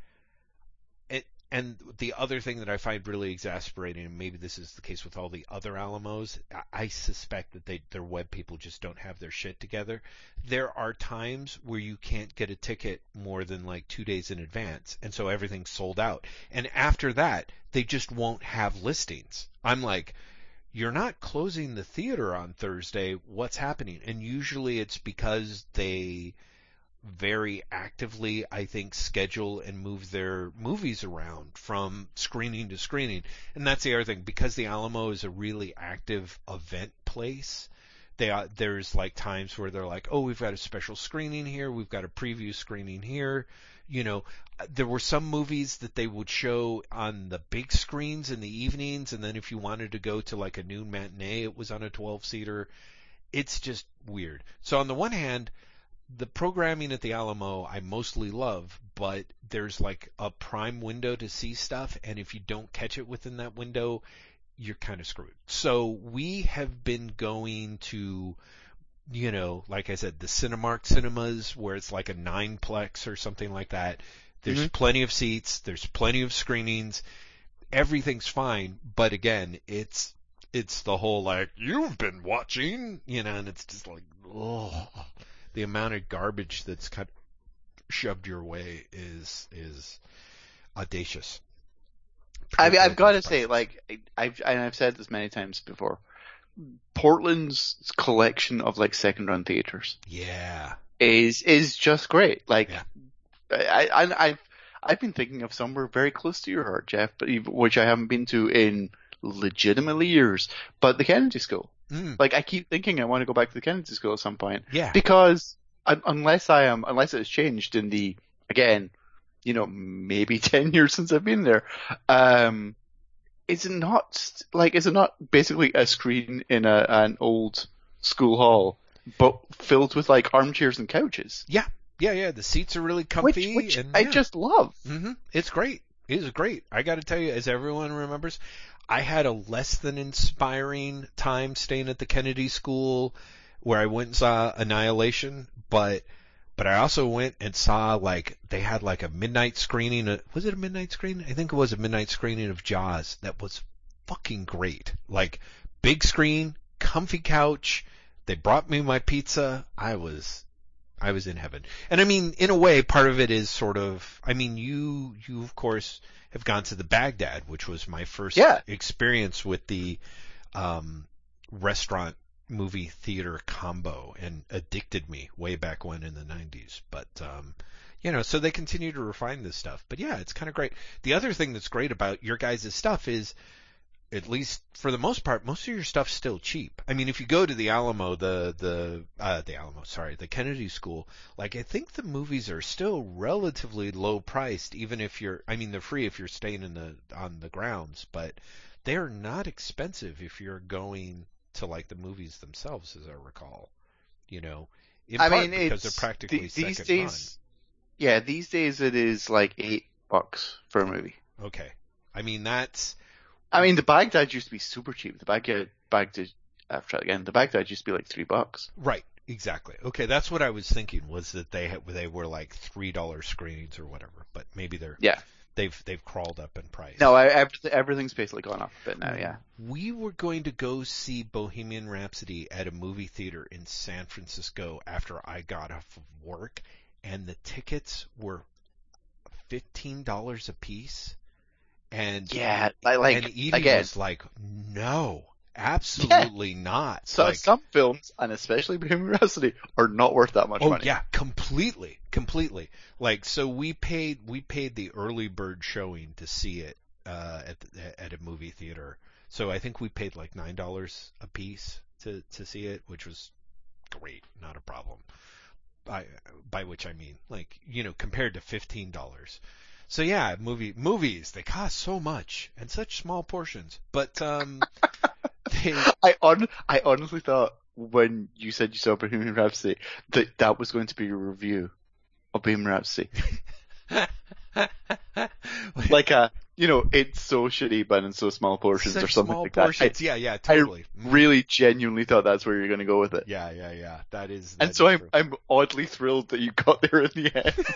and the other thing that I find really exasperating and maybe this is the case with all the other Alamos I, suspect that they their web people just don't have their shit together there are times where you can't get a ticket more than like 2 days in advance and so everything's sold out and after that they just won't have listings I'm like you're not closing the theater on Thursday. What's happening? And usually it's because they very actively, I think, schedule and move their movies around from screening to screening. And that's the other thing because the Alamo is a really active event place. They are, there's like times where they're like, oh, we've got a special screening here, we've got a preview screening here. You know, uh, there were some movies that they would show on the big screens in the evenings, and then if you wanted to go to like a noon matinee, it was on a 12 seater. It's just weird. So on the one hand, the programming at the Alamo I mostly love, but there's like a prime window to see stuff, and if you don't catch it within that window, you're kind of screwed. So we have been going to, you know, like I said, the Cinemark cinemas where it's like a nineplex or something like that. There's Mm-hmm. plenty of seats, there's plenty of screenings, everything's fine, but again, it's it's the whole like you've been watching, you know, and it's just like, oh, the amount of garbage that's kind of shoved your way is is audacious. I mean, I've got to say, like, I've and I've said this many times before. Portland's collection of like second run theaters Yeah. is is just great. Like, Yeah. I, I I've I've been thinking of somewhere very close to your heart, Jeff, but which I haven't been to in legitimately years. But the Kennedy School. Mm, Like, I keep thinking I want to go back to the Kennedy School at some point yeah. because unless I am unless it's changed in the again, you know, maybe ten years since I've been there, um, is it not like is it not basically a screen in a an old school hall, but filled with like armchairs and couches, Yeah, yeah. Yeah. The seats are really comfy. which and, I yeah. just love. hmm It's great. It is great. I got to tell you, as everyone remembers, I had a less than inspiring time staying at the Kennedy School, where I went and saw Annihilation, but but I also went and saw like they had like a midnight screening. Of, was it a midnight screening? I think it was a midnight screening of Jaws. That was fucking great. Like big screen, comfy couch. They brought me my pizza. I was I was in heaven. And I mean, in a way, part of it is sort of, I mean, you, you of course have gone to the Baghdad, which was my first Yeah. experience with the, um, restaurant movie theater combo and addicted me way back when in the 90s. But, um, you know, so they continue to refine this stuff. But yeah, it's kind of great. The other thing that's great about your guys' stuff is, at least for the most part, most of your stuff's still cheap. I mean, if you go to the Alamo, the the uh, the Alamo, sorry, the Kennedy School, like I think the movies are still relatively low priced, even if you're. I mean, they're free if you're staying in the on the grounds, but they are not expensive if you're going to like the movies themselves, as I recall. You know, in I part mean, because it's they're practically th- these second days. Yeah, these days it is like eight bucks for a movie. Okay, I mean that's I mean, the Baghdad used to be super cheap. The Baghdad, Baghdad, uh, I've tried again. The Baghdad used to be like three bucks. Right, exactly. Okay, that's what I was thinking was that they had, they were like three dollar screenings or whatever, but maybe they're Yeah. they've they've crawled up in price. No, I, everything, everything's basically gone up a bit now. Mm-hmm. Yeah. we were going to go see Bohemian Rhapsody at a movie theater in San Francisco after I got off of work, and the tickets were fifteen dollars a piece, and Yeah, I like and Edie again. was like, "No, absolutely not." So like, some films, and especially Bohemian Rhapsody, are not worth that much Oh money. yeah, completely, completely. Like so, we paid we paid the early bird showing to see it uh, at the, at a movie theater. So I think we paid like nine dollars a piece to to see it, which was great, not a problem. By by which I mean like you know compared to fifteen dollars. So yeah, movie movies they cost so much and such small portions, but um, they I on I honestly thought when you said you saw Bohemian Rhapsody that that was going to be your review of Bohemian Rhapsody. like a, you know, it's so shitty, but in so small portions such or something small like that. I portions. yeah, yeah, totally. I really genuinely thought that's where you're going to go with it. Yeah, yeah, yeah. That is. And so is I'm true. I'm oddly thrilled that you got there in the end.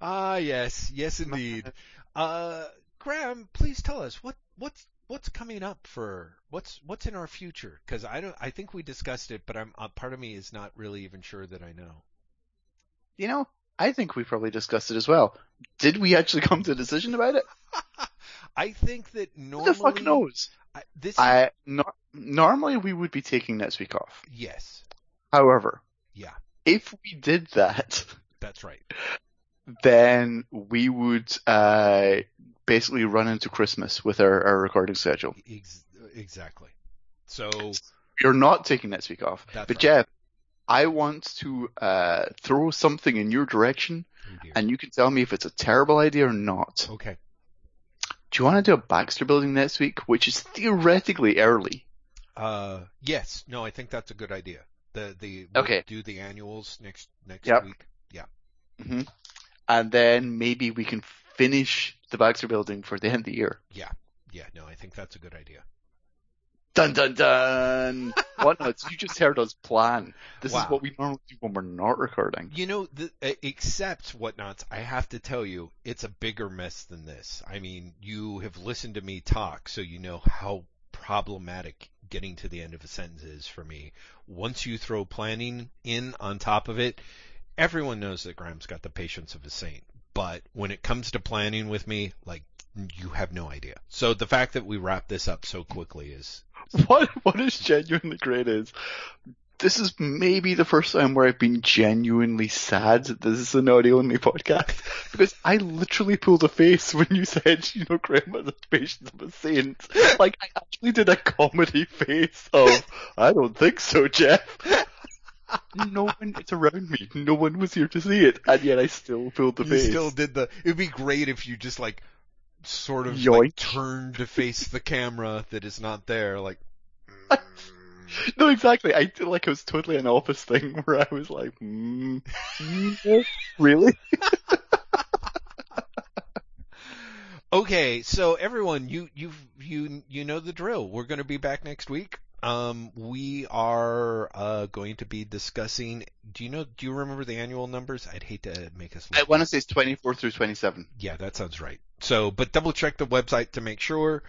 Ah, yes, yes, indeed. Uh, Graeme, please tell us what what's what's coming up for what's what's in our future? Because I don't. I think we discussed it, but I'm uh, part of me is not really even sure that I know. you know, I think we probably discussed it as well. Did we actually come to a decision about it? I think that Who normally the fuck knows? I, this I no, normally we would be taking next week off. yes, However, yeah, if we did that, that's right. then we would uh, basically run into Christmas with our, our recording schedule. Ex- exactly. So You're not taking next week off. But right. Jeff, I want to uh, throw something in your direction, oh and you can tell me if it's a terrible idea or not. okay. Do you want to do a Baxter building next week, which is theoretically early? Uh, yes. No, I think that's a good idea. The the we'll Okay. Do the annuals next next Yep. week. Yeah. hmm And then maybe we can finish the Baxter building for the end of the year. Yeah. Yeah. No, I think that's a good idea. Dun dun dun! what nuts? You just heard us plan. This Wow. is what we normally do when we're not recording. You know, the, except whatnots, I have to tell you, it's a bigger mess than this. I mean, you have listened to me talk, so you know how problematic getting to the end of a sentence is for me. Once you throw planning in on top of it, everyone knows that Graeme's got the patience of a saint. But when it comes to planning with me, like, you have no idea. So the fact that we wrap this up so quickly is, What what is genuinely great is this is maybe the first time where I've been genuinely sad that this is an audio only podcast because I literally pulled a face when you said, you know, Graeme has the patience of a saint. Like I actually did a comedy face of, I don't think so, Jeff. No one is around me. No one was here to see it, and yet I still pulled the you face. still did the. It'd be great if you just like sort of like turned to face the camera that is not there, like. No, exactly. I feel like it was totally an office thing where I was like, mm, mm, really? Okay, so everyone, you you you you know the drill. We're going to be back next week. Um, we are uh going to be discussing. Do you know? Do you remember the annual numbers? I'd hate to make us. I want to say it's 24 through 27. Yeah, that sounds right. So, but double check the website to make sure.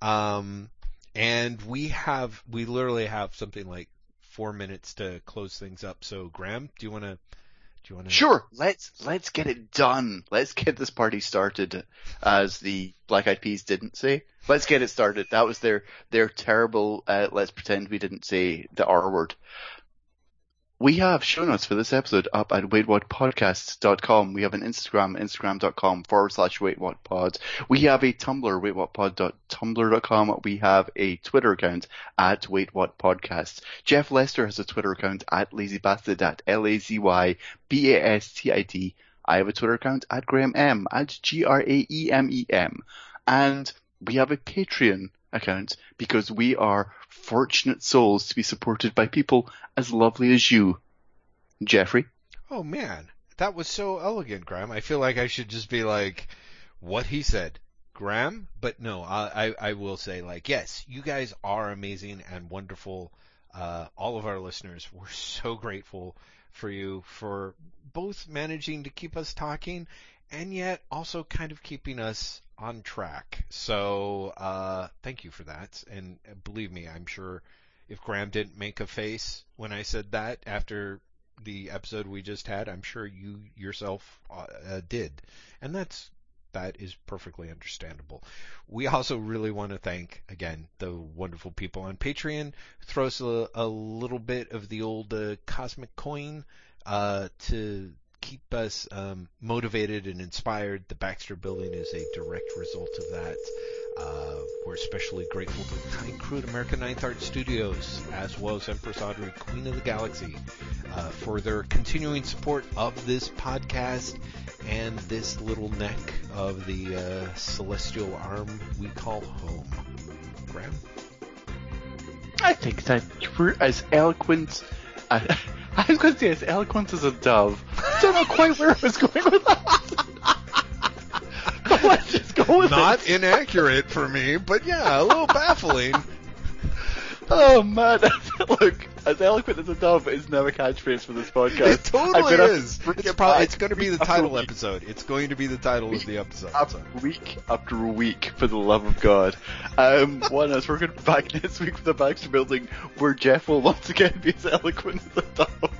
Um, and we have, we literally have something like four minutes to close things up. So, Graeme, do you want to, do you want to? Sure, let's let's get it done. Let's get this party started, as the Black Eyed Peas didn't say. Let's get it started. That was their their terrible. Uh, let's pretend we didn't say the R word. We have show notes for this episode up at waitwhatpodcast.com. We have an Instagram, instagram.com forward slash waitwhatpod. We have a Tumblr, waitwhatpod.tumblr.com. We have a Twitter account at waitwhatpodcast. Jeff Lester has a Twitter account at lazybastard at L-A-Z-Y-B-A-S-T-I-T. I have a Twitter account at Graeme M at G-R-A-E-M-E-M. And we have a Patreon account because we are fortunate souls to be supported by people as lovely as you. Jeffrey? Oh man, that was so elegant, Graeme. I feel like I should just be like, what he said. Graeme, but no, I, I, I will say like, yes, you guys are amazing and wonderful. Uh, all of our listeners, we're so grateful for you for both managing to keep us talking and yet also kind of keeping us on track. So, uh, thank you for that. And believe me, I'm sure if Graeme didn't make a face when I said that after the episode we just had, I'm sure you yourself uh, uh, did. And that's that is perfectly understandable. We also really want to thank again the wonderful people on Patreon. Throw us a, a little bit of the old uh, cosmic coin uh, to keep us um, motivated and inspired. The Baxter Building is a direct result of that. Uh, we're especially grateful to the kind crew at American Ninth Art Studios, as well as Empress Audrey, Queen of the Galaxy, uh, for their continuing support of this podcast and this little neck of the uh, celestial arm we call home. Graeme? I think that you're as eloquent. I, I was going to say as eloquent as a dove. I don't know quite where I was going with that. but let's just go with Not it. inaccurate for me, but yeah, a little baffling. Oh man, look, as eloquent as a dove is now a catchphrase for this podcast. It totally I've been up- is. It's, probably, it's going to be the title episode. It's going to be the title of the episode. After week after week, for the love of God. Um, one is we're going to be back next week for the Baxter Building, where Jeff will once again be as eloquent as a dove.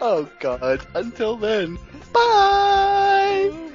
oh God! Until then, bye.